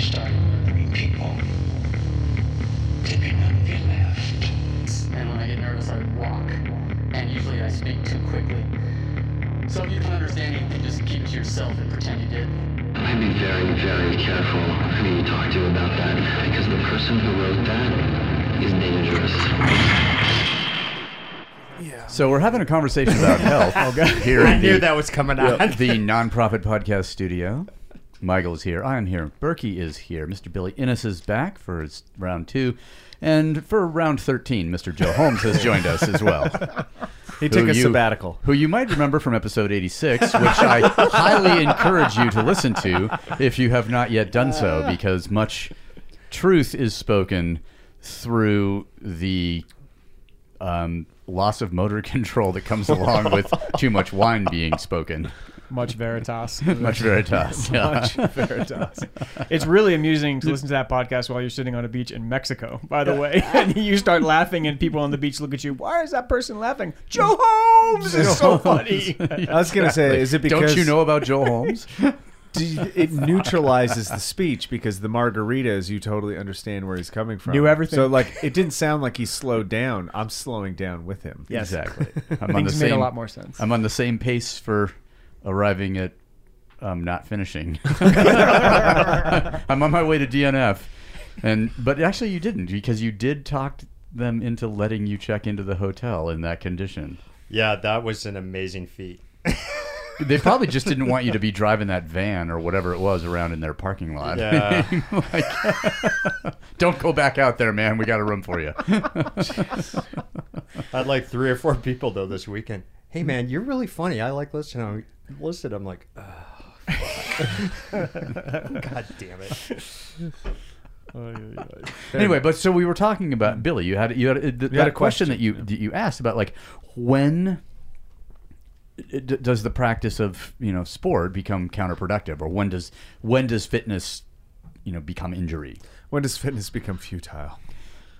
started murdering people. Dipping on your left. And when I get nervous, I walk. And usually I speak too quickly. So if you don't understand anything, just keep it to yourself and pretend you did. I'd be very, very careful who you talk to about that, because the person who wrote that is dangerous. Yeah. So we're having a conversation about health here I in knew the, that was coming on. the nonprofit podcast studio. Michael is here. I am here. Burkey is here. Mr. Billy Innes is back for his round two. And for round 13, Mr. Joe Holmes has joined us as well. He took a you- sabbatical. Who you might remember from episode 86, which I highly encourage you to listen to if you have not yet done so, because much truth is spoken through the um, loss of motor control that comes along with too much wine being spoken. Much veritas. Much veritas. Yeah. Much veritas. It's really amusing to listen to that podcast while you're sitting on a beach in Mexico, by the way. And you start laughing, and people on the beach look at you. Why is that person laughing? Joe Holmes is so funny. I was gonna say, is it because Don't you know about Joe Holmes? it neutralizes the speech because the margaritas you totally understand where he's coming from. Knew everything. So like it didn't sound like he slowed down. I'm slowing down with him. Yes. Exactly. I'm on the Things made a lot more sense. I'm on the same pace for arriving at um, not finishing. I'm on my way to DNF, and but actually you didn't because you did talk them into letting you check into the hotel in that condition. yeah, that was an amazing feat. They probably just didn't want you to be driving that van or whatever it was around in their parking lot. Yeah. Like, don't go back out there, man. We got a room for you. I had like three or four people though this weekend. Hey man, you're really funny. I like listening. Listen, I'm like, oh. God damn it. anyway, but so we were talking about Billy. You had you had, uh, th- had a question, question, that you that you asked about like when does the practice of you know sport become counterproductive, or when does when does fitness you know become injury? When does fitness become futile?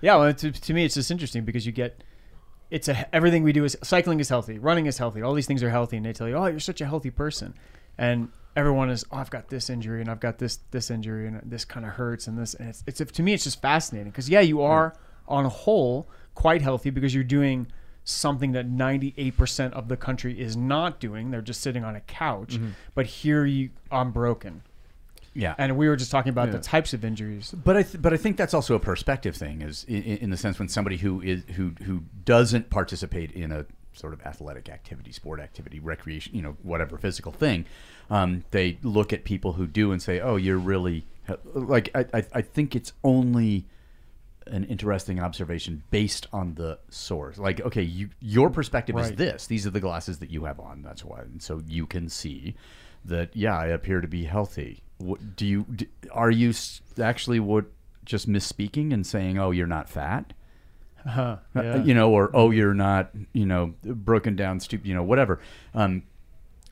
Yeah, well, to, to me, it's just interesting because you get it's a everything we do is cycling is healthy, running is healthy, all these things are healthy, and they tell you, oh, you're such a healthy person, and everyone is, oh, I've got this injury and I've got this this injury and this kind of hurts and this, and it's, it's to me, it's just fascinating because yeah, you are on a whole quite healthy because you're doing something that 98% of the country is not doing. They're just sitting on a couch, mm-hmm. but here you, I'm broken. Yeah, And we were just talking about Yeah. the types of injuries. But I th- but I think that's also a perspective thing, is in, in the sense when somebody who is who who doesn't participate in a sort of athletic activity, sport activity, recreation, you know, whatever physical thing, um, they look at people who do and say, "Oh, you're really like." I, I I think it's only an interesting observation based on the source. Like, okay, you your perspective is this. These are the glasses that you have on. That's why, and so you can see that. Yeah, I appear to be healthy. What do you? d are you actually what just misspeaking and saying, "Oh, you're not fat," Huh, Uh, yeah. you know, or "Oh, you're not," you know, broken down, stupid, you know, whatever. Um,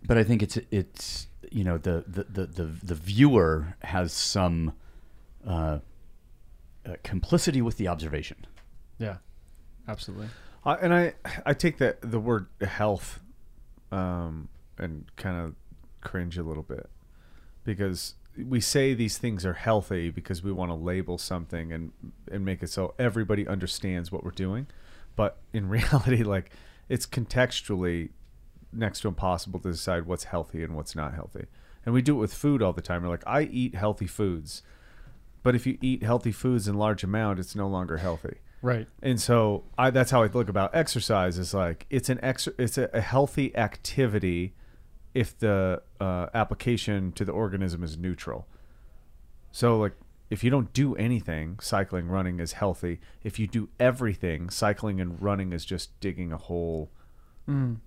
but I think it's it's you know the the the the, the viewer has some uh, uh, complicity with the observation. yeah, absolutely. Uh, and I I take that the word health, um, and kind of cringe a little bit because we say these things are healthy because we want to label something and and make it so everybody understands what we're doing, but in reality, like it's contextually next to impossible to decide what's healthy and what's not healthy. And we do it with food all the time. We're like, I eat healthy foods, but if you eat healthy foods in large amount, it's no longer healthy. Right. And so I, that's how I look about exercise. Is like it's an ex, it's a, a healthy activity if the uh, application to the organism is neutral. So like if you don't do anything, cycling, running is healthy. If you do everything, cycling and running is just digging a hole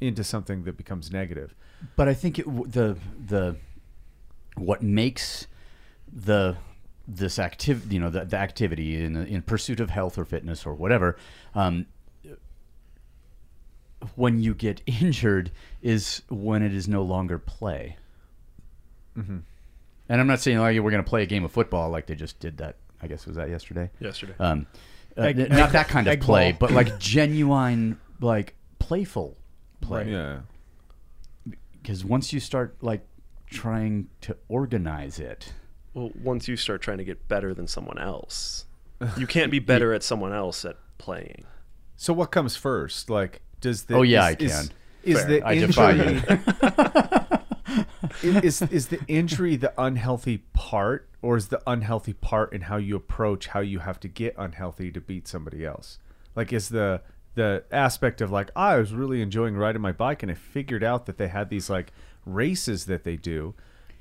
into something that becomes negative. But I think it, the the what makes the this activity, you know, the, the activity in in pursuit of health or fitness or whatever, um, when you get injured is when it is no longer play. Mm-hmm. And I'm not saying like we're going to play a game of football like they just did that. I guess was that yesterday. Yesterday. Um, uh, Egg- not egg- that kind of play, ball. but like genuine, like playful play Yeah. because once you start like trying to organize it Well, once you start trying to get better than someone else, you can't be better at someone else at playing. So what comes first? Like, does the Oh, yeah, is, I can. Is, Fair. the I defy injury is is the injury the unhealthy part, or is the unhealthy part in how you approach how you have to get unhealthy to beat somebody else? Like, is the the aspect of like I was really enjoying riding my bike and I figured out that they had these like races that they do,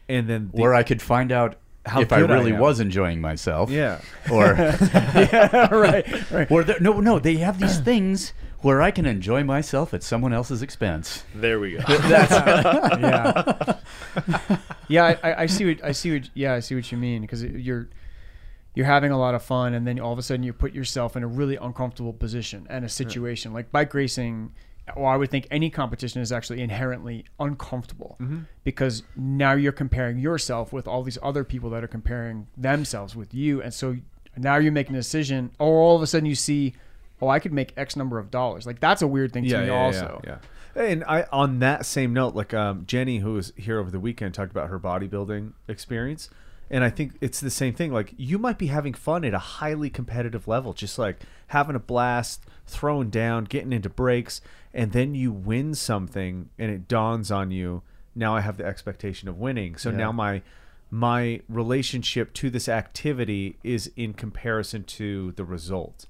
and then the, Where I could find out How if I good I really was enjoying myself. yeah Or yeah, right, right. Or no, no, they have these things where I can enjoy myself at someone else's expense. There we go. yeah, yeah. I, I- I see what I see what yeah I see what you mean because you're you're having a lot of fun and then all of a sudden you put yourself in a really uncomfortable position and a situation like bike racing. Well, I would think any competition is actually inherently uncomfortable mm-hmm. because now you're comparing yourself with all these other people that are comparing themselves with you, and so now you're making a decision. Or all of a sudden you see, oh, I could make X number of dollars. Like that's a weird thing to me, also. Yeah, yeah. And I on that same note, like um, Jenny, who was here over the weekend, talked about her bodybuilding experience, and I think it's the same thing. Like you might be having fun at a highly competitive level, just like having a blast, throwing down, getting into breaks, and then you win something, and it dawns on you. Now I have the expectation of winning, so now my my relationship to this activity is in comparison to the result.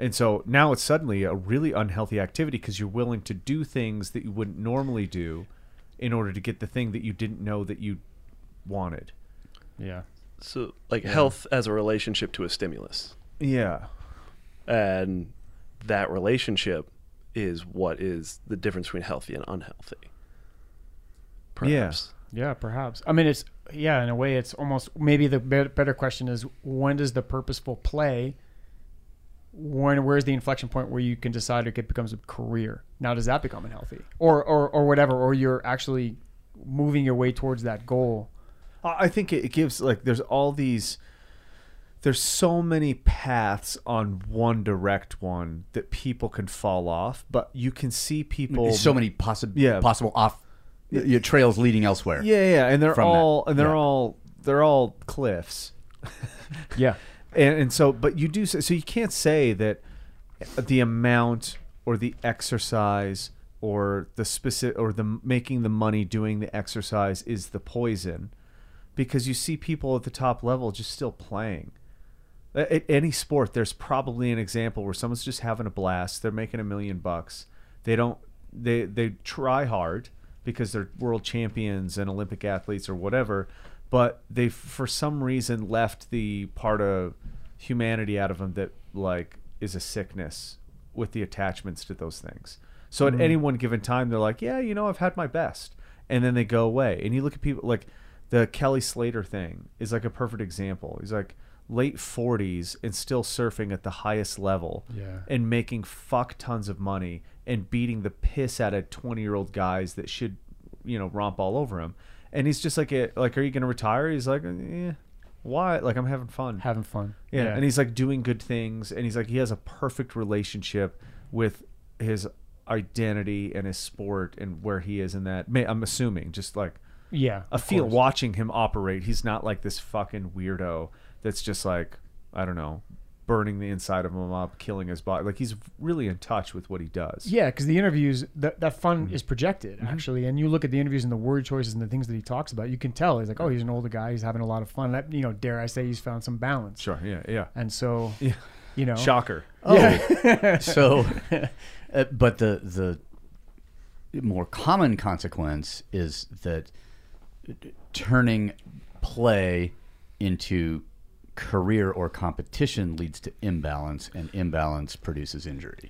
And so now it's suddenly a really unhealthy activity because you're willing to do things that you wouldn't normally do in order to get the thing that you didn't know that you wanted. Yeah. so, like health as a relationship to a stimulus, Yeah. and that relationship is what is the difference between healthy and unhealthy. Perhaps. Yeah, perhaps. I mean, it's yeah. In a way, it's almost maybe the better question is when does the purposeful play? When where's the inflection point where you can decide it becomes a career? Now, does that become unhealthy, or or or whatever, or you're actually moving your way towards that goal? I I think it it gives like there's all these there's so many paths on one direct one that people can fall off, but you can see people There's so many possi- Yeah. possible off y- trails leading elsewhere. Yeah, yeah, and they're from that. all and they're Yeah. all they're all cliffs. Yeah, and, and so but you do so you can't say that the amount or the exercise or the specific or the making the money doing the exercise is the poison because you see people at the top level just still playing. At any sport there's probably an example where someone's just having a blast they're making a million bucks. They don't they they try hard because they're world champions and olympic athletes or whatever but they for some reason left the part of humanity out of them that like is a sickness with the attachments to those things. So at mm-hmm. any one given time they're like yeah you know i've had my best. And then they go away. And you look at people like the kelly slater thing is like a perfect example. He's like late 40s and still surfing at the highest level Yeah. and making fuck tons of money and beating the piss out of 20 year old guys that should you know romp all over him and he's just like eh, like are you gonna retire he's like yeah. why like i'm having fun having fun. yeah. and he's like doing good things, and he's like he has a perfect relationship with his identity and his sport and where he is in that. May- I'm assuming, just like yeah. a feel course. watching him operate. He's not like this fucking weirdo that's just like I don't know, burning the inside of him up, killing his body. Like he's really in touch with what he does. Yeah, because the interviews that that fun Mm-hmm. is projected actually, and you look at the interviews and the word choices and the things that he talks about, you can tell he's like, oh, he's an older guy, he's having a lot of fun. That, you know, dare I say, he's found some balance. Sure. Yeah. Yeah. And so, Yeah. you know, Shocker. Oh, so, uh, but the the more common consequence is that turning play into career or competition leads to imbalance, and imbalance produces injury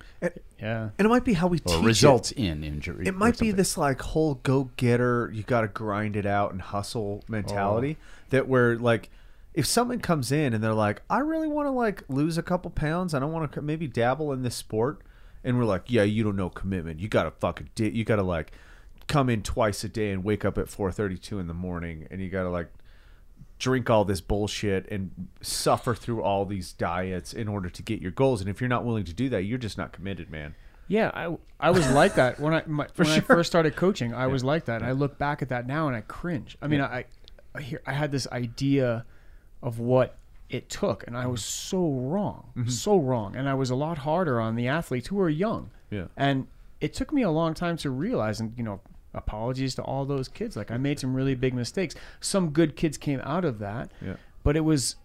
yeah, And it might be how we teach or it. results in injury. It might be this like whole go getter, you got to grind it out and hustle mentality oh. that where like if someone comes in and they're like, I really want to like lose a couple pounds, I don't want to maybe dabble in this sport, and we're like, yeah, you don't know commitment. You got to fucking di- you got to like come in twice a day and wake up at four thirty two in the morning, and you got to like drink all this bullshit and suffer through all these diets in order to get your goals. And if you're not willing to do that, you're just not committed, man. yeah. I, I was like that when I my, when I first started coaching. I was like that. And I look back at that now and I cringe. I mean, I I, hear, I had this idea of what it took, and I was so wrong, mm-hmm. so wrong, and I was a lot harder on the athletes who are young. Yeah. And it took me a long time to realize, and you know, apologies to all those kids. Like I made some really big mistakes. Some good kids came out of that, Yeah. but it was,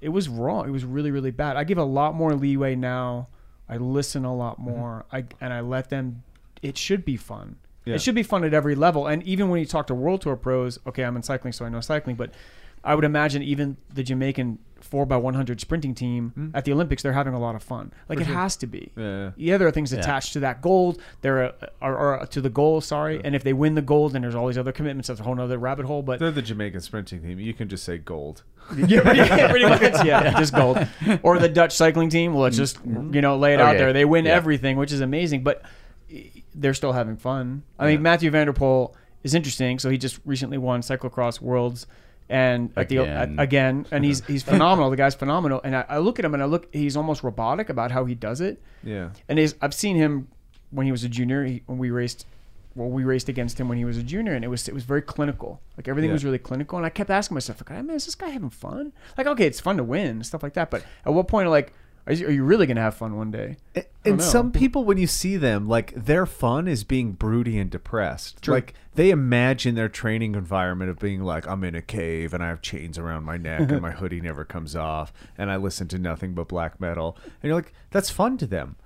it was wrong. It was really, really bad. I give a lot more leeway now. I listen a lot mm-hmm. more. I and I let them. It should be fun. Yeah. It should be fun at every level. And even when you talk to World Tour pros, okay, I'm in cycling, so I know cycling, but I would imagine even the Jamaican 4x100 sprinting team hmm. at the Olympics, they're having a lot of fun. Like it has to be. Yeah. Yeah, there are things attached to that gold. There are, are, are to the goal. Sorry, and if they win the gold, then there's all these other commitments. That's a whole other rabbit hole. But They're the Jamaican sprinting team. You can just say gold. yeah, pretty, pretty much, yeah, just gold. Or the Dutch cycling team. Well, let's mm. just you know lay it out Okay. there. They win Yeah. everything, which is amazing. But they're still having fun. I mean, Mathieu van der Poel is interesting. So he just recently won cyclocross worlds. And at the Again. at, again, and he's he's phenomenal. The guy's phenomenal, and I, I look at him and I look. He's almost robotic about how he does it. Yeah. And is I've seen him when he was a junior. He, when we raced, well, we raced against him when he was a junior, and it was it was very clinical. Like everything Yeah. was really clinical, and I kept asking myself, like, man, is this guy having fun? Like, okay, it's fun to win, stuff like that, but at what point, like, are you, are you really gonna have fun one day? And know. some people, when you see them, like their fun is being broody and depressed. Like they imagine their training environment of being like, I'm in a cave and I have chains around my neck and my hoodie never comes off and I listen to nothing but black metal. And you're like, that's fun to them.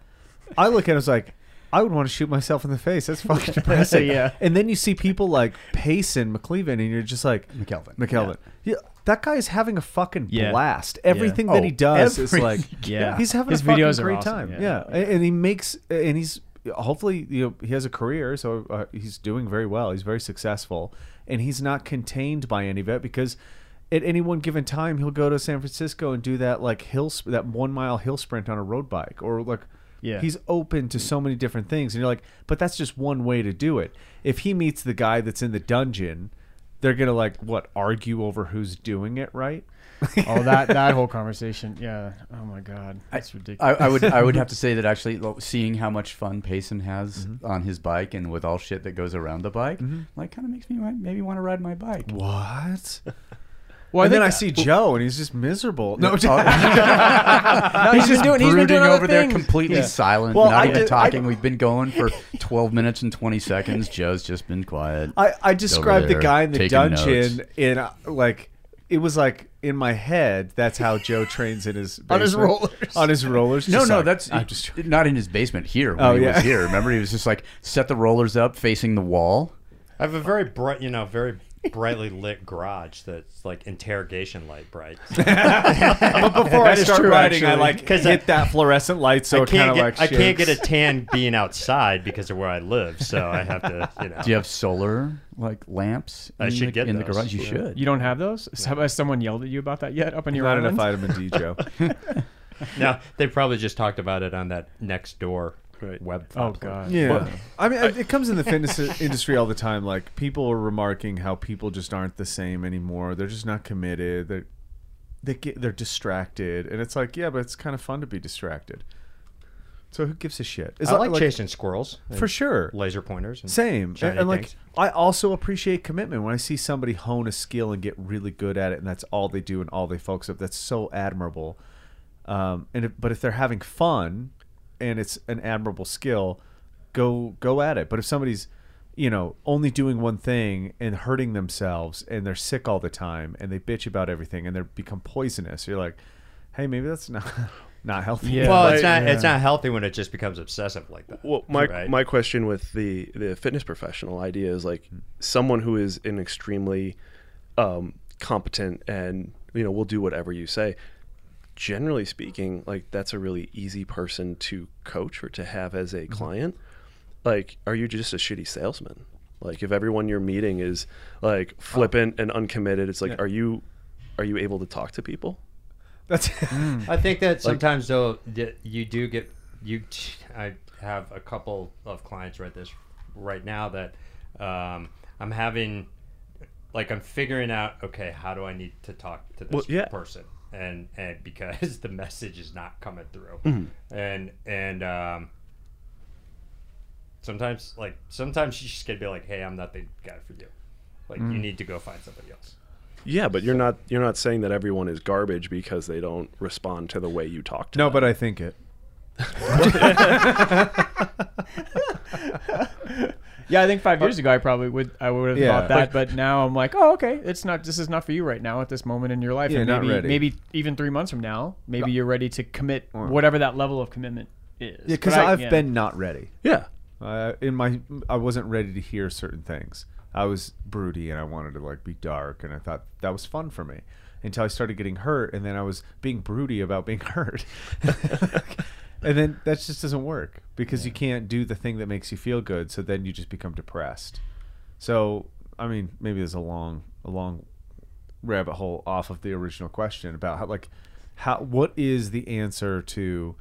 I look at it as like, I would want to shoot myself in the face. That's fucking depressing. Yeah. And then you see people like Payson, McElveen, and you're just like, McElveen. McElveen. Yeah. Yeah, that guy is having a fucking Yeah. blast. Everything that Oh, he does is like, Yeah. he's having His a fucking videos are great awesome, time. yeah. Yeah. And and he makes, and he's hopefully, you know, he has a career, so uh, he's doing very well. He's very successful, and he's not contained by any of it because at any one given time he'll go to San Francisco and do that like hill, sp- that one mile hill sprint on a road bike, or like. Yeah. He's open to so many different things, and you're like, but that's just one way to do it. If he meets the guy that's in the dungeon, they're gonna like what argue over who's doing it right. oh, that that whole conversation, yeah. Oh my god, that's I, ridiculous. I would I would have to say that actually seeing how much fun Payson has Mm-hmm. on his bike and with all shit that goes around the bike, like kind of makes me maybe want to ride my bike. What? Well, and then I see Joe, and he's just miserable. No, no, he's been doing. He's been brooding doing other over there, completely Yeah. silent, Well, not I even did- talking. I- We've been going for 12 minutes and 20 seconds. Joe's just been quiet. I, I described the guy in the dungeon notes. in uh, like it was like in my head. That's how Joe trains in his On his rollers. On his rollers. no, Just no, like, that's I'm just. not in his basement here. When Oh, he yeah. was here. Remember, he was just like set the rollers up facing the wall. I have a very bright, you know, very brightly lit garage that's like interrogation light bright. But before I start true, riding, I like like 'Cause hit I- that fluorescent light so I it kind can't of get like I can't get a tan being outside because of where I live, so I have to, you know. Do you have solar like lamps? I in should the, get in the garage. You Yeah. should. You don't have those? Have has someone yelled at you about that yet? Up in your Not island? enough vitamin D, Joe. No, they probably just talked about it on that next door Right. web. Oh god. Yeah, I mean, it comes in the fitness industry all the time. Like people are remarking how people just aren't the same anymore. They're just not committed. They they get they're distracted, and it's like, yeah, but it's kind of fun to be distracted. So who gives a shit? It's I like, chasing squirrels for sure. laser pointers. And Same, and, and like. I also appreciate commitment when I see somebody hone a skill and get really good at it, and that's all they do and all they focus up. That's so admirable. Um, and if, but if they're having fun and it's an admirable skill, go go at it. But if somebody's you know only doing one thing and hurting themselves and they're sick all the time and they bitch about everything and they become poisonous, you're like, hey, maybe that's not not healthy. Yeah. well, it's not it's not healthy when it just becomes obsessive like that. Well, my Right. my question with the the fitness professional idea is like someone who is an extremely um, competent and you know will do whatever you say. Generally speaking, like that's a really easy person to coach or to have as a client. Like, are you just a shitty salesman? Like, if everyone you're meeting is like flippant and uncommitted, it's like, Yeah. are you are you able to talk to people? That's I think that sometimes though y- you do get you. I have a couple of clients right this right now that um, I'm having like I'm figuring out. Okay, how do I need to talk to this Well, yeah. person? And and because the message is not coming through, Mm-hmm. and and um, sometimes like sometimes you just gotta be like, hey, I'm not the guy for you. Like Mm. you need to go find somebody else. Yeah, but you're not you're not saying that everyone is garbage because they don't respond to the way you talk to No, them. but I think it. Yeah, I think five years ago I probably would I would have Yeah. thought that, but now I'm like, oh, okay, it's not. This is not for you right now at this moment in your life. Yeah, and not maybe ready. maybe even three months from now, maybe you're ready to commit whatever that level of commitment is. Yeah, because I- I've yeah. been not ready. yeah, Uh, in my, I wasn't ready to hear certain things. I was broody and I wanted to like be dark, and I thought that was fun for me until I started getting hurt, and then I was being broody about being hurt, and then that just doesn't work because you can't do the thing that makes you feel good. So then you just become depressed. So I mean, maybe there's a long, a long rabbit hole off of the original question about how like how what is the answer to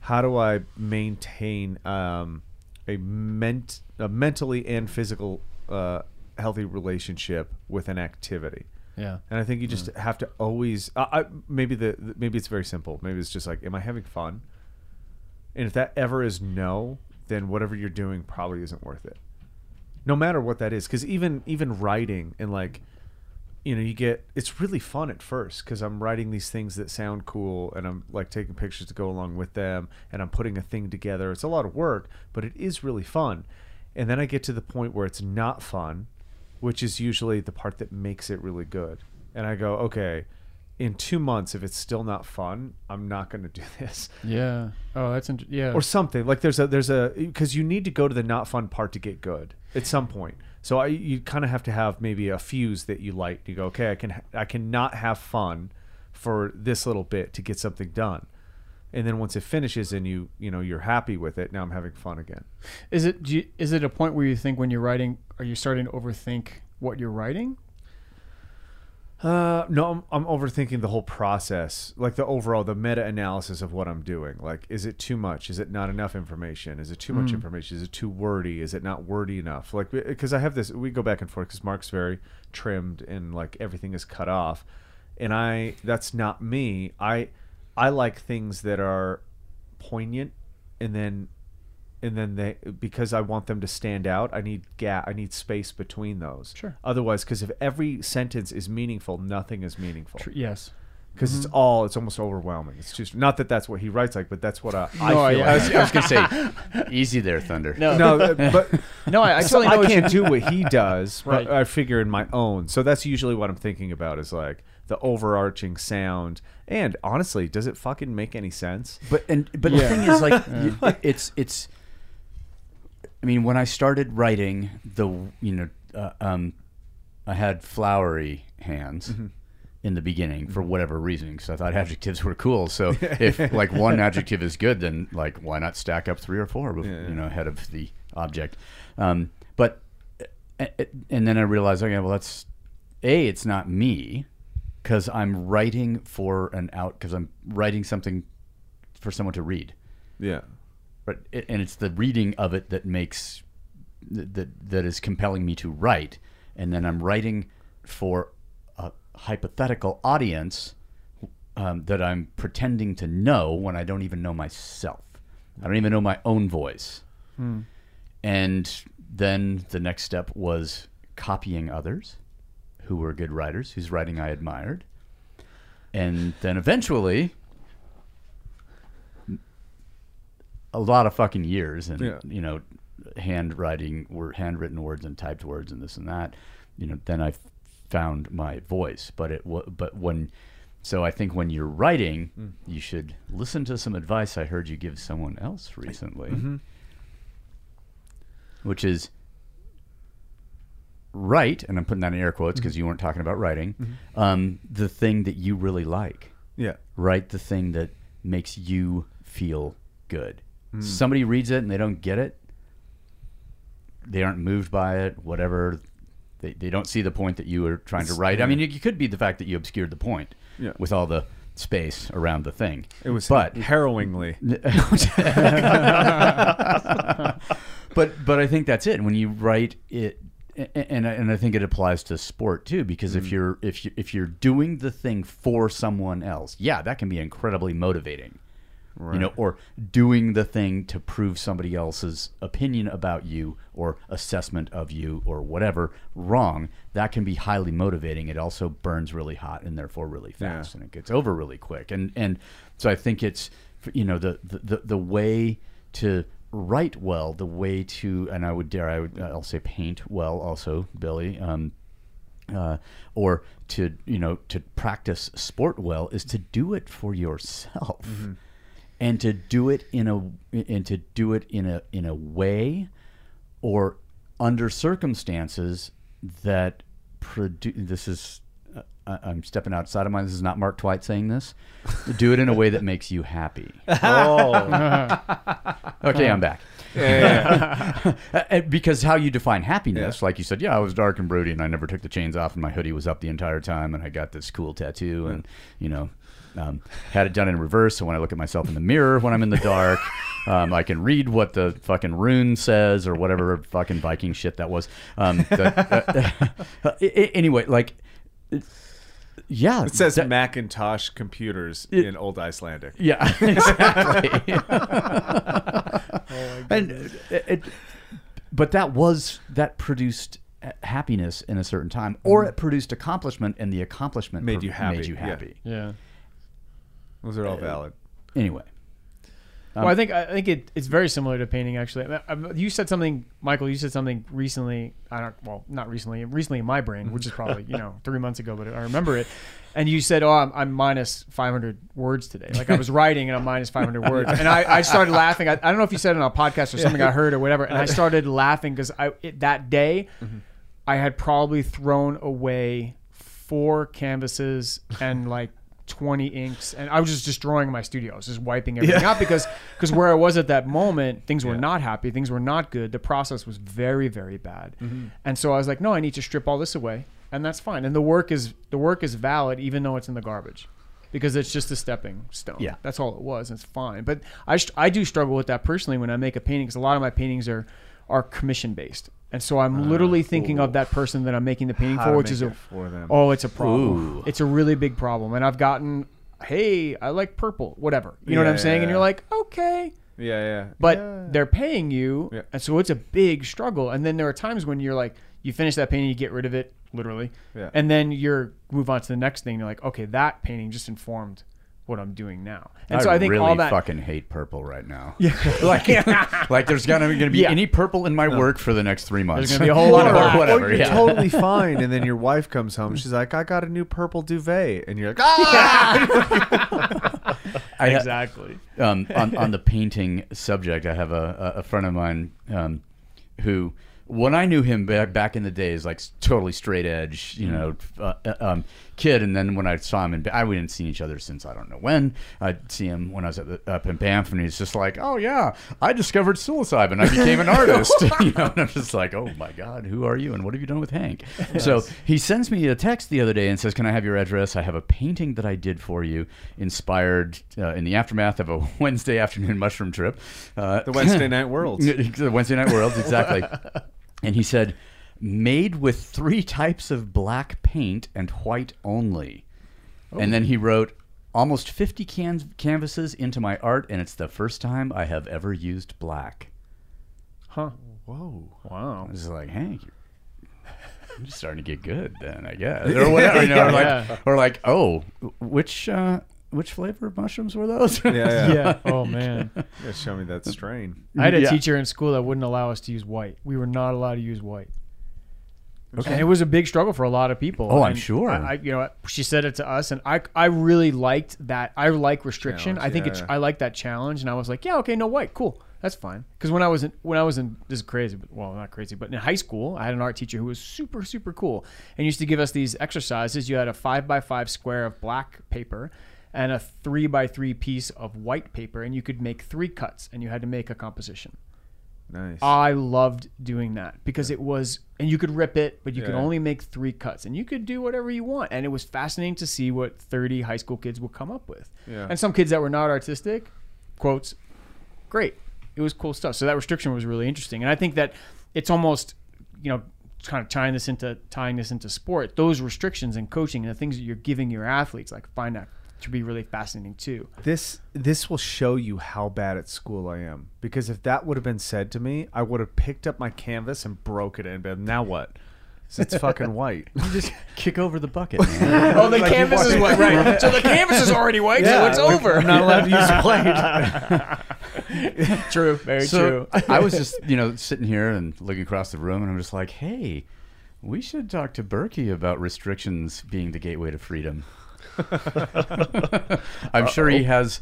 how do I maintain um, a ment a mentally and physical uh, healthy relationship with an activity? yeah. And I think you just have to always. I I, maybe the the- maybe it's very simple. Maybe it's just like, am I having fun? And if that ever is no, then whatever you're doing probably isn't worth it. No matter what that is, because even even writing and like, you know, you get it's really fun at first because I'm writing these things that sound cool and I'm like taking pictures to go along with them and I'm putting a thing together. It's a lot of work, but it is really fun. And then I get to the point where it's not fun, which is usually the part that makes it really good. And I go, okay, in two months, if it's still not fun, I'm not going to do this Yeah. Oh, that's int- yeah. or something. Like there's a there's a because you need to go to the not fun part to get good at some point. So I you kind of have to have maybe a fuse that you light. You go, okay, I can I cannot have fun for this little bit to get something done. And then once it finishes and you you know you're happy with it, now I'm having fun again. Is it do you, is it a point where you think when you're writing, are you starting to overthink what you're writing? Uh, no, I'm, I'm overthinking the whole process, like the overall, the meta analysis of what I'm doing. Like, is it too much? Is it not enough information? Is it too much information? Is it too wordy? Is it not wordy enough? Like, because I have this, we go back and forth because Mark's very trimmed and like everything is cut off, and I, that's not me. I, I like things that are poignant, and then and then they because I want them to stand out, I need gap, I need space between those. Sure. Otherwise, because if every sentence is meaningful, nothing is meaningful. Tr- yes. Because it's all, it's almost overwhelming. It's just not that that's what he writes like, but that's what I, I No, feel. I like. was, I was gonna say, easy there, Thunder. No. no, uh, but No, I, I so totally know I can't do what he does, Right. but I figure in my own. So that's usually what I'm thinking about is like the overarching sound. And honestly, does it fucking make any sense? But and but Yeah. the thing is, like, y- it's it's. I mean, when I started writing, the you know, uh, um, I had flowery hands in the beginning for whatever reason, because I thought adjectives were cool. So if like one adjective is good, then like why not stack up three or four, Yeah. you know, ahead of the object. Um, but uh, uh, and then I realized, okay, well, that's a, it's not me, because I'm writing for an out, because I'm writing something for someone to read. Yeah. But and it's the reading of it that makes that that is compelling me to write, and then I'm writing for a hypothetical audience um, that I'm pretending to know when I don't even know myself. I don't even know my own voice. And then the next step was copying others who were good writers, whose writing I admired. And then eventually, a lot of fucking years and, Yeah. you know, handwriting, were handwritten words and typed words and this and that, you know, then i found my voice. But it, but when, so I think when you're writing, hmm. you should listen to some advice I heard you give someone else recently, mm-hmm. which is write, and I'm putting that in air quotes mm-hmm. because you weren't talking about writing, mm-hmm. um, the thing that you really like. Yeah. Write the thing that makes you feel good. Hmm. Somebody reads it and they don't get it. They aren't moved by it, whatever. They, they don't see the point that you were trying to write. I mean, it, could be the fact that you obscured the point Yeah. with all the space around the thing. It was but harrowingly. but but I think that's it. When you write it, and I- and I think it applies to sport too, because if hmm. you're if you if you're doing the thing for someone else, yeah, that can be incredibly motivating. You know, or doing the thing to prove somebody else's opinion about you or assessment of you or whatever wrong, that can be highly motivating. It also burns really hot and therefore really fast, Yeah. and it gets over really quick. And and so I think it's you know the the the, the way to write well, the way to and I would dare I would I'll say paint well also, Billy. Um, uh, or to you know to practice sport well is to do it for yourself and to do it in a and to do it in a in a way or under circumstances that produce this is uh, I- I'm stepping outside of mine. This is not Mark Twight saying this. Do it in a way that makes you happy. Oh, Okay, I'm back. Uh, because how you define happiness, like you said, yeah, I was dark and broody, and I never took the chains off, and my hoodie was up the entire time, and I got this cool tattoo, and you know, um, had it done in reverse. So when I look at myself in the mirror when I'm in the dark, um, I can read what the fucking rune says or whatever fucking Viking shit that was. Um, that- uh, anyway, like, yeah, It says that- Macintosh computers in Old Icelandic. yeah, exactly. oh and it, it- but that was that produced happiness in a certain time, or it produced accomplishment, and the accomplishment Made you happy, Made you yeah. happy. Yeah. Those are all valid. Anyway, well, I think I think it, it's very similar to painting. Actually, I- I- you said something, Michael. You said something recently. I don't. Well, not recently. Recently in my brain, which is probably you know three months ago, but I remember it. And you said, "Oh, I'm, I'm minus 500 words today." Like I was writing and I'm minus 500 words, and I, I started laughing. I, I don't know if you said it on a podcast or something I heard or whatever, and I started laughing because I it, that day mm-hmm. I had probably thrown away four canvases and like 20 inks and I was just destroying my studio. I was just wiping everything out because because where I was at that moment, things were not happy, things were not good. The process was very very bad. Mm-hmm. And so I was like, no, I need to strip all this away and that's fine. And the work is the work is valid even though it's in the garbage. Because it's just a stepping stone. Yeah. that's all it was. It's fine. But I, I do struggle with that personally when I make a painting because a lot of my paintings are are commission based, and so I'm literally ah, thinking of that person that I'm making the painting How for, which is a for them. Oh, it's a problem. Ooh. It's a really big problem. And I've gotten, hey, I like purple, whatever. You know what I'm saying? yeah, And you're like, okay. Yeah, yeah. But Yeah. they're paying you. Yeah. And so it's a big struggle. And then there are times when you're like, you finish that painting, you get rid of it, literally. Yeah. And then you're move on to the next thing. You're like, okay, that painting just informed what I'm doing now. And I so I think really all that. fucking hate purple right now. Yeah, like, like there's gonna gonna be Yeah. any purple in my work for the next three months. There's gonna be a whole lot of or black. whatever. Or you're yeah. totally fine, and then your wife comes home. She's like, "I got a new purple duvet," and you're like, "Ah!" I exactly. um, on, on the painting subject, I have a, a a friend of mine um, who, when I knew him back, back in the days, like totally straight edge, you know, uh, uh, um, kid. And then when I saw him, in, I we didn't seen each other since I don't know when. I'd see him when I was at the, up in Banff, and he's just like, "Oh yeah, I discovered psilocybin. I became an artist." you know, and I'm just like, "Oh my god, who are you? And what have you done with Hank?" So he sends me a text the other day and says, "Can I have your address? I have a painting that I did for you, inspired uh, in the aftermath of a Wednesday afternoon mushroom trip." Uh, the Wednesday Night Worlds. the Wednesday Night Worlds, exactly. and he said, made with three types of black paint and white only. And then he wrote, almost 50 cans- canvases into my art, and it's the first time I have ever used black. Huh. Whoa. Wow. I was like, Hank, you're just starting to get good then, I guess. Or whatever, you know, or, Yeah. like, or like, oh, which, uh, which flavor of mushrooms were those? Yeah, yeah. Yeah. Oh man. Yeah, show me that strain. I had a Yeah. teacher in school that wouldn't allow us to use white. We were not allowed to use white. Okay. And it was a big struggle for a lot of people. Oh, I'm And sure. I, I, you know, she said it to us, and I, I really liked that. I like restriction. Challenge, I think yeah, it's, yeah. I like that challenge, and I was like, yeah, okay, no white, cool, that's fine. Because when I was in, when I was in, this is crazy, but well, not crazy, but in high school, I had an art teacher who was super, super cool, and used to give us these exercises. You had a five by five square of black paper. And a three by three piece of white paper, and you could make three cuts, and you had to make a composition. Nice. I loved doing that because it was, and you could rip it, but you could only make three cuts, and you could do whatever you want. And it was fascinating to see what 30 high school kids would come up with. Yeah. And some kids that were not artistic, quotes, great. It was cool stuff. So that restriction was really interesting. And I think that it's almost, you know, kind of tying this into tying this into sport. Those restrictions and coaching and the things that you're giving your athletes, like find that to be really fascinating too. This this will show you how bad at school I am. Because if that would have been said to me, I would have picked up my canvas and broke it and been now what? 'Cause It's fucking white. Just kick over the bucket. Man. Oh, the canvas is white, right? So the canvas is already white, so it's over. I'm not allowed to use a blade. true, very so true. I, I was just you know sitting here and looking across the room, and I'm just like, hey, we should talk to Burkey about restrictions being the gateway to freedom. I'm sure he has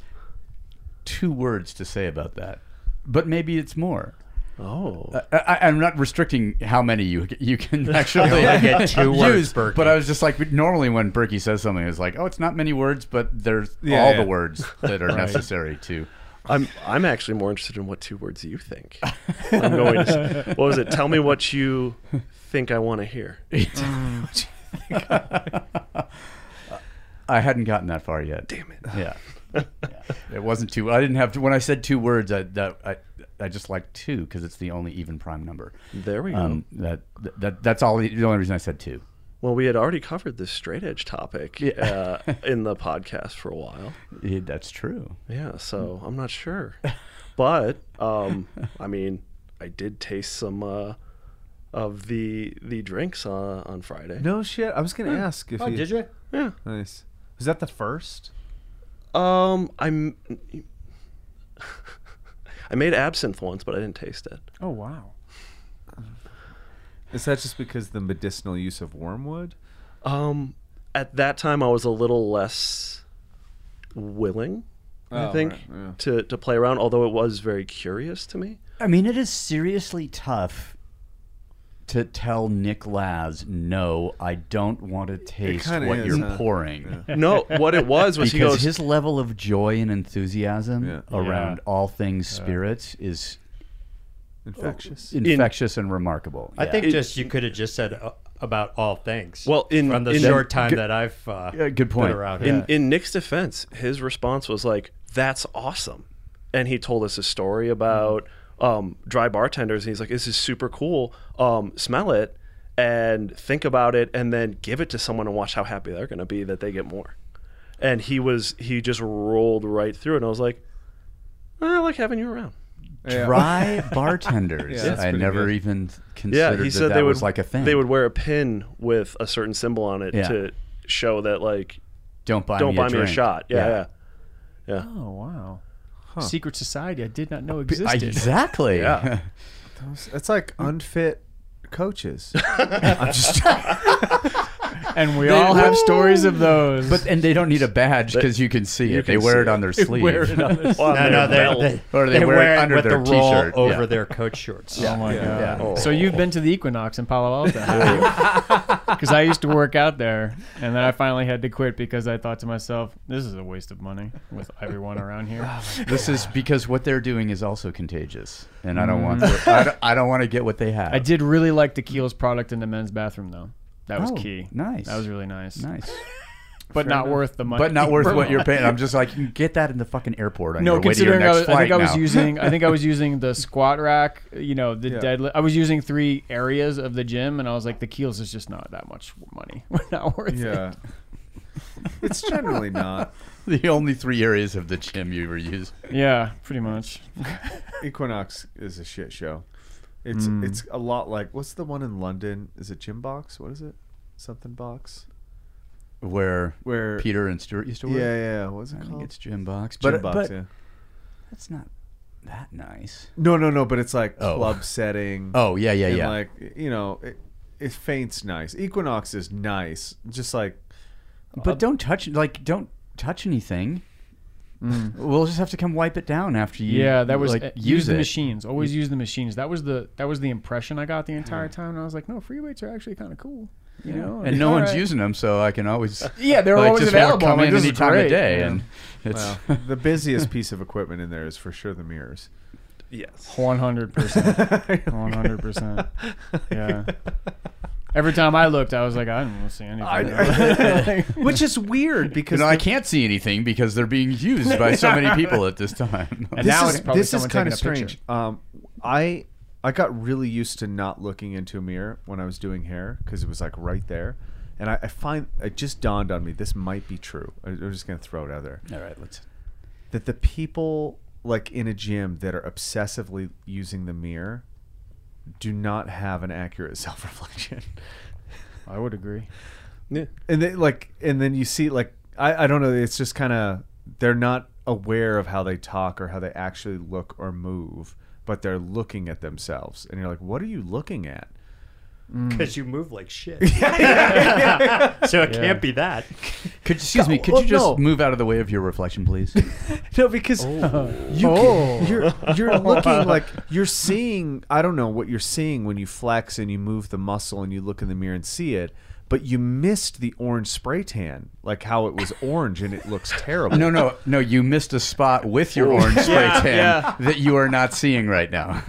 two words to say about that, but maybe it's more. Oh. I, I, I'm not restricting how many you you can actually get two words, Burkey. but I was just like, normally when Burkey says something, it's like, oh, it's not many words, but there's Yeah, all yeah. the words that are necessary to. I'm I'm actually more interested in what two words you think. I'm going to. What was it? Tell me what you think I want to hear. I hadn't gotten that far yet. Damn it. Yeah. yeah. It wasn't two. I didn't have to. When I said two words, I that, I, I just like two because it's the only even prime number. There we go. Um, that that that's all. The only reason I said two. well, we had already covered this straight edge topic uh, in the podcast for a while. Yeah, that's true. Yeah, so I'm not sure, but um, I mean, I did taste some uh, of the the drinks uh, on Friday. No shit. I was gonna ask if Oh, you did you? Yeah. Nice. Was that the first? Um, I'm. I made absinthe once, but I didn't taste it. Oh wow. Is that just because the medicinal use of wormwood? Um, at that time, I was a little less willing, I Oh, think, right, yeah. to to play around. Although it was very curious to me. I mean, it is seriously tough to tell Nick Laz, no, I don't want to taste kinda what is, you're huh? pouring. No, what it was was he Because goes. his level of joy and enthusiasm Yeah. around Yeah. all things spirits is Infectious. infectious and remarkable. I Yeah. think just you could have just said uh, about all things. Well, in- from the in- short time good- that I've uh, Yeah, good been point. around in here. in Nick's defense, his response was like, "That's awesome," and he told us a story about um, dry bartenders. And he's like, "This is super cool. Um, smell it and think about it, and then give it to someone and watch how happy they're going to be that they get more." And he was he just rolled right through it, and I was like, "I like having you around." Yeah. dry bartenders. yeah, I never good. even Yeah, considered he that said that they would was like a thing. They would wear a pin with a certain symbol on it Yeah. to show that like don't buy don't me buy a me a drink. shot. Yeah, yeah. yeah. Oh wow. Secret society I did not know existed. Exactly. Yeah. It's like unfit coaches. I'm just and we all have stories of those. But and they don't need a badge because you can see you it. They wear see it on it. their sleeve. wear it on this. On no, no, they, they, Or they they wear it under with their the roll t-shirt. over Yeah. their coat shorts. Oh my god! Yeah. Oh. So you've been to the Equinox in Palo Alto. Because I used to work out there, and then I finally had to quit because I thought to myself, "This is a waste of money with everyone around here." This is because what they're doing is also contagious, and I don't want. Mm. To, I don't, I don't want to get what they have. I did really like the Kiehl's product in the men's bathroom, though. That was Oh, key. nice. That was really nice. nice, but not worth the money. but not worth what you're paying. I'm just like, you can get that in the fucking airport on No, your way to your considering I, next was, I flight think I was now. using, I think I was using the squat rack. You know, the Yeah. deadlift. I was using three areas of the gym, and I was like, the Kiehl's is just not that much money. Not worth it. yeah. It's generally not. the only three areas of the gym you ever use. Yeah, pretty much. Equinox is a shit show. It's Mm. it's a lot like what's the one in London? Is it Gym Box? What is it? Something Box? Where Where Peter and Stuart used to work. yeah. Yeah. What's I it think called? it's Gym Box, Gym but Box. but yeah. that's not that nice. No, no, no. But it's like Oh. club setting. Oh yeah, yeah, yeah. Like you know, it, it faints nice. Equinox is nice. Just like but don't touch like don't touch anything. We'll just have to come wipe it down after you. Yeah, that was like, uh, use use the machines. Always use the machines. That was the that was the impression I got the entire time. And I was like, no, free weights are actually kind of cool. You know, and no one's right. using them, so I can always Yeah, they're like, always just wanna available. I'm Come like, in any time of day, Yeah. and it's well, the busiest piece of equipment in there is for sure the mirrors. Yes. One hundred percent. One hundred percent. Yeah. Every time I looked, I was like, I don't see anything. Which is weird you because know, I can't see anything because they're being used by so many people at this time. And this now is, it's this is kind of strange. Um, I I got really used to not looking into a mirror when I was doing hair because it was like right there, and I, I find it just dawned on me this might be true. I- I'm just gonna throw it out there All right, let's. that the people like in a gym that are obsessively using the mirror do not have an accurate self-reflection. I would agree. Yeah. and then like and then you see like I, I don't know it's just kind of they're not aware of how they talk or how they actually look or move but they're looking at themselves and you're like what are you looking at Mm. Because you move like shit. so it Yeah. can't be that. Could excuse me? Could well, you just no. move out of the way of your reflection, please? no because oh. you can, oh. you're you're looking like you're seeing I don't know what you're seeing when you flex and you move the muscle and you look in the mirror and see it but you missed the orange spray tan like how it was orange and it looks terrible no, no, no. You missed a spot with your orange spray Yeah, tan yeah. that you are not seeing right now.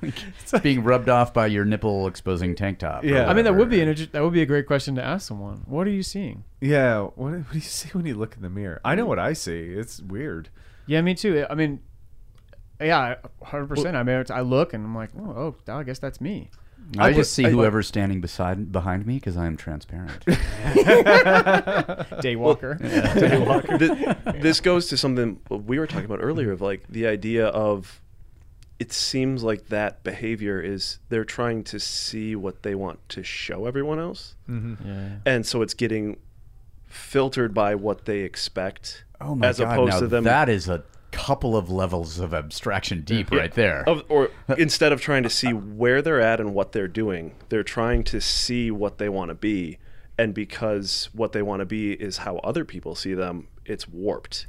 it's like, being rubbed off by your nipple exposing tank top. Yeah. I mean, that would be an that would be a great question to ask someone. What are you seeing? yeah what, what do you see when you look in the mirror I know what I see it's weird Yeah, me too. I mean, yeah, hundred percent. I mean, I look and I'm like, oh, oh, I guess that's me. I, I just put- see I- whoever's standing beside behind me because I am transparent. Daywalker. Th- this goes to something we were talking about earlier of like the idea of it seems like that behavior is they're trying to see what they want to show everyone else mm-hmm. Yeah. and so it's getting filtered by what they expect Oh my as god! opposed now to them that is a couple of levels of abstraction deep right there. of, or instead of trying to see where they're at and what they're doing they're trying to see what they want to be and because what they want to be is how other people see them it's warped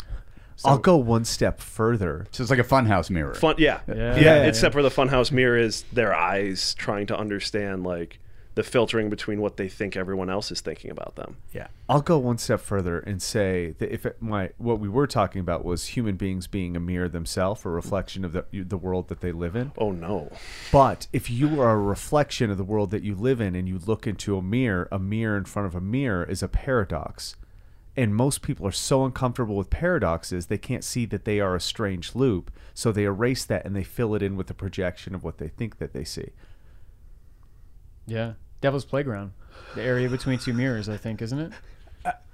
I'll go one step further. So it's like a funhouse mirror. fun yeah Yeah. Yeah. except for the funhouse mirror is their eyes trying to understand like the filtering between what they think everyone else is thinking about them Yeah, I'll go one step further and say that if it, my what we were talking about was human beings being a mirror themselves, a reflection of the the world that they live in. oh no But if you are a reflection of the world that you live in and you look into a mirror, a mirror in front of a mirror is a paradox. And most people are so uncomfortable with paradoxes, they can't see that they are a strange loop. So they erase that and they fill it in with the projection of what they think that they see. Yeah. Devil's Playground. The area between two mirrors, I think, isn't it?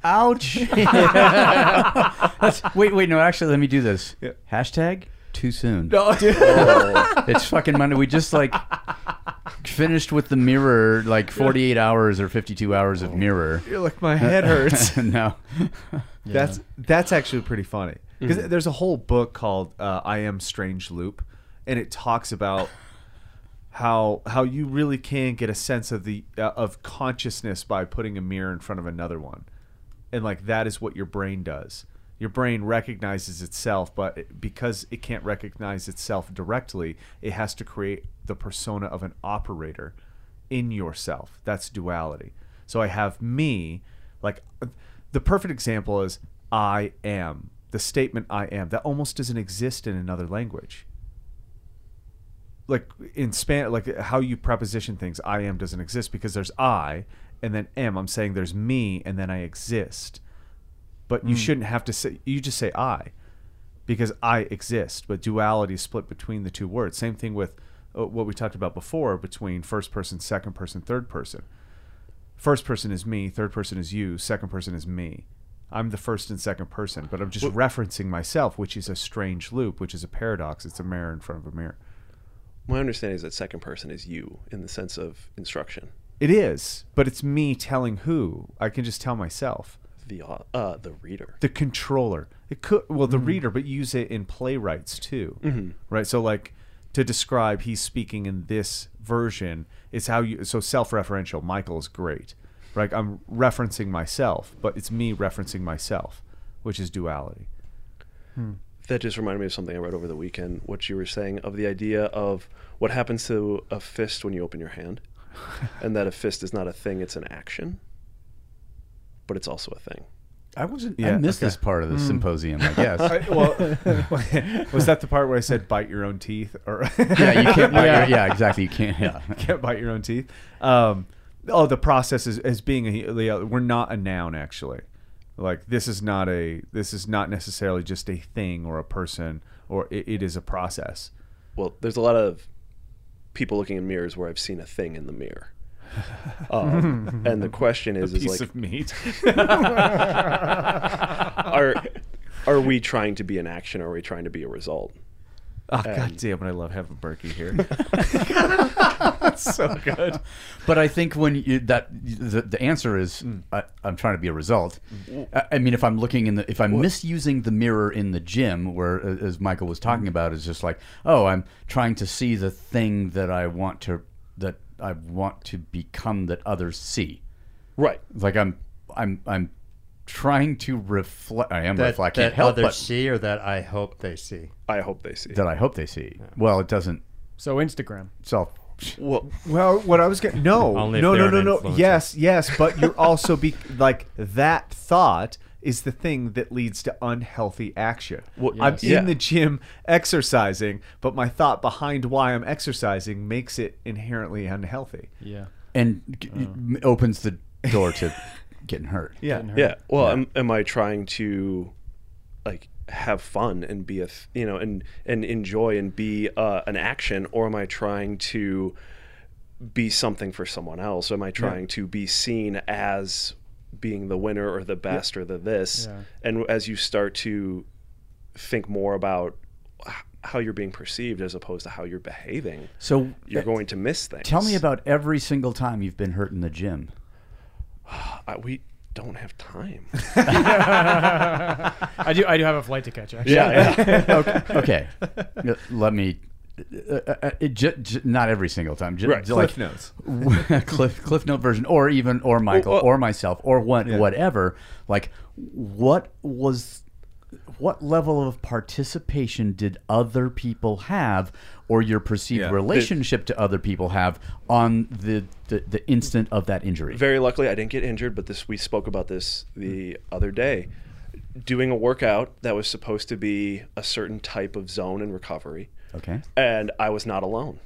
Ouch! Wait, wait, no. Actually, let me do this. Yeah. Hashtag too soon. No, dude. It's fucking Monday. We just like finished with the mirror, like 48 hours or 52 hours of mirror. You're like, my head hurts. no. That's that's actually pretty funny because there's a whole book called uh, "I Am Strange Loop," and it talks about how how you really can get a sense of the uh, of consciousness by putting a mirror in front of another one, and like that is what your brain does. Your brain recognizes itself, but because it can't recognize itself directly, it has to create the persona of an operator in yourself. That's duality. So I have me, like the perfect example is I am. The statement I am that almost doesn't exist in another language. Like in span, like how you preposition things, I am doesn't exist because there's I and then am. I'm saying there's me and then I exist. But you shouldn't have to say. You just say I, because I exist. But duality is split between the two words. Same thing with uh, what we talked about before between first person, second person, third person first person is me, third person is you, second person is me. I'm the first and second person, but I'm just referencing myself, which is a strange loop, which is a paradox. It's a mirror in front of a mirror. My understanding is that second person is you in the sense of instruction It is, but it's me telling who. I can just tell myself. the uh, uh the reader The controller. It could well the mm-hmm. reader, but use it in playwrights too, mm-hmm. right? So like to describe he's speaking in this version is how you so self-referential. Michael is great, right? I'm referencing myself, but it's me referencing myself, which is duality. Hmm. That just reminded me of something I read over the weekend. What you were saying of the idea of what happens to a fist when you open your hand, and that a fist is not a thing; it's an action, but it's also a thing. I wasn't. I Yeah, missed okay. this part of the symposium. I guess. well, was that the part where I said bite your own teeth, or yeah, you can't. Bite Yeah. Your, yeah, exactly. You can't. Yeah. can't bite your own teeth? Um, oh, the process is as being a we're not a noun actually. Like this is not a this is not necessarily just a thing or a person or it, it is a process. Well, there's a lot of people looking in mirrors where I've seen a thing in the mirror, Um, and the question is, is Piece like, of meat. are are we trying to be an action or are we trying to be a result? Oh uh, god damn it! I love having Burkey here. That's so good. But I think when you, that the, the answer is mm. I, I'm trying to be a result. Mm. I, I mean, if I'm looking in the if I'm misusing the mirror in the gym, where as Michael was talking mm. about, is just like oh, I'm trying to see the thing that I want to that I want to become that others see. Right. Like I'm I'm I'm trying to reflect. I am that, reflecting. that help, others but see or that I hope they see. I hope they see. that I hope they see. Well, it doesn't So Instagram. self. Well, well, what I was getting no, Only no, no, no, no. Yes, yes, but you're also be like that thought is the thing that leads to unhealthy action. Well, I'm yes. in Yeah. the gym exercising, but my thought behind why I'm exercising makes it inherently unhealthy. Yeah. and g- uh. m- opens the door to getting hurt. Yeah. yeah. Well, Am, am I trying to like have fun and be a th- you know and and enjoy and be uh, an action, or am I trying to be something for someone else? Am I trying to be seen as being the winner or the best or the this? Yeah. And as you start to think more about how you're being perceived as opposed to how you're behaving, So you're uh, going to miss things. Tell me about every single time you've been hurt in the gym. I, we don't have time. I do. I do have a flight to catch. Actually. yeah. okay, okay. Uh, let me. Uh, uh, uh, it ju- ju- not every single time. Ju- Right, ju- Cliff like, notes. cliff cliff note version or even or michael Well, uh, or myself or what Yeah. whatever like what was what level of participation did other people have or your perceived Yeah. relationship to other people have on the, the the instant of that injury very luckily I didn't get injured, but this we spoke about this the other day. Doing a workout that was supposed to be a certain type of zone in recovery, okay and I was not alone,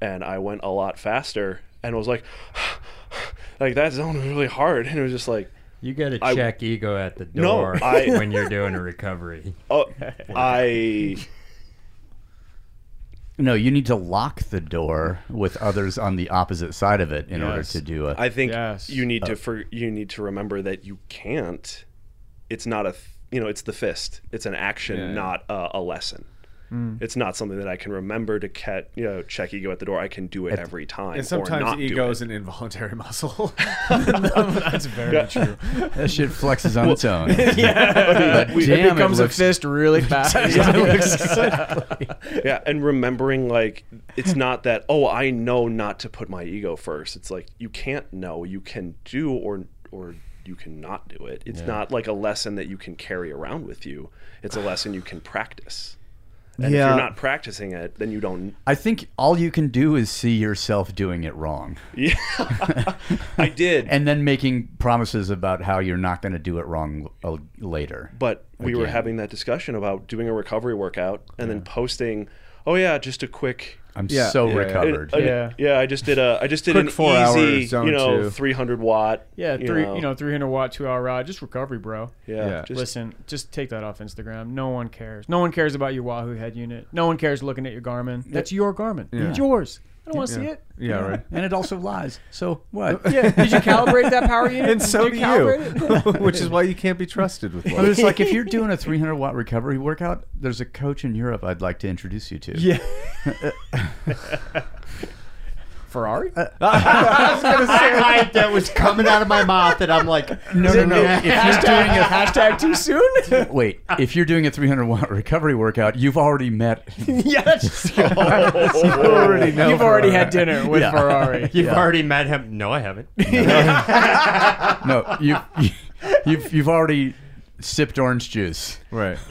and I went a lot faster, and was like, like that zone was really hard, and it was just like, You got to I- check ego at the No, door I- when you're doing a recovery. oh, I no you need to lock the door with others on the opposite side of it in order to do it. I think Yes. you need to oh. for you need to remember that you can't. It's not a you know it's the fist. It's an action, Yeah, yeah. not a, a lesson. Mm. It's not something that I can remember to cat you know check ego at the door. I can do it every time. And or sometimes not do ego it. is an involuntary muscle. That's very true. that shit flexes on its own yeah. But damn, it becomes looks- a fist really fast. yeah, and remembering like it's not that oh I know not to put my ego first. It's like you can't know. You can do or or you cannot do it. It's not like a lesson that you can carry around with you. It's a lesson you can practice. And if you're not practicing it, then you don't. I think all you can do is see yourself doing it wrong. Yeah, I did. and then making promises about how you're not going to do it wrong uh, later. but we were having that discussion about doing a recovery workout and then posting. Oh yeah, just a quick. I'm Yeah, so yeah, yeah. recovered. uh, Yeah. yeah. I just did a. I just did Quick an four hour easy, zone you know, two. 300 watt. Yeah, you know, You know, 300 watt, two hour ride. Just recovery, bro. Yeah. Yeah. Just, Listen, just take that off Instagram. No one cares. No one cares about your Wahoo head unit. No one cares looking at your Garmin. That's your Garmin. Yeah. It's yours. I don't want to see it. yeah, right. and it also lies. So what? Yeah. Did you calibrate that power unit? And so Did do calibrate it? you, which is why you can't be trusted with But it's like if you're doing a 300 watt recovery workout, there's a coach in Europe I'd like to introduce you to. Yeah. Ferrari? Uh, I, was gonna say like, that was coming out of my mouth, and I'm like, No, no, no. If you're doing a Hashtag too soon? wait, if you're doing a 300 watt recovery workout, you've already met. yeah, that's you already know. You've already had dinner with Yeah. Ferrari. You've already met him. No, I haven't. No, you, you've you've already sipped orange juice Right.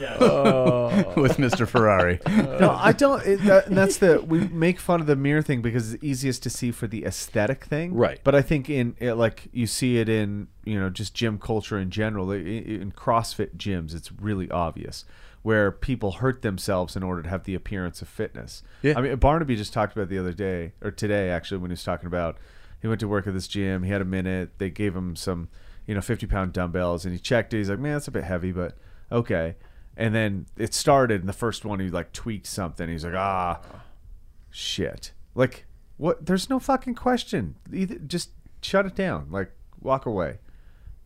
with Mr. Ferrari. No, I don't. It, that, and that's the we make fun of the mirror thing because it's easiest to see for the aesthetic thing, Right. But I think in it, like you see it in you know just gym culture in general. i- i- In CrossFit gyms, it's really obvious where people hurt themselves in order to have the appearance of fitness. Yeah. I mean, Barnaby just talked about the other day or today actually when he was talking about he went to work at this gym. He had a minute. They gave him some you know fifty pound dumbbells and he checked it. He's like, man, that's a bit heavy, but okay. And then it started, and the first one he like tweaked something. He's like, ah, shit. Like, What? There's no fucking question. Either just shut it down. Like walk away.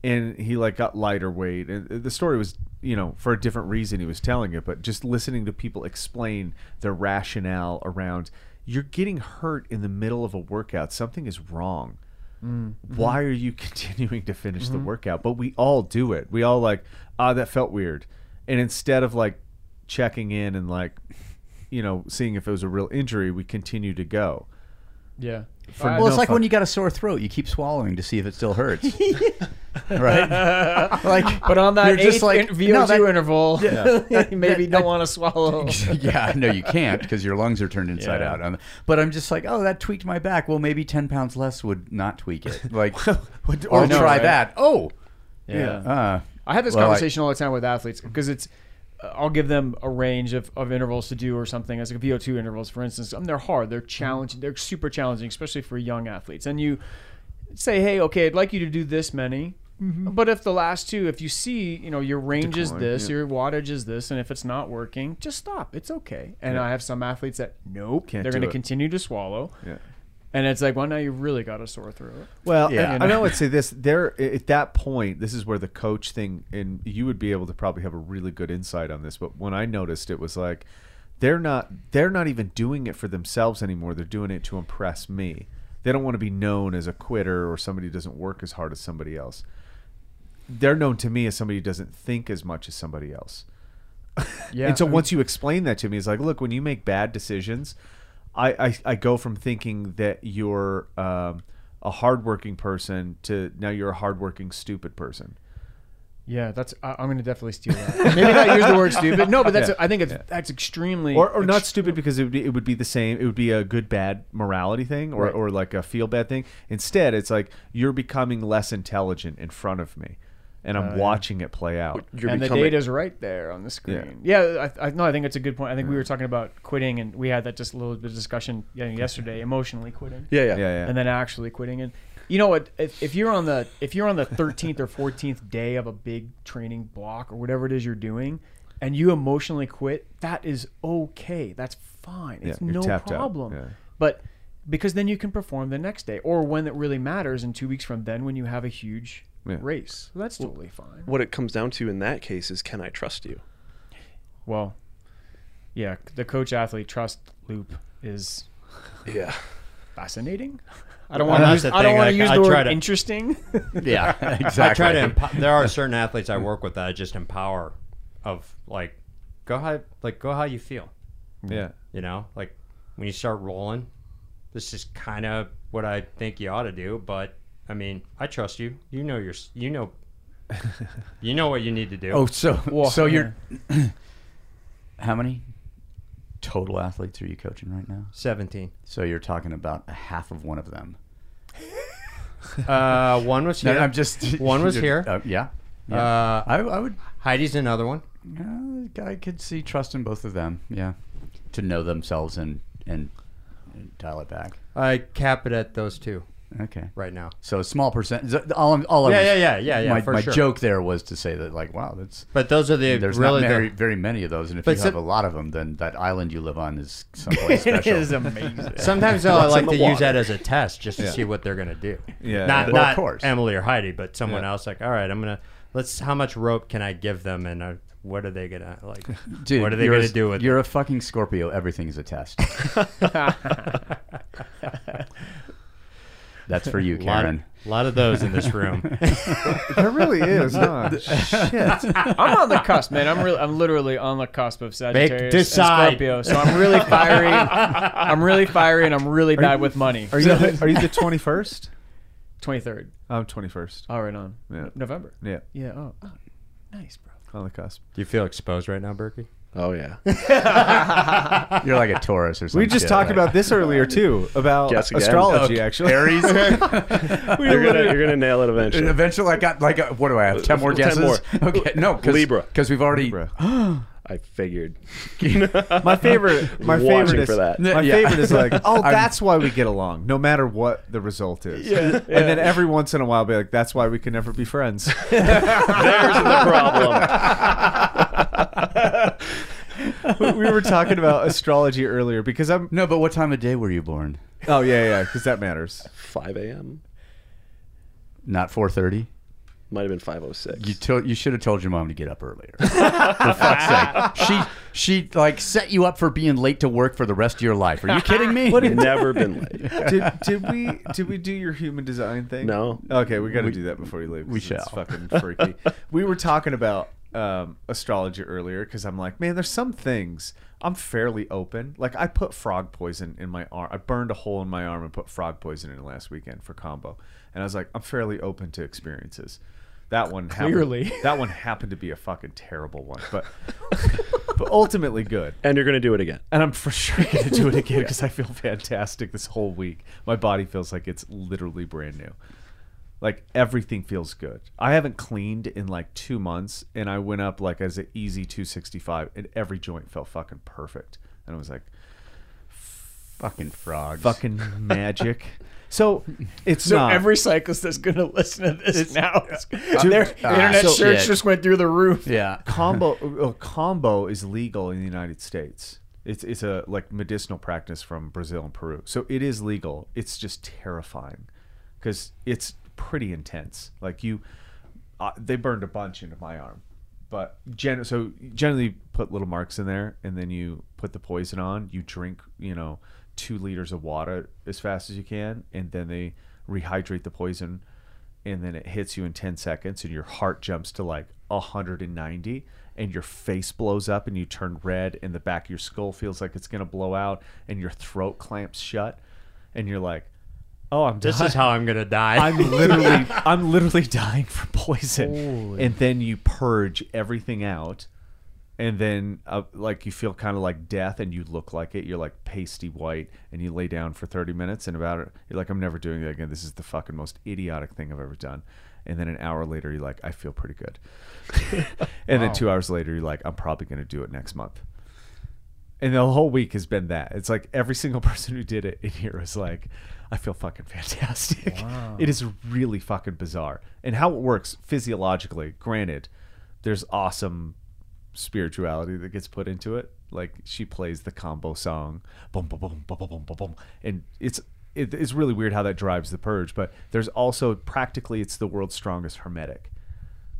And he like got lighter weight, and the story was, you know, for a different reason he was telling it, but just listening to people explain their rationale around, you're getting hurt in the middle of a workout. Something is wrong. Why are you continuing to finish the workout? But we all do it. We all like, ah, that felt weird. And instead of like checking in and like, you know, seeing if it was a real injury, we continue to go. Yeah. For Well, it's no like when you got a sore throat, you keep swallowing to see if it still hurts. right? like, But on that you're just eighth like, in- VO2 no, that- interval, you maybe don't want to swallow. yeah, no, you can't because your lungs are turned inside Yeah. out. But I'm just like, oh, that tweaked my back. Well, maybe 10 pounds less would not tweak it. Like, What- or I know, try right? that. Oh, Yeah. uh, I have this Well, I- conversation all the time with athletes because it's uh, I'll give them a range of, of intervals to do or something as like VO2 intervals for instance and they're hard they're challenging they're super challenging especially for young athletes and you say hey okay I'd like you to do this many Mm-hmm. but if the last two if you see you know your range is this yeah. your wattage is this and if it's not working just stop it's okay and I have some athletes that nope Can't they're going to continue to swallow Yeah. and it's like well now you really got a sore throat Well, Yeah. and, and I would say this: there at that point, this is where the coach thing, and you would be able to probably have a really good insight on this. But when I noticed, it was like they're not they're not even doing it for themselves anymore. They're doing it to impress me. They don't want to be known as a quitter or somebody who doesn't work as hard as somebody else. They're known to me as somebody who doesn't think as much as somebody else. yeah and so once you explain that to me, it's like, look, when you make bad decisions, I, I, I go from thinking that you're um, a hardworking person to now you're a hardworking stupid person. Yeah, that's. I, I'm going to definitely steal that. Maybe not use the word stupid. No, but that's. Yeah. I think it's that's extremely. Or, or not stupid because it would, be, it would be the same. It would be a good bad morality thing or, Right. or like a feel bad thing. Instead, it's like you're becoming less intelligent in front of me, and I'm Uh, yeah. watching it play out. You're and the becoming, data's right there on the screen. Yeah, I, I no, I think it's a good point. I think we were talking about quitting, and we had that just a little bit of discussion yesterday. Emotionally quitting, Yeah, yeah. Yeah, yeah. and then actually quitting. And you know what? If, if you're on the if you're on the 13th or 14th day of a big training block or whatever it is you're doing, and you emotionally quit, that is okay. That's fine. It's Yeah, you're no tapped out. problem. Yeah. But because then you can perform the next day, or when it really matters in two weeks from then, when you have a huge Yeah. race. That's totally fine. What it comes down to in that case is, can I trust you? Well, yeah, the coach athlete trust loop is Yeah. fascinating. I don't want to use. the I don't thing, want to like, use the try word to- interesting. yeah, exactly. I try to. Empo- there are certain athletes I work with that I just empower, of like, go how like go how you feel. yeah. You know, like when you start rolling, this is kind of what I think you ought to do. But I mean, I trust you. You know your. You know. you know what you need to do. Oh, so Well, so you're how many total athletes are you coaching right now? Seventeen. So you're talking about a half of one of them. Uh, one was No, here. I'm just One was here. Uh, yeah, yeah. Uh, I, I would. Heidi's another one. Uh, I could see trust in both of them. Yeah, to know themselves and and, and dial it back. I cap it at those two Okay. right now. So a small percent. All, I'm- all Yeah, was- yeah, yeah, yeah, yeah, My, for my sure. joke there was to say that, like, wow, that's But those are the there's really not the- very, very many of those, and if But you have some- a lot of them, then that island you live on is someplace special. is amazing. Sometimes though, I like to the use that as a test just to Yeah. see what they're gonna do. Yeah, not yeah. Well, of not course. Emily or Heidi, but someone Yeah. else. Like, all right, I'm gonna let's. How much rope can I give them, and uh, what are they gonna like? Dude, what are they gonna a- do with You're a fucking Scorpio. Everything is a test. That's for you, Karen. a lot of those in this room. There really is, huh? Shit. I'm on the cusp, man. I'm really, I'm literally on the cusp of Sagittarius decide. and Scorpio. So I'm really fiery. I'm really fiery, and I'm really bad with money. Are you the, are you the 21st? 23rd. I'm 21st. All right, on Yeah. November. Yeah, Yeah. Oh, oh, nice, bro. on the cusp. Do you feel exposed right now, Burkey? Oh yeah. You're like a Taurus or something. We just talked about this earlier too about Guess again. astrology. Oh, actually, Aries. you're gonna you're gonna nail it eventually. Eventually, I got like, a, what do I have? Ten more 10 guesses. more. Okay, no, cause, Libra. because we've already. Libra. I figured. my favorite, my Watching favorite is for that. my Yeah. favorite is like, oh, I'm- that's why we get along, no matter what the result is. Yeah, and then every once in a while, be like, that's why we can never be friends. There's the problem. we we were talking about astrology earlier because I'm. No, but what time of day were you born? Oh yeah, yeah, because that matters. 5 a.m. Not four thirty. Might have been 5:06. You told you should have told your mom to get up earlier. for fuck's sake, she she like set you up for being late to work for the rest of your life. Are you kidding me? Never been late. Did, did we did we do your human design thing? No. Okay, we got to do that before you leave. we 'cause it's shall. fucking freaky. we were talking about um, astrology earlier because I'm like, man, there's some things I'm fairly open. Like I put frog poison in my arm. I burned a hole in my arm and put frog poison in it last weekend for kambo. And I was like, I'm fairly open to experiences. That one happened, Clearly. that one happened to be a fucking terrible one, but but ultimately good. And you're going to do it again. And I'm for sure going to do it again because I feel fantastic this whole week. My body feels like it's literally brand new. Like everything feels good. I haven't cleaned in like two months, and I went up like as an easy 265, and every joint felt fucking perfect. And I was like, fucking frogs. fucking magic. So it's So not every cyclist that's going to listen to this now, is- Dude, their ah, internet so- search shit. just went through the roof. Yeah. kambo uh, kambo is legal in the United States. It's it's a like medicinal practice from Brazil and Peru. So it is legal. It's just terrifying because it's pretty intense. Like you, uh, they burned a bunch into my arm, but gen- so generally put little marks in there, and then you put the poison on. You drink, you know, two liters of water as fast as you can, and then they rehydrate the poison and then it hits you in 10 seconds and your heart jumps to like 190 and your face blows up and you turn red and the back of your skull feels like it's going to blow out and your throat clamps shut and you're like oh i'm This done. is how I'm gonna die. i'm literally i'm literally dying from poison. And then you purge everything out. And then uh, like you feel kind of like death and you look like it. You're like pasty white and you lay down for 30 minutes and about it you're like i'm never doing that again. This is the fucking most idiotic thing i've ever done. And then an hour later you're like i feel pretty good. And then two hours later you're like i'm probably going to do it next month and the whole week has been that. It's like every single person who did it in here is like, I feel fucking fantastic. Wow. It is really fucking bizarre. And how it works physiologically, granted, there's awesome spirituality that gets put into it. Like she plays the kambo song, boom, boom, boom, boom, boom, boom, boom. And it's it, it's really weird how that drives the purge, but there's also practically it's the world's strongest emetic.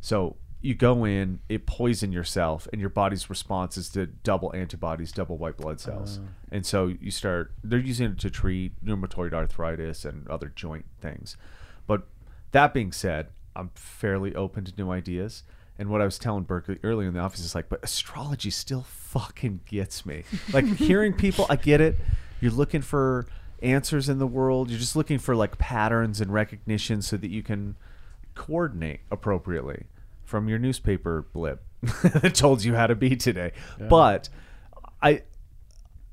So you go in, it poison yourself, and your body's response is to double antibodies, double white blood cells, uh-huh. and so you start. They're using it to treat rheumatoid arthritis and other joint things. But that being said, I'm fairly open to new ideas. And what I was telling Burkey earlier in the office is like, but astrology still fucking gets me. Like hearing people, I get it. You're looking for answers in the world. You're just looking for like patterns and recognition so that you can coordinate appropriately from your newspaper blip that told you how to be today. But I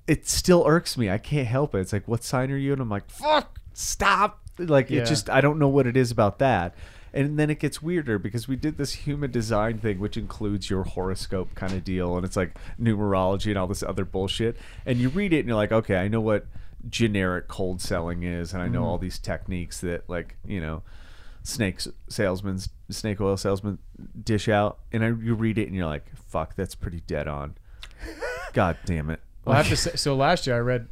it still irks me. I can't help it. It's like, what sign are you? And I'm like, fuck, stop. Like Yeah. it just I don't know what it is about that. And then it gets weirder because we did this human design thing, which includes your horoscope kind of deal, and it's like numerology and all this other bullshit. And you read it and you're like, okay, I know what generic cold selling is, and I know mm-hmm. all these techniques that, like, you know, snakes salesmen, snake oil salesman dish out. And I, you read it and you're like, fuck, that's pretty dead on. God damn it. Well, I have to say, so last year I read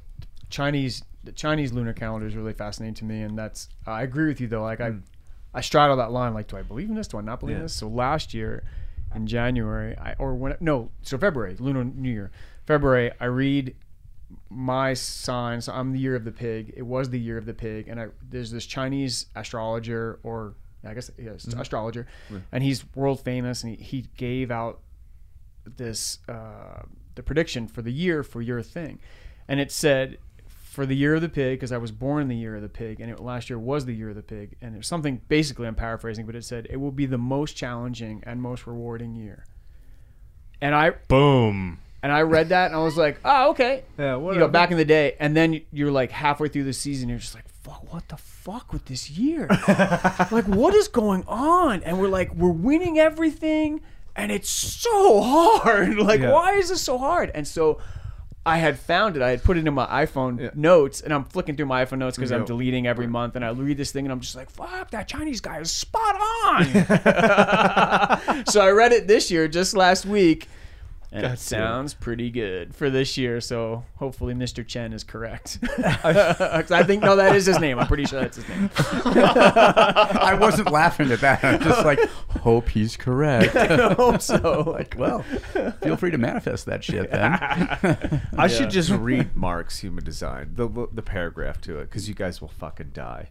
Chinese the Chinese lunar calendar is really fascinating to me, and that's I agree with you though. Like I, hmm. I straddle that line. Like, do I believe in this? Do I not believe in this? So last year, in January, I or when no, so February, Lunar New Year, February, I read my sign. So I'm the year of the pig. It was the year of the pig, and I there's this Chinese astrologer or I guess yes, astrologer, and he's world famous, and he, he gave out this uh, the prediction for the year for your thing, and it said for the year of the pig because I was born in the year of the pig, and it, last year was the year of the pig, and there's something basically I'm paraphrasing, but it said it will be the most challenging and most rewarding year, and I Boom. and I read that and I was like, oh okay, Yeah, you know, back in the day, and then you're like halfway through the season, you're just like, fuck, what the fuck with this year? like, what is going on? And we're like, we're winning everything, and it's so hard. Like, Yeah. why is this so hard? And so I had found it. I had put it in my iPhone notes, and I'm flicking through my iPhone notes because I'm deleting every month. And I read this thing, and I'm just like, "Fuck, that Chinese guy is spot on." so I read it this year, just last week, And God it sounds pretty good for this year, so hopefully Mr. Chen is correct. I think no, that is his name. I'm pretty sure that's his name. I wasn't laughing at that. I'm just like, hope he's correct. I hope so. like, well, feel free to manifest that shit then. I should just read Mark's human design, the the paragraph to it, because you guys will fucking die.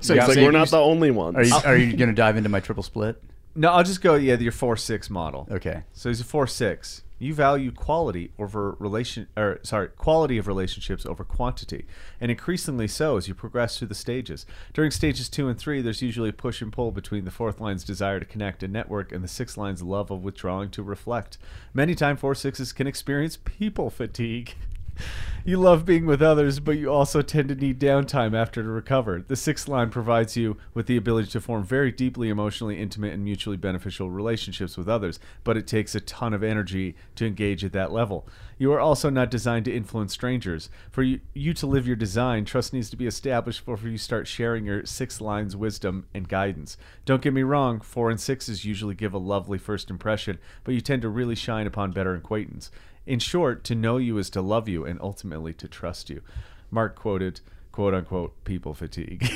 So It's like we're not the only ones. Are you are you going to dive into my triple split? No, I'll just go. Yeah, your four six model. Okay. So he's a four six. You value quality over relation, or sorry, quality of relationships over quantity, and increasingly so as you progress through the stages. During stages two and three, there's usually a push and pull between the fourth line's desire to connect and network and the sixth line's love of withdrawing to reflect. Many times, four sixes can experience people fatigue. You love being with others, but you also tend to need downtime after to recover. The sixth line provides you with the ability to form very deeply emotionally intimate and mutually beneficial relationships with others, but it takes a ton of energy to engage at that level. You are also not designed to influence strangers. For you, you to live your design, trust needs to be established before you start sharing your sixth line's wisdom and guidance. Don't get me wrong, four and sixes usually give a lovely first impression, but you tend to really shine upon better acquaintance. In short, to know you is to love you and ultimately to trust you. Mark quoted, quote unquote, people fatigue.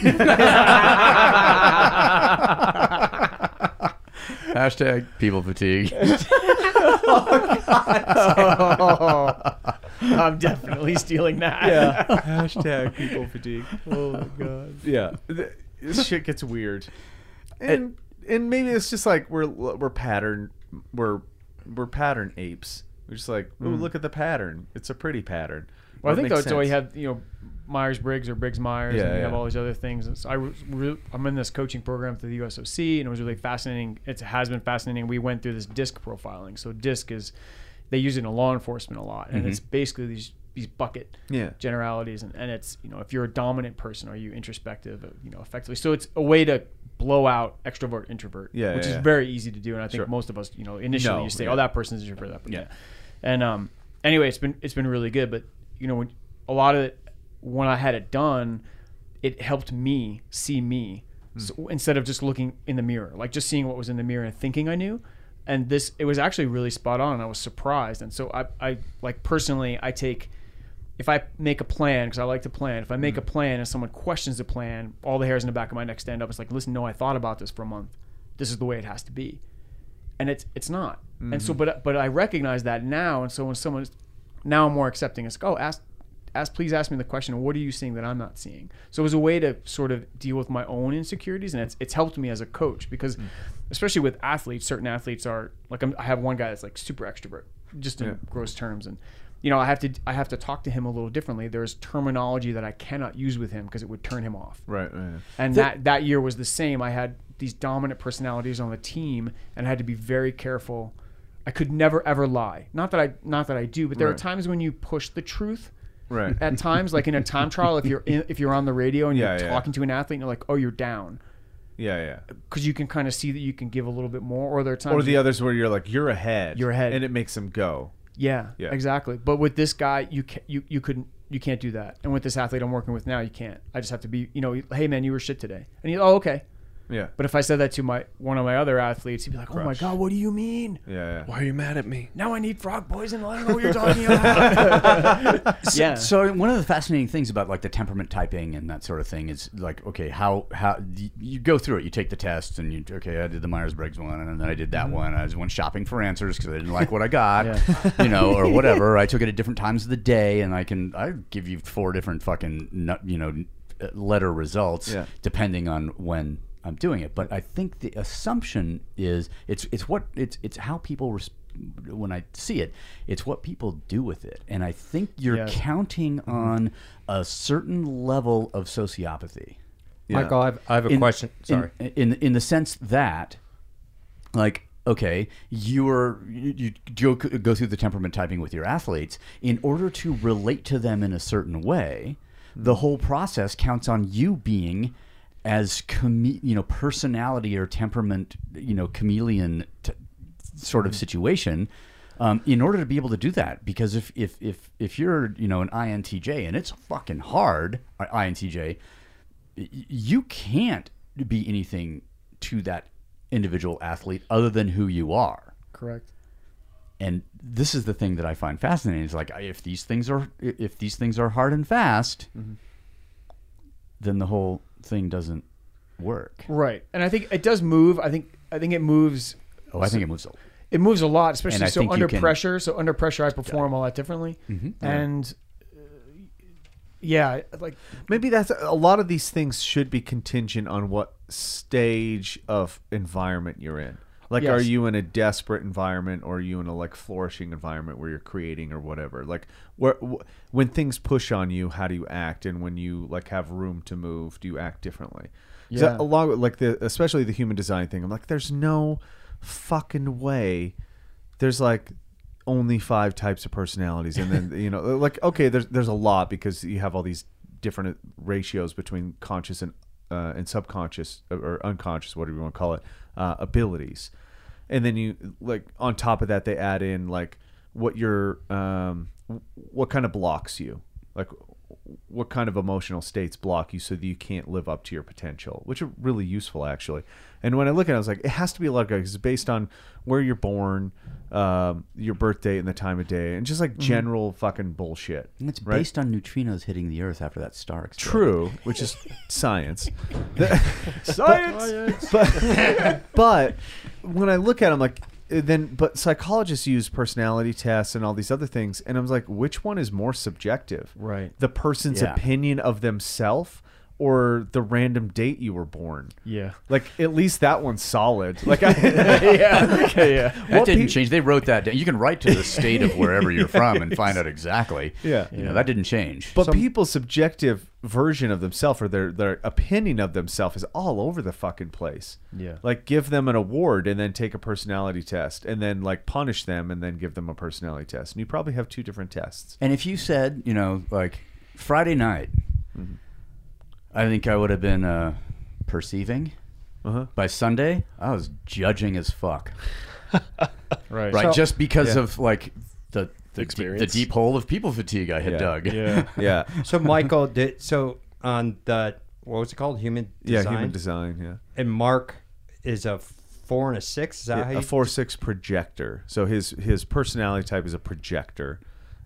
Hashtag people fatigue. Oh, God. Oh, I'm definitely stealing that. yeah. Hashtag people fatigue. Oh my god. Yeah. This shit gets weird. And and maybe it's just like we're we're pattern we're we're pattern apes. We're just like, oh, look at the pattern. It's a pretty pattern. Well, I think that's why you have you know Myers Briggs or Briggs Myers, Yeah, and you have all these other things. I re- I'm in this coaching program through the USOC, and it was really fascinating. It has been fascinating. We went through this disc profiling. So disc is they use it in law enforcement a lot, and it's basically these these bucket Yeah. generalities, and, and it's you know if you're a dominant person, are you introspective, uh, you know, effectively. So it's a way to blow out extrovert introvert, Yeah, which yeah, is yeah. very easy to do, and I think Sure. most of us, you know, initially No, you say, yeah. oh, that person's introvert, that person, Yeah. And um, anyway, it's been it's been really good. But you know, when, a lot of it, when I had it done, it helped me see me so, instead of just looking in the mirror, like just seeing what was in the mirror and thinking I knew. And this, it was actually really spot on. I was surprised. And so I, I like personally, I take if I make a plan because I like to plan. If I make a plan and someone questions the plan, all the hairs in the back of my neck stand up. It's like, listen, no, I thought about this for a month. This is the way it has to be and it's it's not. And so, mm-hmm. but but I recognize that now, and so when someone's now I'm more accepting. It's like, oh, ask, ask, please ask me the question. What are you seeing that I'm not seeing? So it was a way to sort of deal with my own insecurities, and it's it's helped me as a coach because, mm. especially with athletes, certain athletes are like I'm, I have one guy that's like super extrovert, just in Yeah. gross terms, and you know I have to I have to talk to him a little differently. There's terminology that I cannot use with him because it would turn him off. Right, right. And that that year was the same. I had these dominant personalities on the team, and I had to be very careful. I could never ever lie. Not that I not that I do, but there are times when you push the truth. Right. At times, like in a time trial, if you're in, if you're on the radio and Yeah, you're yeah. talking to an athlete, and you're like, "Oh, you're down," Yeah, yeah. because you can kind of see that you can give a little bit more. Or there are times, Or the others where you're like, you're ahead. You're ahead. And it makes them go. Yeah, Yeah. exactly. But with this guy, you can, you you couldn't you can't do that. And with this athlete I'm working with now, you can't. I just have to be, you know, hey man, you were shit today, and he, oh okay. Yeah. But if I said that to my one of my other athletes, he'd be like, "Oh my Crush. god, what do you mean? Yeah, yeah. Why are you mad at me? Now I need frog poison. I don't know what you're talking about." yeah. So one of the fascinating things about like the temperament typing and that sort of thing is like, okay, how how you, you go through it. You take the tests and you okay, I did the Myers Briggs one and then I did that one. I just went shopping for answers because I didn't like what I got, you know, or whatever. I took it at different times of the day, and I can I give you four different fucking nut- you know uh, letter results Yeah. depending on when I'm doing it. But I think the assumption is it's it's what it's it's how people res- when I see it, it's what people do with it, and I think you're Yeah. counting mm-hmm. on a certain level of sociopathy. Yeah. Michael, I have, I have a In- question. Sorry. In, in the sense that, like, okay, you're you, you go go through the temperament typing with your athletes in order to relate to them in a certain way. The mm-hmm. whole process counts on you being as chame- you know personality or temperament you know chameleon t- sort of situation um, in order to be able to do that because if if if if you're you know an INTJ and it's fucking hard INTJ you can't be anything to that individual athlete other than who you are Correct. and this is the thing that I find fascinating is like if these things are if these things are hard and fast, Mm-hmm. then the whole thing doesn't work. Right. And I think it does move. I think I think it moves Oh, I think it moves. A, it moves a lot, especially so under can- pressure. So under pressure, I perform a lot differently, and uh, yeah, like Maybe that's a lot of these things should be contingent on what stage of environment you're in. Like, are you in a desperate environment, or are you in a like flourishing environment where you're creating or whatever? Like, where wh- when things push on you, how do you act? And when you like have room to move, do you act differently? Yeah. a lot like the especially the human design thing. I'm like, there's no fucking way. There's like only five types of personalities, and then you know, like okay, there's there's a lot because you have all these different ratios between conscious and uh, and subconscious or unconscious, whatever you want to call it, uh, abilities, and then you like on top of that they add in like what your um, what kind of blocks you, like what kind of emotional states block you so that you can't live up to your potential, which are really useful actually. And when I look at it, I was like, it has to be a lot of guys. It's based on where you're born, um, your birth date, and the time of day, and just like general fucking bullshit. and it's right? based on neutrinos hitting the Earth after that star exploded. True, which is science. science. But, but when I look at them, like then, but psychologists use personality tests and all these other things, and I was like, which one is more subjective? Right. The person's Yeah. opinion of themselves or the random date you were born. yeah, Like at least that one's solid. Like I, yeah, okay, yeah. That What didn't pe- change. They wrote that down. You can write to the state of wherever you're from and find out exactly. Yeah. You know, that didn't change. But people's subjective version of themselves or their their opinion of themselves is all over the fucking place. Yeah. Like give them an award and then take a personality test and then like punish them and then give them a personality test. And you probably have two different tests. And if you said, you know, like Friday night, Mm-hmm. I think I would have been uh, perceiving. Uh-huh. By Sunday, I was judging as fuck. Right. Right, So- just because Yeah. of like the the, Experience. the deep hole of people fatigue I had Yeah. dug. yeah. Yeah. So Michael did so on the what was it called? Human design. yeah, design. human design, yeah. And Mark is a four and a six. Is that how you a 4-6 projector. So his his personality type is a projector.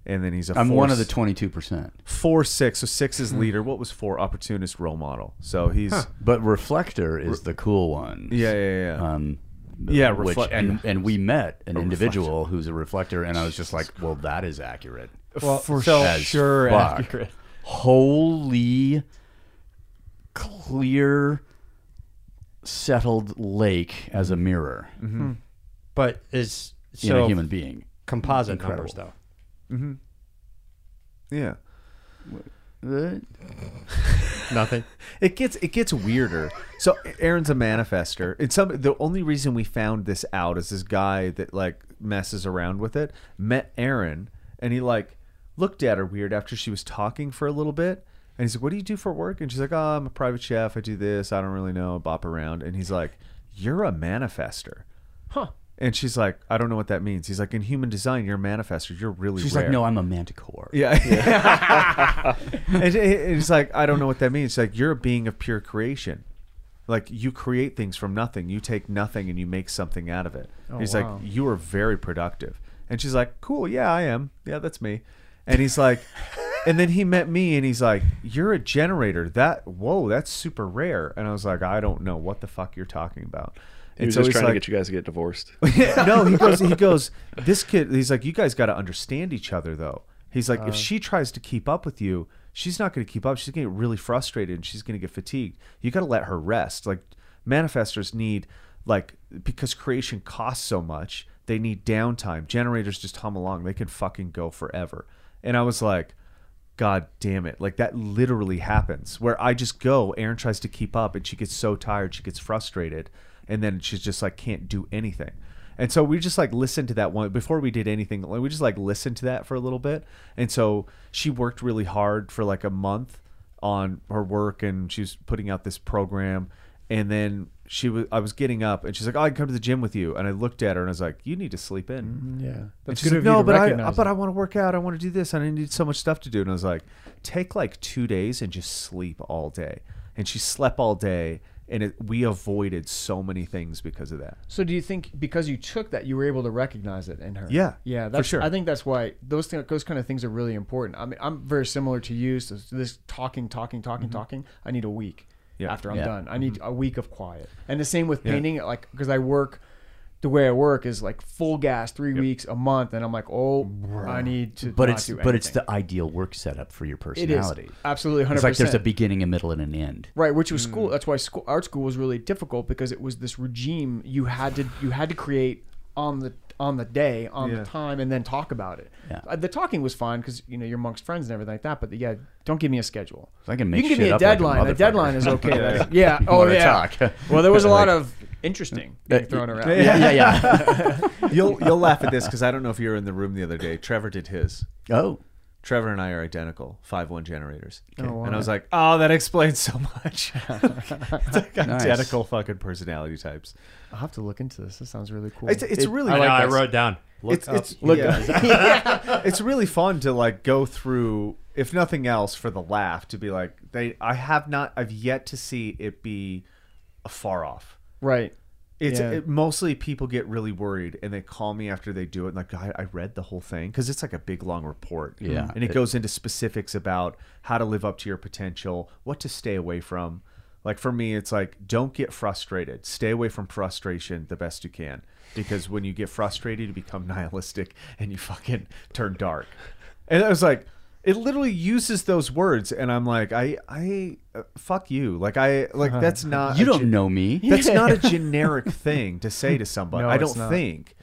And then he's a I'm four, one of the 22 percent. four six. So six Hmm. is leader. What was four? Opportunist role model. So he's But reflector is the cool one. yeah yeah yeah. Um, Yeah, which, and and we met an A individual who's a reflector, and I was just like, well, that is accurate. well, for so, Sure, fuck. accurate. Holy clear, settled lake as a mirror But is in so a human being. composite Incredible. numbers though. Yeah. Uh, Nothing. It gets it gets weirder. So Aaron's a manifester. And some the only reason we found this out is this guy that like messes around with it met Aaron and he like looked at her weird after she was talking for a little bit. And he's like, "What do you do for work?" And she's like, "Oh, I'm a private chef. I do this. I don't really know. I Bop around." And he's like, "You're a manifester." Huh. And she's like, "I don't know what that means." He's like, "In human design, you're a manifester. You're really she's rare." like, no, I'm a manticore. Yeah. and it- it's like, I don't know what that means. It's like, you're a being of pure creation. Like, you create things from nothing. You take nothing and you make something out of it. Oh, he's wow. like, you are very productive. And she's like, cool. Yeah, I am. Yeah, that's me. And he's like, and then he met me and he's like, you're a generator. That, whoa, that's super rare. And I was like, I don't know what the fuck you're talking about. He was just he's trying like, to get you guys to get divorced. no, he goes. He goes. This kid. He's like, you guys got to understand each other, though. He's like, if uh. she tries to keep up with you, she's not going to keep up. She's going to get really frustrated and she's going to get fatigued. You got to let her rest. Like manifestors need, like, because creation costs so much, they need downtime. Generators just hum along. They can fucking go forever. And I was like. God damn it. Like that literally happens where I just go, Aaron tries to keep up and she gets so tired, she gets frustrated, and then she's just like can't do anything. And so we just like listened to that one before we did anything. We just like listened to that for a little bit. And so she worked really hard for like a month on her work and she was putting out this program and then she was I was getting up and she's like, "Oh, I can come to the gym with you." And I looked at her and I was like, "You need to sleep in." Mm, yeah. That's good like, of you no, but I, but. I want to work out. I want to do this, and I need so much stuff to do. And I was like, take like two days and just sleep all day. And she slept all day, and it, we avoided so many things because of that. So do you think because you took that, you were able to recognize it in her? Yeah, yeah, for that's, sure. I think that's why those things, those kind of things are really important. I mean, I'm very similar to you. So this talking, talking, talking, talking. I need a week Mm-hmm. Yeah. after I'm Yeah. done. I need a week of quiet. And the same with Yeah. painting. Like because I work. The way I work is like full gas, three weeks, a month, and I'm like, oh, I need to. But not it's do but it's the ideal work setup for your personality. it is personality. absolutely hundred It's like there's a beginning, a middle, and an end. Right, which was school. That's why school, art school was really difficult because it was this regime you had to you had to create on the on the day on Yeah. the time and then talk about it. Yeah. Uh, the talking was fine because you know you're amongst friends and everything like that. But yeah, don't give me a schedule. So I can make You can give me a up like a deadline. a, deadline is okay. That's- yeah. Oh wanna yeah. talk. well, there was a lot Like- of interesting uh, being thrown around. Yeah, yeah, yeah. you'll you'll laugh at this because I don't know if you were in the room the other day. Trevor did his. oh, Trevor and I are identical, five one generators. Oh, wow. And I was like, oh, that explains so much. it's like Nice. identical fucking personality types. I'll have to look into this. This sounds really cool. It's it's really I, know, I this. wrote down. Look it's up. it's Look yeah. it's really fun to like go through if nothing else for the laugh to be like they I have not I've yet to see it be a far off. Right. It's Yeah. it, mostly people get really worried and they call me after they do it and like I, I read the whole thing because it's like a big long report. Yeah. and it goes into specifics about how to live up to your potential, what to stay away from. Like for me, it's like don't get frustrated. Stay away from frustration the best you can because when you get frustrated, you become nihilistic and you fucking turn dark. And I was like, it literally uses those words, and I'm like, I, I, uh, fuck you. Like I, like that's not. you don't gen- know me. that's not a generic thing to say to somebody. No, I it's don't not. think.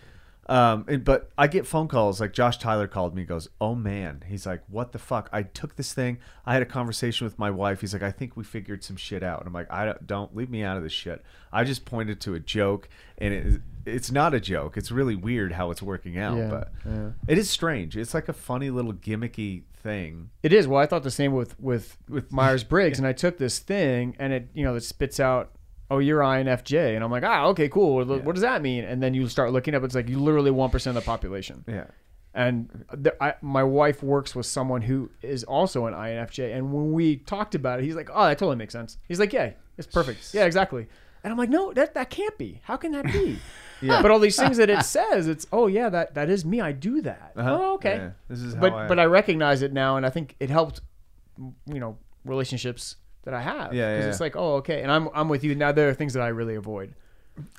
Um, and- but I get phone calls like Josh Tyler called me. Goes, oh man, he's like, what the fuck? I took this thing. I had a conversation with my wife. He's like, I think we figured some shit out. And I'm like, I don't, don't leave me out of this shit. I just pointed to a joke, and it, it's not a joke. It's really weird how it's working out, Yeah, but yeah. it is strange. It's like a funny little gimmicky thing. It is. Well, I thought the same with with with Myers Briggs, and I took this thing, and it you know it spits out, oh, you're INFJ, and I'm like, ah, okay, cool. What, what does that mean? And then you start looking up, it's like you literally one percent of the population. Yeah. And the, I, my wife works with someone who is also an INFJ, and when we talked about it, he's like, oh, that totally makes sense. He's like, yeah, it's perfect. Yeah, exactly. And I'm like, no, that that can't be. How can that be? yeah. But all these things that it says, it's oh yeah, that that is me. I do that. Uh-huh. Oh, okay. Yeah. This is how but I- but I recognize it now, and I think it helped, you know, relationships that I have. Yeah, Because yeah. it's like, oh, okay, and I'm I'm with you now. There are things that I really avoid.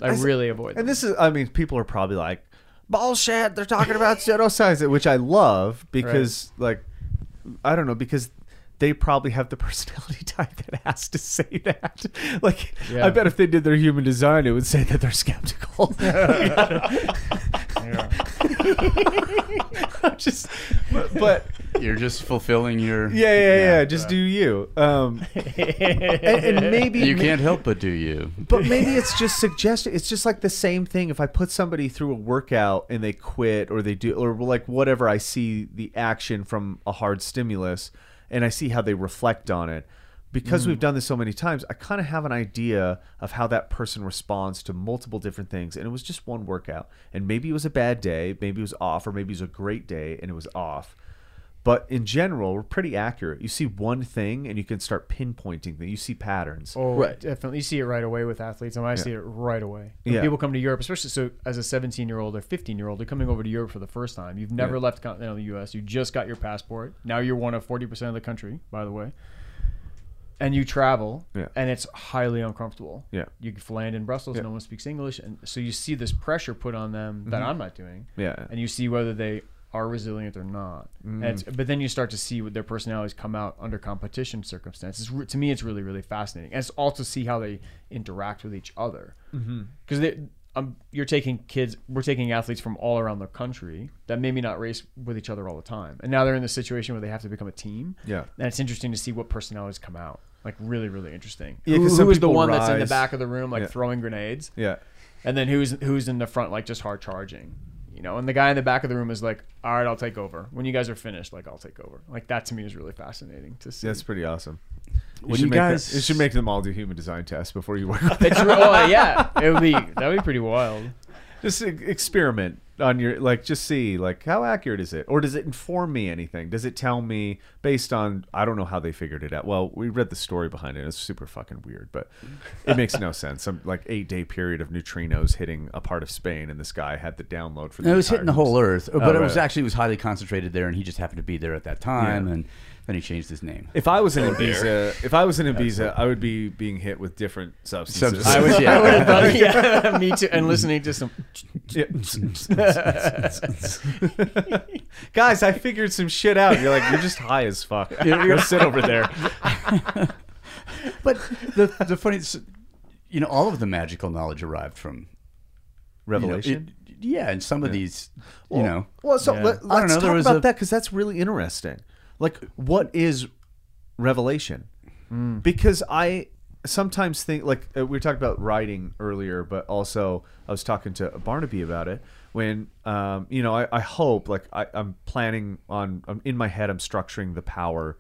I really avoid. And them. this is, I mean, people are probably like, bullshit. They're talking about pseudoscience, which I love because, like, I don't know, because they probably have the personality type that has to say that. Like, Yeah. I bet if they did their human design, it would say that they're skeptical. just, but, but You're just fulfilling your. yeah, yeah, yeah, Just do you. Um, and, and maybe You can't help but do you. but maybe it's just suggestion. It's just like the same thing. If I put somebody through a workout and they quit or they do or like whatever, I see the action from a hard stimulus and I see how they reflect on it. Because we've mm. done this so many times, I kind of have an idea of how that person responds to multiple different things. And it was just one workout. And maybe it was a bad day, maybe it was off, or maybe it was a great day and it was off. But in general, we're pretty accurate. You see one thing and you can start pinpointing things. You see patterns. Oh, Right. definitely. You see it right away with athletes. and I see it right away. When Yeah. people come to Europe, especially so as a 17 year old or 15 year old, they're coming over to Europe for the first time. You've never Yeah. left continental U.S. You just got your passport. Now you're one of 40 percent of the country, by the way. And you travel, Yeah. and it's highly uncomfortable. Yeah. You land in Brussels, Yeah. no one speaks English, and so you see this pressure put on them that mm-hmm. I'm not doing Yeah. and you see whether they are resilient or not. And but then you start to see what their personalities come out under competition circumstances. To me, it's really, really fascinating. And it's also see how they interact with each other. Because mm um, you're taking kids, we're taking athletes from all around the country that maybe not race with each other all the time. And now they're in the situation where they have to become a team. Yeah. And it's interesting to see what personalities come out. Like really, really interesting. Yeah, 'cause Who- who is the people one that's in the back of the room, like Yeah. throwing grenades? Yeah. and then who's who's in the front like just hard charging you know? And the guy in the back of the room is like all right i'll take over. When you guys are finished like i'll take over. Like that to me is really fascinating to see. That's pretty awesome. When should you make that- guys- you should make them all do human design tests before you work. with it's real, oh, yeah. It would be that would be pretty wild Just experiment. on your like just see like how accurate is it or does it inform me anything does it tell me based on i don't know how they figured it out well we read the story behind it it's super fucking weird but it makes no sense some like eight day period of neutrinos hitting a part of spain and this guy had the download for the it was hitting the whole Earth, but oh, it was right. actually it was highly concentrated there, and he just happened to be there at that time, Yeah. and then he changed his name. if I was in oh, Ibiza, if I was in Ibiza, I would be being hit with different substances. Substances. I would, Yeah. I would have done yeah, me too. And mm-hmm. listening to some. Guys, I figured some shit out. You're like, you're just high as fuck. Go sit over there. But the the funny, you know, all of the magical knowledge arrived from you know, Revelation. it- yeah, and some of these, you know, Well, so Yeah. let, let's know, talk about a- that because that's really interesting. Like, what is revelation? Because I sometimes think, like, uh, we were talking about writing earlier, but also I was talking to Barnaby about it. When, um, you know, I, I hope, like, I, I'm planning on, I'm, in my head, I'm structuring the power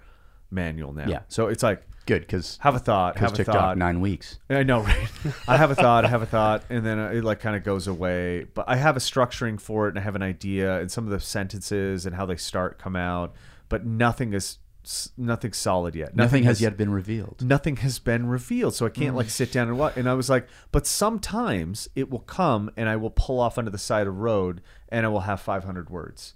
manual now. Yeah. So it's like, good because have a thought, have a TikTok thought. nine weeks. I know, right? I have a thought, I have a thought, and then it like kind of goes away. But I have a structuring for it, and I have an idea, and some of the sentences and how they start come out, but nothing is nothing solid yet. Nothing has yet been revealed. Nothing has been revealed, so I can't like sit down and what. And I was like, but sometimes it will come, and I will pull off onto the side of the road, and I will have 500 words.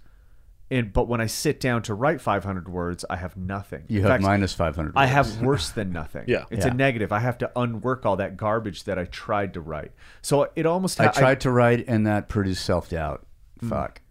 And but when I sit down to write 500 words, I have nothing. You In have fact, minus five hundred. I have worse than nothing. Yeah. It's Yeah. a negative. I have to unwork all that garbage that I tried to write. So it almost I ha- tried to write, and that produced self doubt. Mm. Fuck.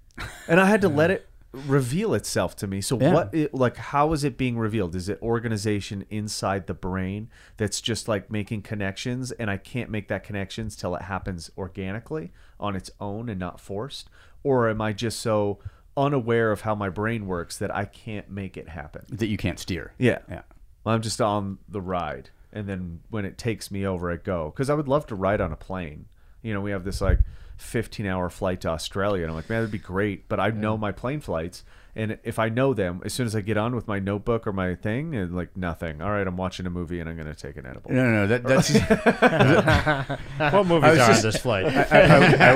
and I had to let it reveal itself to me. So Yeah. what it, like how is it being revealed? Is it organization inside the brain that's just like making connections and I can't make that connections till it happens organically on its own and not forced? Or am I just so unaware of how my brain works that I can't make it happen? That you can't steer. Yeah. Yeah. Well, I'm just on the ride, and then when it takes me over, I go. Because I would love to ride on a plane. You know, we have this like 15 hour flight to Australia, and I'm like, man, that'd be great. But I know my plane flights, and if I know them, as soon as I get on with my notebook or my thing, and like nothing. All right, I'm watching a movie, and I'm gonna take an edible. No, no, no. That, that's. What movies are just- on this flight? I, I, I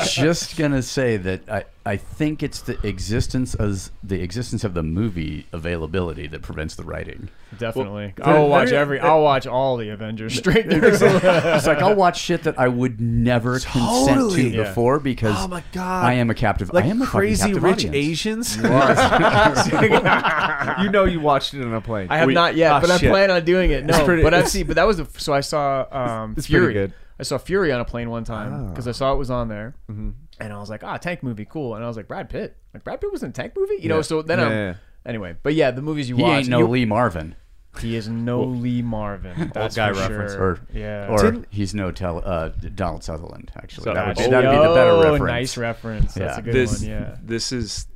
was just gonna say that I, I think it's the existence of the existence of the movie availability that prevents the writing. Definitely. I'll watch every. I'll watch all the Avengers straight through. It's like I'll watch shit that I would never consent to Yeah. before because Oh my God. I am a captive. Like I am a crazy rich audience. Asians. you know, you watched it on a plane. I have We- not yet, Ah, but I shit. plan on doing it. No, pretty- but I've it's- seen. But that was the, so I saw um, It's pretty Fury. good. I saw Fury on a plane one time Ah. because I saw it was on there, Mm-hmm. and I was like, "Ah, tank movie, cool." And I was like, "Brad Pitt, like Brad Pitt was in a tank movie," you know. So then Yeah, I'm yeah, yeah. anyway. But yeah, the movies you He watch, ain't no you- Lee Marvin, He is no Lee Marvin. That's guy for reference. sure. or yeah. or Didn't- he's no tel, uh, Donald Sutherland. Actually, So- that would, Oh, that'd be the better Oh, reference. Nice reference. That's Yeah. a good this one. Yeah. this is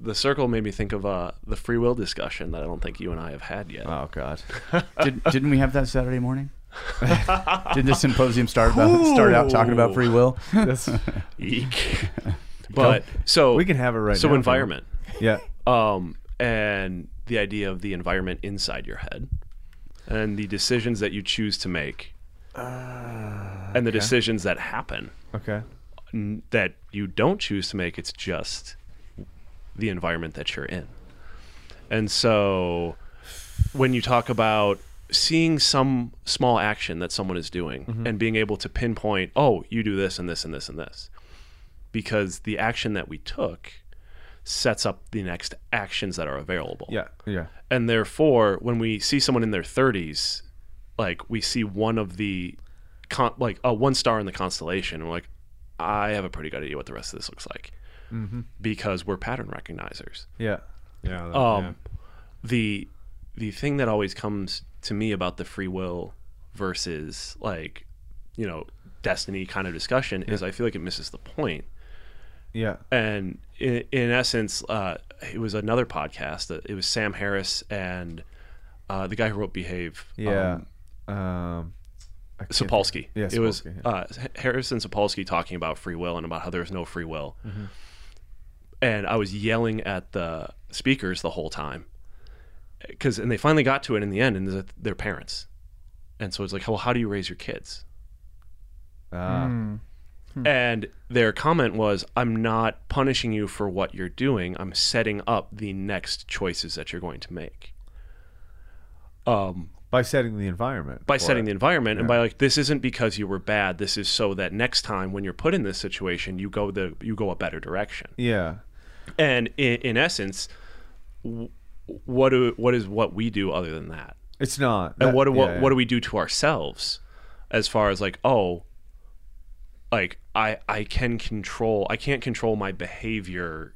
the circle made me think of uh, the free will discussion that I don't think you and I have had yet. Oh God. Did, didn't we have that Saturday morning? Did the symposium start about, start out talking about free will? That's, Eek. but so we can have it right so now. if environment, Yeah. um, and the idea of the environment inside your head, and the decisions that you choose to make, and the decisions that happen Okay. n- that you don't choose to make. It's just the environment that you're in. And so when you talk about seeing some small action that someone is doing mm-hmm. and being able to pinpoint, oh, you do this and this and this and this, because the action that we took sets up the next actions that are available. Yeah. Yeah. And therefore, when we see someone in their 30s, like we see one of the, con- like a one star in the constellation, and we're like, I have a pretty good idea what the rest of this looks like, because we're pattern recognizers. Yeah. Yeah. that- Um, the the thing that always comes to me about the free will versus like, you know, destiny kind of discussion is I feel like it misses the point Yeah. and in, in essence, uh, it was another podcast. That it was Sam Harris and uh, the guy who wrote Behave. Yeah. um, Um. I can't Sapolsky. Yeah. it was Sapolsky, yeah. uh, Harris and Sapolsky talking about free will and about how there's no free will. And I was yelling at the speakers the whole time because, and they finally got to it in the end, and they're- they're parents. And so it's like, well, how do you raise your kids? Ah. And their comment was, I'm not punishing you for what you're doing. I'm setting up the next choices that you're going to make. Um, by setting the environment. by setting it. the environment and by like this isn't because you were bad this is so that next time when you're put in this situation you go the you go a better direction Yeah. And in, in essence what do what is what we do other than that It's not. and what do what, yeah, what do we do to ourselves as far as like oh like I I can control I can't control my behavior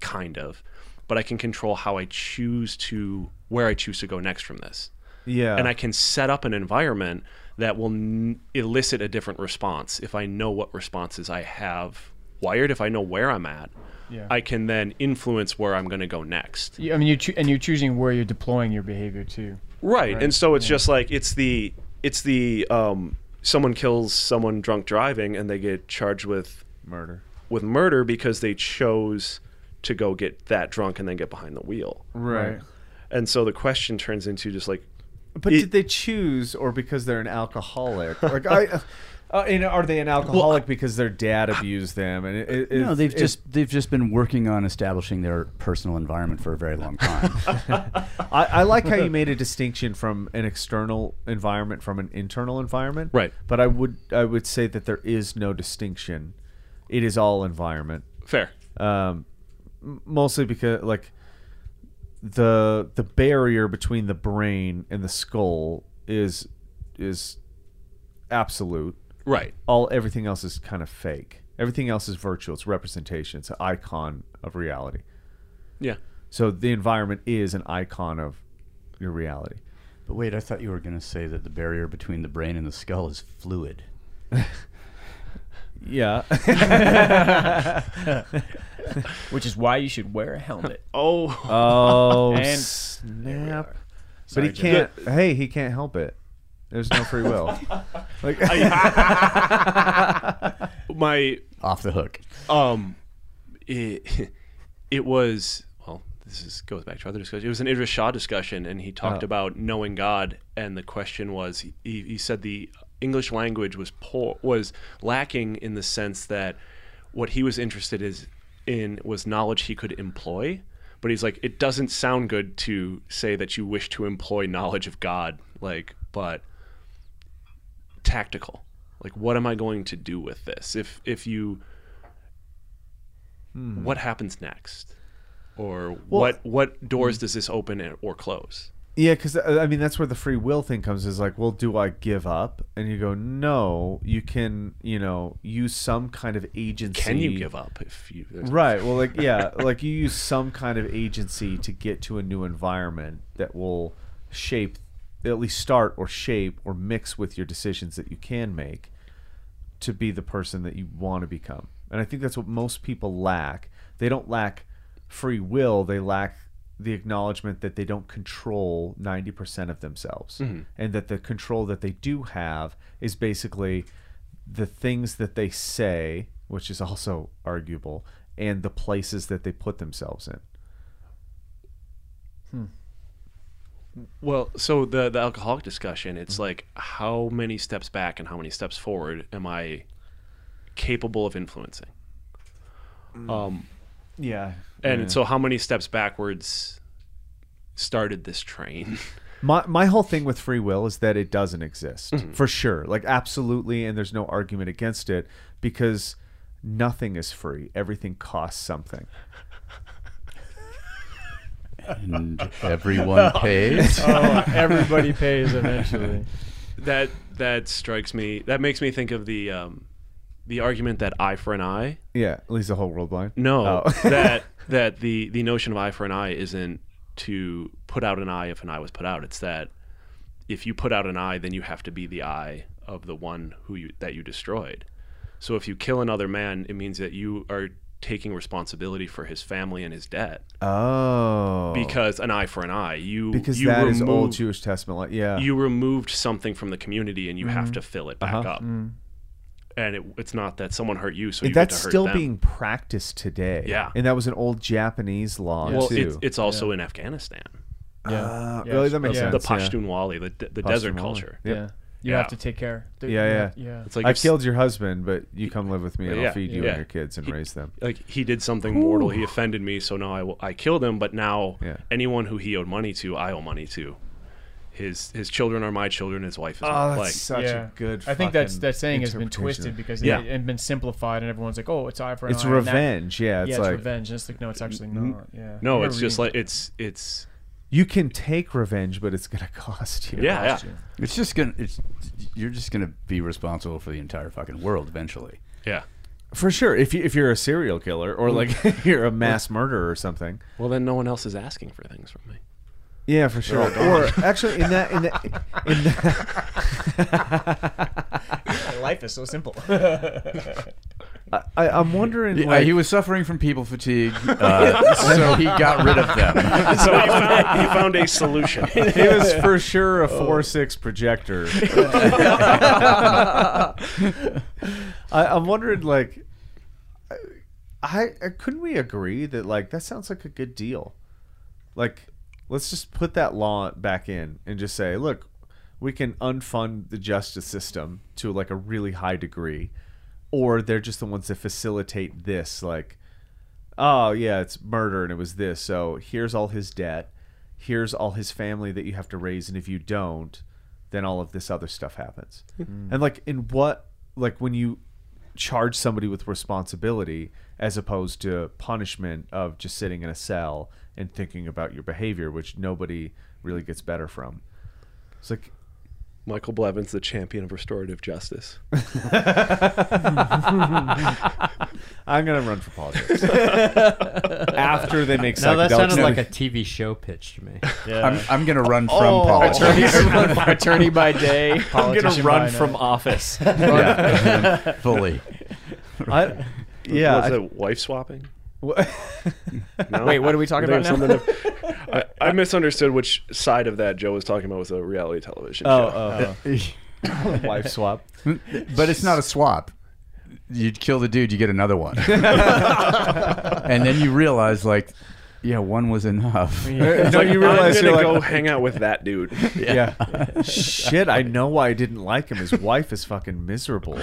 kind of but I can control how I choose to where I choose to go next from this Yeah. and I can set up an environment that will n- elicit a different response if I know what responses I have wired if I know where I'm at Yeah. I can then influence where I'm going to go next You- I mean, you choo- and you're choosing where you're deploying your behavior too. right, and so it's just like it's the it's the um someone kills someone drunk driving and they get charged with murder. with murder because they chose to go get that drunk and then get behind the wheel Right. and so the question turns into just like But It- did they choose, or because they're an alcoholic? Like, I, uh, you know, are they an alcoholic because their dad abused them? And it, it, No, they've it's- just they've just been working on establishing their personal environment for a very long time. I, I like how you made a distinction from an external environment from an internal environment. Right. But I would I would say that there is no distinction. It is all environment. fair Um, mostly because like the the barrier between the brain and the skull is is absolute. Right All everything else is kind of fake. Everything else is virtual. It's representation. It's an icon of reality. yeah So the environment is an icon of your reality. but wait, I thought you were going to say that the barrier between the brain and the skull is fluid. Yeah. Which is why you should wear a helmet. oh oh And- snap! But Sorry, he can't. Hey, he can't help it. There's no free will. like, my Off the hook. um it, it was well this is goes back to other discussion it was an Idries Shah discussion and he talked Oh. about knowing god and the question was he, he said the english language was poor was lacking in the sense that what he was interested is in was knowledge he could employ but he's like it doesn't sound good to say that you wish to employ knowledge of god like but tactical like what am i going to do with this if if you hmm. what happens next or what what doors does this open and- or close yeah, because uh, I mean that's where the free will thing comes. Is like, well, do I give up? And you go, no. You can, you know, use some kind of agency. can you give up if you Right. Well, like yeah, like you use some kind of agency to get to a new environment that will shape, at least start or shape or mix with your decisions that you can make to be the person that you want to become. And I think that's what most people lack. They don't lack free will. They lack the acknowledgement that they don't control 90% of themselves mm-hmm. and that the control that they do have is basically the things that they say, which is also arguable, and the places that they put themselves in. Well so the the alcoholic discussion it's mm-hmm. like how many steps back and how many steps forward am i capable of influencing? Mm. Um Yeah. and so how many steps backwards started this train? My my whole thing with free will is that it doesn't exist mm-hmm. for sure, like absolutely, and there's no argument against it because nothing is free. Everything costs something. And everyone pays. oh, everybody pays eventually. that that strikes me that makes me think of the um the argument that eye for an eye Yeah, at least the whole world blind. No, Oh. that that the the notion of eye for an eye isn't to put out an eye if an eye was put out. It's that if you put out an eye, then you have to be the eye of the one who you that you destroyed. So if you kill another man, it means that you are taking responsibility for his family and his debt Oh, because an eye for an eye. You because you that is old Jewish Testament. Like, yeah, You removed something from the community, and you have to fill it back Uh-huh. up. And it, it's not that someone hurt you, so you that's get to hurt still them. being practiced today. Yeah. and that was an old Japanese law well, too. it's, it's also in Afghanistan. Yeah. Uh, Yeah, really, that makes yeah. sense. the yeah. Pashtunwali, the, the desert Pashtunwali. culture. Yep. Yeah. You Yeah. have to take care. Th- Yeah, yeah. yeah. It's like I if killed your husband, but you come live with me and Yeah, I'll feed you yeah. and your kids and He- raise them. like he did something mortal. He offended me, so now I will, I killed him. But now Yeah. anyone who he owed money to, I owe money to. His his children are my children. His wife is Oh, my that's like. such yeah. a good. I think that's that saying has been twisted because Yeah. it had been simplified, and everyone's like, "Oh, it's eye for an It's eye," and that- revenge. Yeah, it's yeah, like it's revenge. And it's like, no, it's actually not. Yeah. No, I it's remember just like it's it's you can take revenge, but it's gonna cost you. yeah yeah. You. It's just gonna. It's you're just gonna be responsible for the entire fucking world eventually. Yeah. for sure. If you if you're a serial killer or like you're a mass murderer or something. Well, then no one else is asking for things from me. Yeah, for sure. Or actually, in that in that in that, Life is so simple. I, I, I'm wondering. Yeah, like, he was suffering from people fatigue, uh, so he got rid of them. So he found, he found a solution. he was for sure a four six projector. I, I'm wondering, like, I, I couldn't we agree that like that sounds like a good deal? Like, let's just put that law back in and just say, look, we can unfund the justice system to like a really high degree, or they're just the ones that facilitate this, like. Oh yeah, it's murder and it was this. So here's all his debt. Here's all his family that you have to raise, and if you don't, then all of this other stuff happens. Hmm. And like in what like when you charge somebody with responsibility as opposed to punishment of just sitting in a cell and thinking about your behavior, which nobody really gets better from. It's like Michael Blevins, the champion of restorative justice. I'm gonna run for politics after they make No, that sounded like a TV show pitch to me. I'm, I'm gonna run oh, from Oh, politics. attorney, attorney by day, I'm gonna politician by run night. from office. yeah, fully. I, yeah. Was I- it wife swapping? Wha- No? Wait, what are we talking about now? of- I, I misunderstood which side of that Joe was talking about was a reality television oh, show. oh, oh. wife swap. but it's not a swap. You kill the dude, you get another one, and then you realize like, yeah, one was enough. no, you realize I'm you're gonna like, go hang out with that dude. yeah. Shit, I know why I didn't like him. His wife is fucking miserable.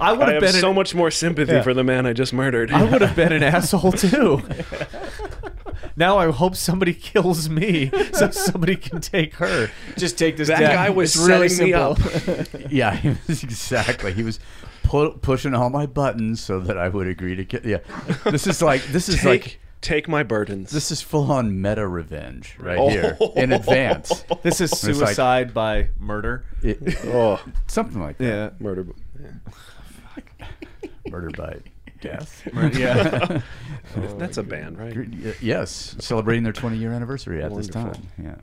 I would I have have been so an, much more sympathy Yeah. for the man I just murdered. I would have been an asshole too. now I hope somebody kills me so somebody can take her. Just take this. That down. guy was It's really setting me simple. up. Yeah, he was exactly. He was pu- pushing all my buttons so that I would agree to kill. Yeah, this is like this is take, like take my burdens. this is full on meta revenge right Oh. here in advance. This is It's like- suicide by murder. It- oh, something like that. Yeah. murder. Yeah. Murder by death. Yeah. That's a band, right? Yes, celebrating their 20 year anniversary at this time. Yeah.